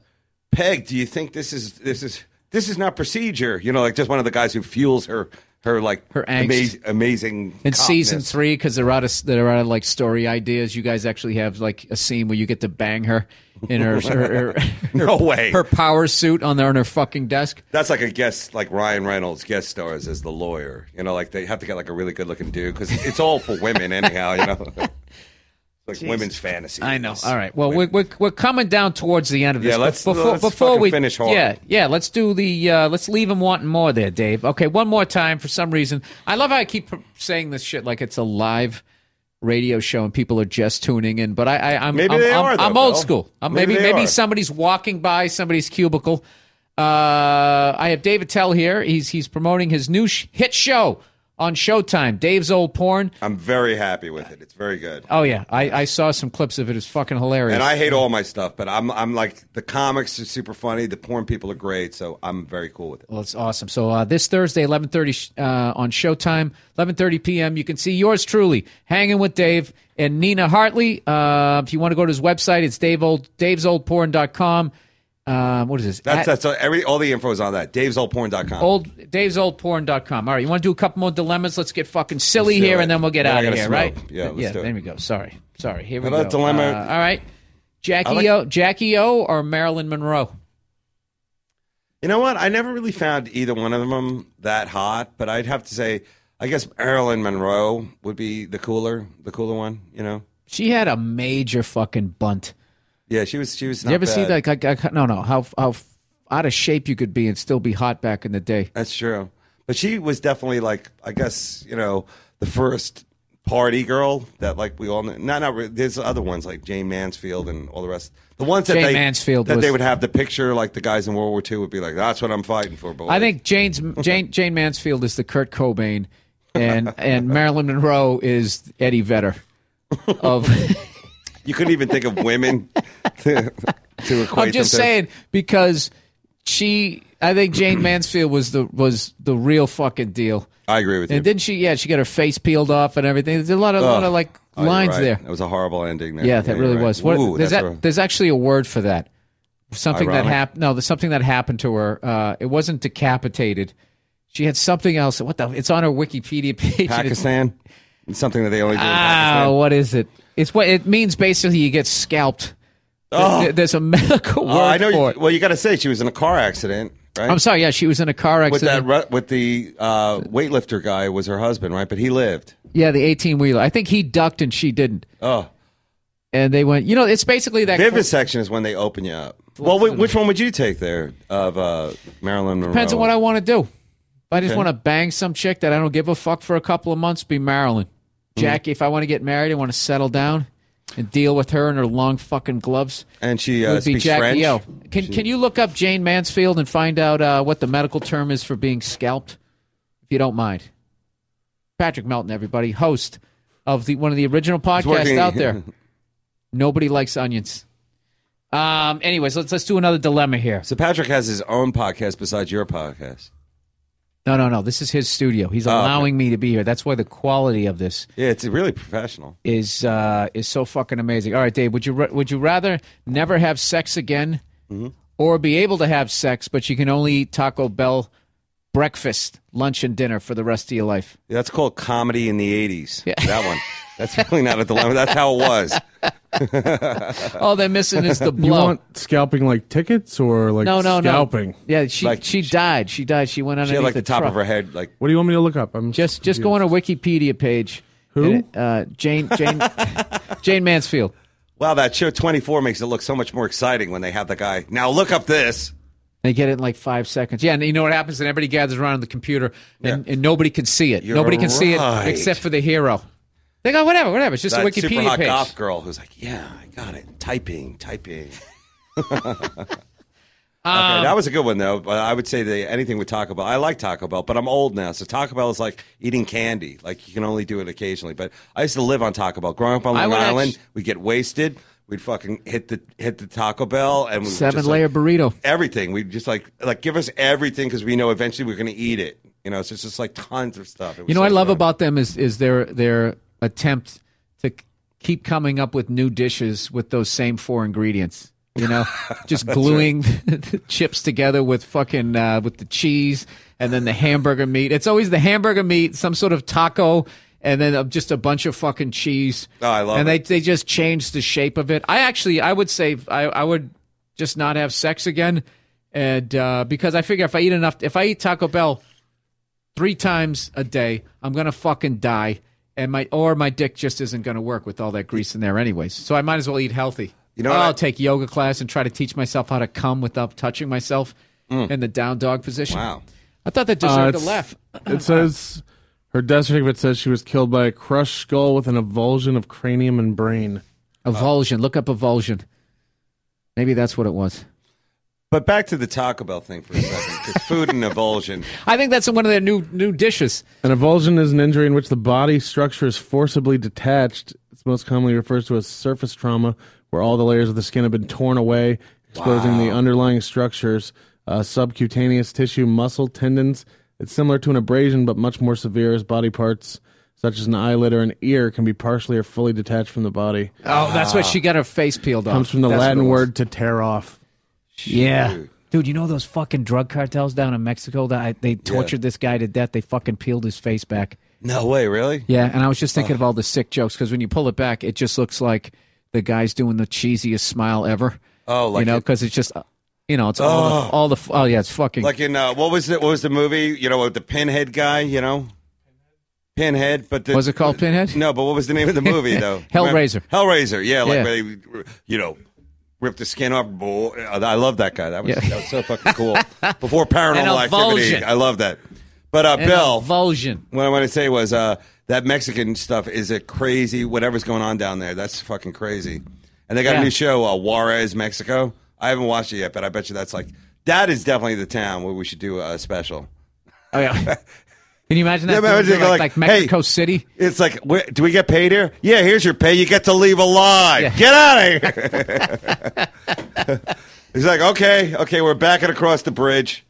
[SPEAKER 4] Peg. Do you think this is this is this is not procedure? You know, like just one of the guys who fuels her her like
[SPEAKER 1] Her angst.
[SPEAKER 4] ama- amazing
[SPEAKER 1] In season three, because they're out of they're out of like story ideas. You guys actually have like a scene where you get to bang her in her her, her,
[SPEAKER 4] No way.
[SPEAKER 1] her power suit on there on her fucking desk.
[SPEAKER 4] That's like a guest, like Ryan Reynolds guest stars as the lawyer. You know, like they have to get like a really good looking dude because it's all for women anyhow. You know, like women's fantasy.
[SPEAKER 1] I know. All right. Well, we're, we're we're coming down towards the end of this.
[SPEAKER 4] Yeah, let's-
[SPEAKER 1] before
[SPEAKER 4] let's
[SPEAKER 1] before we
[SPEAKER 4] finish hard.
[SPEAKER 1] Yeah, yeah. Let's do the uh, let's leave them wanting more there, Dave. Okay, one more time for some reason. I love how I keep saying this shit like it's a live radio show and people are just tuning in. But I, I I'm
[SPEAKER 4] Maybe
[SPEAKER 1] I'm,
[SPEAKER 4] they
[SPEAKER 1] I'm,
[SPEAKER 4] are, though,
[SPEAKER 1] I'm old
[SPEAKER 4] Bill.
[SPEAKER 1] school. Uh,
[SPEAKER 4] Maybe
[SPEAKER 1] maybe maybe somebody's walking by somebody's cubicle. Uh, I have Dave Attell here. He's he's promoting his new sh- hit show on Showtime, Dave's Old Porn.
[SPEAKER 4] I'm very happy with it. It's very good.
[SPEAKER 1] Oh yeah, I, I saw some clips of it. It's fucking hilarious.
[SPEAKER 4] And I hate all my stuff, but I'm I'm like the comics are super funny. The porn people are great, so I'm very cool with it.
[SPEAKER 1] Well, it's awesome. So uh, this Thursday, eleven thirty uh, on Showtime, eleven thirty p.m. You can see yours truly hanging with Dave and Nina Hartley. Uh, if you want to go to his website, it's Dave Old davesoldporn.com. Um, what is this?
[SPEAKER 4] That's
[SPEAKER 1] At-
[SPEAKER 4] that's all, every all the info is on that. Dave'sOldPorn.com.
[SPEAKER 1] old porn.com. Old, Dave's old davesoldporn.com. All right, you want to do a couple more dilemmas? Let's get fucking silly here,
[SPEAKER 4] it.
[SPEAKER 1] and then we'll get
[SPEAKER 4] Then
[SPEAKER 1] out of here,
[SPEAKER 4] smoke.
[SPEAKER 1] right?
[SPEAKER 4] Yeah, let's
[SPEAKER 1] yeah. There we go. Sorry, sorry. Here we
[SPEAKER 4] How about
[SPEAKER 1] go.
[SPEAKER 4] dilemma-
[SPEAKER 1] Uh, all right, Jackie
[SPEAKER 4] like-
[SPEAKER 1] O, Jackie O, or Marilyn Monroe.
[SPEAKER 4] You know what? I never really found either one of them that hot, but I'd have to say, I guess Marilyn Monroe would be the cooler, the cooler one. You know?
[SPEAKER 1] She had a major fucking bunt.
[SPEAKER 4] Yeah, she was. She was.
[SPEAKER 1] Did you
[SPEAKER 4] not
[SPEAKER 1] ever see that? Like, I, no, no. How how out of shape you could be and still be hot back in the day.
[SPEAKER 4] That's true. But she was definitely like, I guess you know, the first party girl that like we all know. Not not. There's other ones like Jayne Mansfield and all the rest. The ones that
[SPEAKER 1] Jane
[SPEAKER 4] they
[SPEAKER 1] Mansfield
[SPEAKER 4] that
[SPEAKER 1] was-
[SPEAKER 4] they would have the picture like the guys in World War II would be like, that's what I'm fighting for. Boy.
[SPEAKER 1] I think Jane's Jane Jayne Mansfield is the Kurt Cobain, and and Marilyn Monroe is Eddie Vedder. Of
[SPEAKER 4] you couldn't even think of women to, to equate
[SPEAKER 1] I'm just
[SPEAKER 4] them to.
[SPEAKER 1] saying because she, I think Jane Mansfield was the was the real fucking deal.
[SPEAKER 4] I agree with you.
[SPEAKER 1] And didn't she? Yeah, she got her face peeled off and everything. There's a lot of lot of like
[SPEAKER 4] Oh, you're
[SPEAKER 1] lines
[SPEAKER 4] right.
[SPEAKER 1] there.
[SPEAKER 4] That was a horrible ending. There.
[SPEAKER 1] Yeah, that really was. What,
[SPEAKER 4] Ooh,
[SPEAKER 1] there's
[SPEAKER 4] that's
[SPEAKER 1] that,
[SPEAKER 4] a-
[SPEAKER 1] there's actually a word for that. Something that happened. No, there's something that happened to her. Uh, it wasn't decapitated. She had something else. What the? It's on her Wikipedia page. and it's-
[SPEAKER 4] Pakistan. It's something that they only do in
[SPEAKER 1] Ah, what is it? It's what it means. Basically, you get scalped.
[SPEAKER 4] Oh.
[SPEAKER 1] There- There's a medical word
[SPEAKER 4] Oh, I know.
[SPEAKER 1] for
[SPEAKER 4] You,
[SPEAKER 1] it.
[SPEAKER 4] well, you got to say she was in a car accident, right?
[SPEAKER 1] I'm sorry. Yeah, she was in a car accident
[SPEAKER 4] with that with the uh, weightlifter guy was her husband, right? But he lived.
[SPEAKER 1] yeah, the 18 wheeler. I think he ducked and she didn't.
[SPEAKER 4] Oh,
[SPEAKER 1] And they went. You know, it's basically that.
[SPEAKER 4] vivisection is when they open you up. Well, wh- which one would you take there of uh, Marilyn Monroe?
[SPEAKER 1] Depends on what I want to do. If I just
[SPEAKER 4] Okay.
[SPEAKER 1] want to bang some chick that I don't give a fuck for a couple of months, be Marilyn.
[SPEAKER 4] Mm-hmm.
[SPEAKER 1] Jackie, if I want to get married, I want to settle down, and deal with her and her long fucking gloves
[SPEAKER 4] And she uh,
[SPEAKER 1] would be
[SPEAKER 4] speaks
[SPEAKER 1] Jackie
[SPEAKER 4] French.
[SPEAKER 1] O. Can Can you look up Jayne Mansfield and find out uh, what the medical term is for being scalped, if you don't mind? Patrick Melton, everybody, host of the one of the original podcasts
[SPEAKER 4] working-
[SPEAKER 1] out there. Nobody likes onions. Um. Anyways, let's let's do another dilemma here.
[SPEAKER 4] So Patrick has his own podcast besides your podcast.
[SPEAKER 1] No, no, no. This is his studio. He's
[SPEAKER 4] Oh,
[SPEAKER 1] allowing me to be here. That's why the quality of this
[SPEAKER 4] Yeah, it's really professional.
[SPEAKER 1] is uh, is so fucking amazing. All right, Dave, would you ra- would you rather never have sex again,
[SPEAKER 4] Mm-hmm.
[SPEAKER 1] or be able to have sex but you can only eat Taco Bell breakfast, lunch, and dinner for the rest of your life?
[SPEAKER 4] That's called comedy in the '80s. That one. That's really not a dilemma. That's how it was.
[SPEAKER 1] All they're missing is the
[SPEAKER 5] You want scalping like tickets or like
[SPEAKER 1] no, no,
[SPEAKER 5] scalping?
[SPEAKER 1] no. Yeah, she
[SPEAKER 4] Like,
[SPEAKER 1] she died. She died. She went
[SPEAKER 4] She
[SPEAKER 1] underneath
[SPEAKER 4] had like the, top
[SPEAKER 1] truck.
[SPEAKER 4] of her head, like
[SPEAKER 5] What do you want me to look up? I'm
[SPEAKER 1] Just just go on her Wikipedia page.
[SPEAKER 5] Who?
[SPEAKER 1] It- uh, Jayne Jayne Jayne Mansfield.
[SPEAKER 4] wow. That show 24 makes it look so much more exciting when they have the guy. Now look up this.
[SPEAKER 1] They get it in like five seconds. Yeah, and you know what happens? And everybody gathers around the computer, and,
[SPEAKER 4] Yeah.
[SPEAKER 1] and nobody can see it.
[SPEAKER 4] You're
[SPEAKER 1] nobody can see it except for the hero. They go, whatever, whatever. It's just
[SPEAKER 4] That
[SPEAKER 1] a Wikipedia
[SPEAKER 4] super hot
[SPEAKER 1] page.
[SPEAKER 4] goth girl who's like, yeah, I got it. Typing, typing. Um, okay, that was a good one though. But I would say that anything with Taco Bell. I like Taco Bell, but I'm old now, so Taco Bell is like eating candy. Like you can only do it occasionally. But I used to live on Taco Bell. Growing up on
[SPEAKER 1] I
[SPEAKER 4] Long
[SPEAKER 1] would
[SPEAKER 4] Island,
[SPEAKER 1] actu-
[SPEAKER 4] we'd get wasted. We'd fucking hit the hit the Taco Bell and we would
[SPEAKER 1] Seven
[SPEAKER 4] just,
[SPEAKER 1] layer
[SPEAKER 4] like,
[SPEAKER 1] burrito.
[SPEAKER 4] everything. We'd just like like give us everything because we know eventually we're going to eat it. You know, so it's just like tons of stuff. It was
[SPEAKER 1] You know what I love
[SPEAKER 4] good.
[SPEAKER 1] about them is is their their attempt to keep coming up with new dishes with those same four ingredients. You know, just gluing the chips together with fucking uh, with the cheese and then the hamburger meat. It's always the hamburger meat, some sort of taco, and then uh, just a bunch of fucking cheese.
[SPEAKER 4] Oh, I love
[SPEAKER 1] and
[SPEAKER 4] it.
[SPEAKER 1] they they just change the shape of it. I actually I would say I I would just not have sex again, and uh, because I figure if I eat enough, if I eat Taco Bell three times a day, I'm gonna fucking die, and my or my dick just isn't gonna work with all that grease in there, anyways. So I might as well eat healthy.
[SPEAKER 4] You know
[SPEAKER 1] I'll
[SPEAKER 4] I-
[SPEAKER 1] take yoga class and try to teach myself how to come without touching myself in the down dog position.
[SPEAKER 4] Mm. Wow.
[SPEAKER 1] I thought that
[SPEAKER 5] Uh,
[SPEAKER 1] deserved a
[SPEAKER 5] it's-
[SPEAKER 1] laugh.
[SPEAKER 5] It says her death certificate says she was killed by a crushed skull with an avulsion of cranium and brain.
[SPEAKER 1] Avulsion. Look up avulsion. Maybe that's what it was.
[SPEAKER 4] But back to the Taco Bell thing for a second, because food and avulsion.
[SPEAKER 1] I think that's one of their new new dishes.
[SPEAKER 5] An avulsion is an injury in which the body structure is forcibly detached. It's most commonly referred to as surface trauma, where all the layers of the skin have been torn away, exposing the underlying structures, uh, subcutaneous tissue, muscle, tendons. It's similar to an abrasion, but much more severe as body parts, such as an eyelid or an ear, can be partially or fully detached from the body.
[SPEAKER 1] Oh, that's what she got her face peeled off.
[SPEAKER 5] Comes from the
[SPEAKER 4] That's
[SPEAKER 5] Latin word to tear off.
[SPEAKER 1] Yeah. Dude, you know those fucking drug cartels down in Mexico that I, they tortured this guy to death? They fucking peeled his face back.
[SPEAKER 4] No way, really?
[SPEAKER 1] Yeah, and I was just thinking of all the sick jokes because when you pull it back, it just looks like the guy's doing the cheesiest smile ever.
[SPEAKER 4] Oh, like
[SPEAKER 1] you know,
[SPEAKER 4] it-
[SPEAKER 1] because it's just, uh, you know, it's all the, all the oh yeah, it's fucking
[SPEAKER 4] Like in uh, what was it? What was the movie? You know, with the Pinhead guy. You know, Pinhead. But the,
[SPEAKER 1] was it called Pinhead?
[SPEAKER 4] No, but what was the name of the movie though?
[SPEAKER 1] Hellraiser.
[SPEAKER 4] Remember? Hellraiser. Yeah, like
[SPEAKER 1] Yeah.
[SPEAKER 4] where they, you know, ripped the skin off. I love that guy. That was,
[SPEAKER 1] Yeah.
[SPEAKER 4] that was so fucking cool. Before paranormal activity. I love that. But uh, Bill,
[SPEAKER 1] avulsion.
[SPEAKER 4] what I want to say was uh, that Mexican stuff is a crazy. Whatever's going on down there, that's fucking crazy. And they got
[SPEAKER 1] Yeah.
[SPEAKER 4] a new show, uh, Juarez, Mexico. I haven't watched it yet, but I bet you that's like that is definitely the town where we should do a special.
[SPEAKER 1] Oh yeah. Can you imagine that?
[SPEAKER 4] Yeah, imagine like,
[SPEAKER 1] like, like Mexico City.
[SPEAKER 4] It's like, do we get paid here? Yeah, here's your pay. You get to leave alive.
[SPEAKER 1] Yeah.
[SPEAKER 4] Get out of here. He's like, okay, okay, we're backing across the bridge.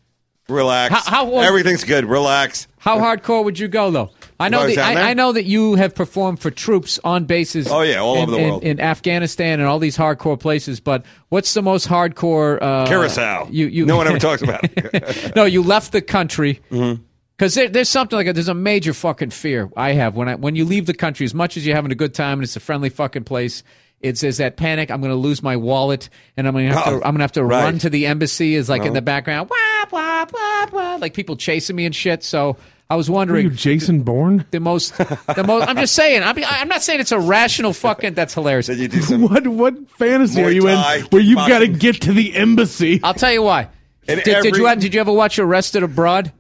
[SPEAKER 4] Relax.
[SPEAKER 1] How- how-
[SPEAKER 4] Everything's good. Relax.
[SPEAKER 1] How hardcore would you go though? I know that? I, I know that you have performed for troops on bases.
[SPEAKER 4] Oh, yeah, all
[SPEAKER 1] in,
[SPEAKER 4] over the
[SPEAKER 1] in-
[SPEAKER 4] world.
[SPEAKER 1] in Afghanistan and all these hardcore places. But what's the most hardcore? Uh,
[SPEAKER 4] Curacao.
[SPEAKER 1] You, you,
[SPEAKER 4] no one ever talks about it.
[SPEAKER 1] no, you left the country.
[SPEAKER 4] Mm-hmm.
[SPEAKER 1] Because there, there's something like a, there's a major fucking fear I have when I when you leave the country. As much as you're having a good time and it's a friendly fucking place, it's there's that panic. I'm going to lose my wallet and I'm going to have
[SPEAKER 4] Oh,
[SPEAKER 1] to I'm going to have to
[SPEAKER 4] right.
[SPEAKER 1] run to the embassy. Is like in the background, wah, wah, wah, wah, like people chasing me and shit. So I was wondering,
[SPEAKER 5] Are
[SPEAKER 1] wondering
[SPEAKER 5] you Jason Bourne?
[SPEAKER 1] the most the most. I'm just saying. I'm, I'm not saying it's a rational fucking. That's hilarious.
[SPEAKER 4] Did you do some?
[SPEAKER 5] What what fantasy are you
[SPEAKER 4] Thai,
[SPEAKER 5] in where you've got to get to the embassy?
[SPEAKER 1] I'll tell you why.
[SPEAKER 4] And
[SPEAKER 1] Did, did you did you ever watch Arrested Abroad?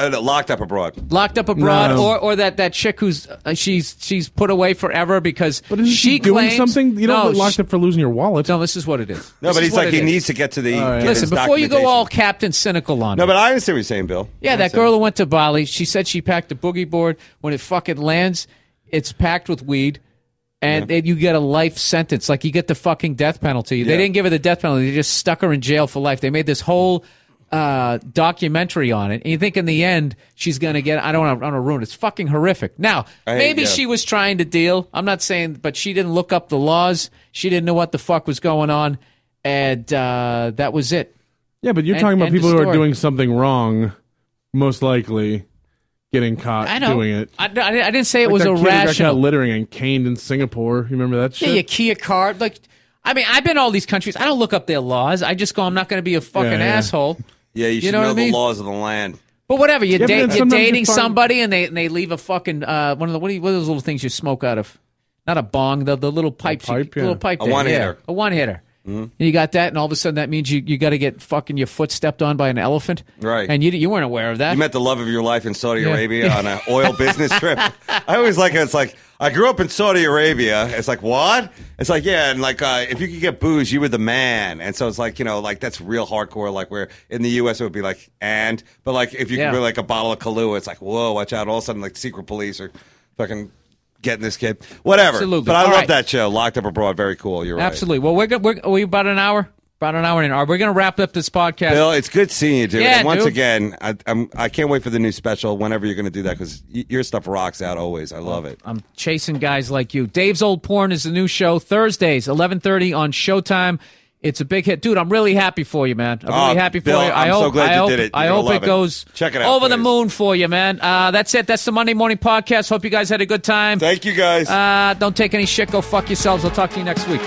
[SPEAKER 4] Uh, locked up abroad.
[SPEAKER 1] Locked up abroad,
[SPEAKER 5] No.
[SPEAKER 1] or or that that chick who's uh, she's she's put away forever because
[SPEAKER 5] But isn't
[SPEAKER 1] she
[SPEAKER 5] she doing
[SPEAKER 1] claims,
[SPEAKER 5] something? You don't
[SPEAKER 1] no,
[SPEAKER 5] get locked
[SPEAKER 1] she-
[SPEAKER 5] up for losing your wallet.
[SPEAKER 1] No, this is what it is.
[SPEAKER 4] No,
[SPEAKER 1] This
[SPEAKER 4] but
[SPEAKER 1] is
[SPEAKER 4] he's
[SPEAKER 1] what
[SPEAKER 4] like
[SPEAKER 1] it
[SPEAKER 4] he
[SPEAKER 1] is.
[SPEAKER 4] needs to get to the.
[SPEAKER 5] right.
[SPEAKER 4] get
[SPEAKER 1] Listen,
[SPEAKER 4] his
[SPEAKER 1] before you go
[SPEAKER 4] documentation.
[SPEAKER 1] all Captain Cynical on
[SPEAKER 4] No,
[SPEAKER 1] me.
[SPEAKER 4] but I understand what you're saying, Bill.
[SPEAKER 1] Yeah, that girl who went to Bali, she said she packed a boogie board. When it fucking lands, it's packed with weed, and then you get a life sentence. Like you get the fucking death penalty. They
[SPEAKER 4] Yeah.
[SPEAKER 1] didn't give her the death penalty. They just stuck her in jail for life. They made this whole uh, documentary on it. And you think in the end she's going to get, I don't want to ruin it. It's fucking horrific. Now,
[SPEAKER 4] I
[SPEAKER 1] maybe
[SPEAKER 4] yeah.
[SPEAKER 1] she was trying to deal. I'm not saying, but she didn't look up the laws. She didn't know what the fuck was going on. And uh, that was it.
[SPEAKER 5] Yeah, but you're
[SPEAKER 1] End-
[SPEAKER 5] talking about people who are doing something wrong, most likely getting caught
[SPEAKER 1] I know.
[SPEAKER 5] doing it.
[SPEAKER 1] I, I, I didn't say it
[SPEAKER 5] Like
[SPEAKER 1] was
[SPEAKER 5] that kid who got littering and caned in Singapore. You remember that
[SPEAKER 1] Yeah,
[SPEAKER 5] shit?
[SPEAKER 1] your Kia card. Like, I mean, I've been to all these countries. I don't look up their laws. I just go, I'm not going to be a fucking
[SPEAKER 5] Yeah, yeah.
[SPEAKER 1] asshole.
[SPEAKER 4] Yeah, you should
[SPEAKER 1] know
[SPEAKER 4] know,
[SPEAKER 1] what I
[SPEAKER 4] the laws of the land.
[SPEAKER 1] But whatever, you're,
[SPEAKER 5] Yeah, but
[SPEAKER 1] da-
[SPEAKER 5] then
[SPEAKER 1] you're
[SPEAKER 5] sometimes you
[SPEAKER 1] dating
[SPEAKER 5] find-
[SPEAKER 1] somebody and they and they leave a fucking uh, one of the what, do you, what are those little things you smoke out of? Not a bong, the the little pipes, you-
[SPEAKER 5] pipe, yeah.
[SPEAKER 1] little pipe,
[SPEAKER 4] A
[SPEAKER 1] thing,
[SPEAKER 4] one-hitter.
[SPEAKER 1] yeah, a one hitter. And you got that, and all of a sudden that means you, you got to get fucking your foot stepped on by an elephant,
[SPEAKER 4] Right.
[SPEAKER 1] And you you weren't aware of that.
[SPEAKER 4] You met the love of your life in Saudi
[SPEAKER 1] Yeah.
[SPEAKER 4] Arabia on an oil business trip. I always like it. It's like I grew up in Saudi Arabia. It's like what? It's like yeah, and like uh, if you could get booze, you were the man. And so it's like you know, like that's real hardcore. Like where in the U.S. it would be like and, but like if you
[SPEAKER 1] Yeah.
[SPEAKER 4] could be like a bottle of Kahlua, it's like whoa, watch out! All of a sudden, like secret police are fucking getting this kid. Whatever.
[SPEAKER 1] Absolutely.
[SPEAKER 4] But I
[SPEAKER 1] All
[SPEAKER 4] love
[SPEAKER 1] right.
[SPEAKER 4] that show, Locked Up Abroad. Very cool. You're right.
[SPEAKER 1] Absolutely. Well, we're good. We're, are we about an hour? About an hour in. Are we going to wrap up this podcast?
[SPEAKER 4] Bill, it's good seeing you, dude.
[SPEAKER 1] Yeah,
[SPEAKER 4] and once
[SPEAKER 1] dude.
[SPEAKER 4] again, I, I'm I can't wait for the new special. Whenever you're going to do that, because your stuff rocks out always. I love it.
[SPEAKER 1] I'm chasing guys like you. Dave's Old Porn is the new show Thursdays, 11:30 on Showtime. It's a big hit, dude. I'm really happy for you, man. I'm
[SPEAKER 4] Oh,
[SPEAKER 1] really happy for
[SPEAKER 4] Bill,
[SPEAKER 1] you. I
[SPEAKER 4] I'm
[SPEAKER 1] hope,
[SPEAKER 4] so glad
[SPEAKER 1] I
[SPEAKER 4] you
[SPEAKER 1] hope,
[SPEAKER 4] did it.
[SPEAKER 1] I
[SPEAKER 4] You're
[SPEAKER 1] hope it goes
[SPEAKER 4] Check it out,
[SPEAKER 1] over the moon for you, man. Uh, that's it. That's the Monday Morning Podcast. Hope you guys had a good time.
[SPEAKER 4] Thank you, guys.
[SPEAKER 1] Uh, don't take any shit. Go fuck yourselves. I'll talk to you next week.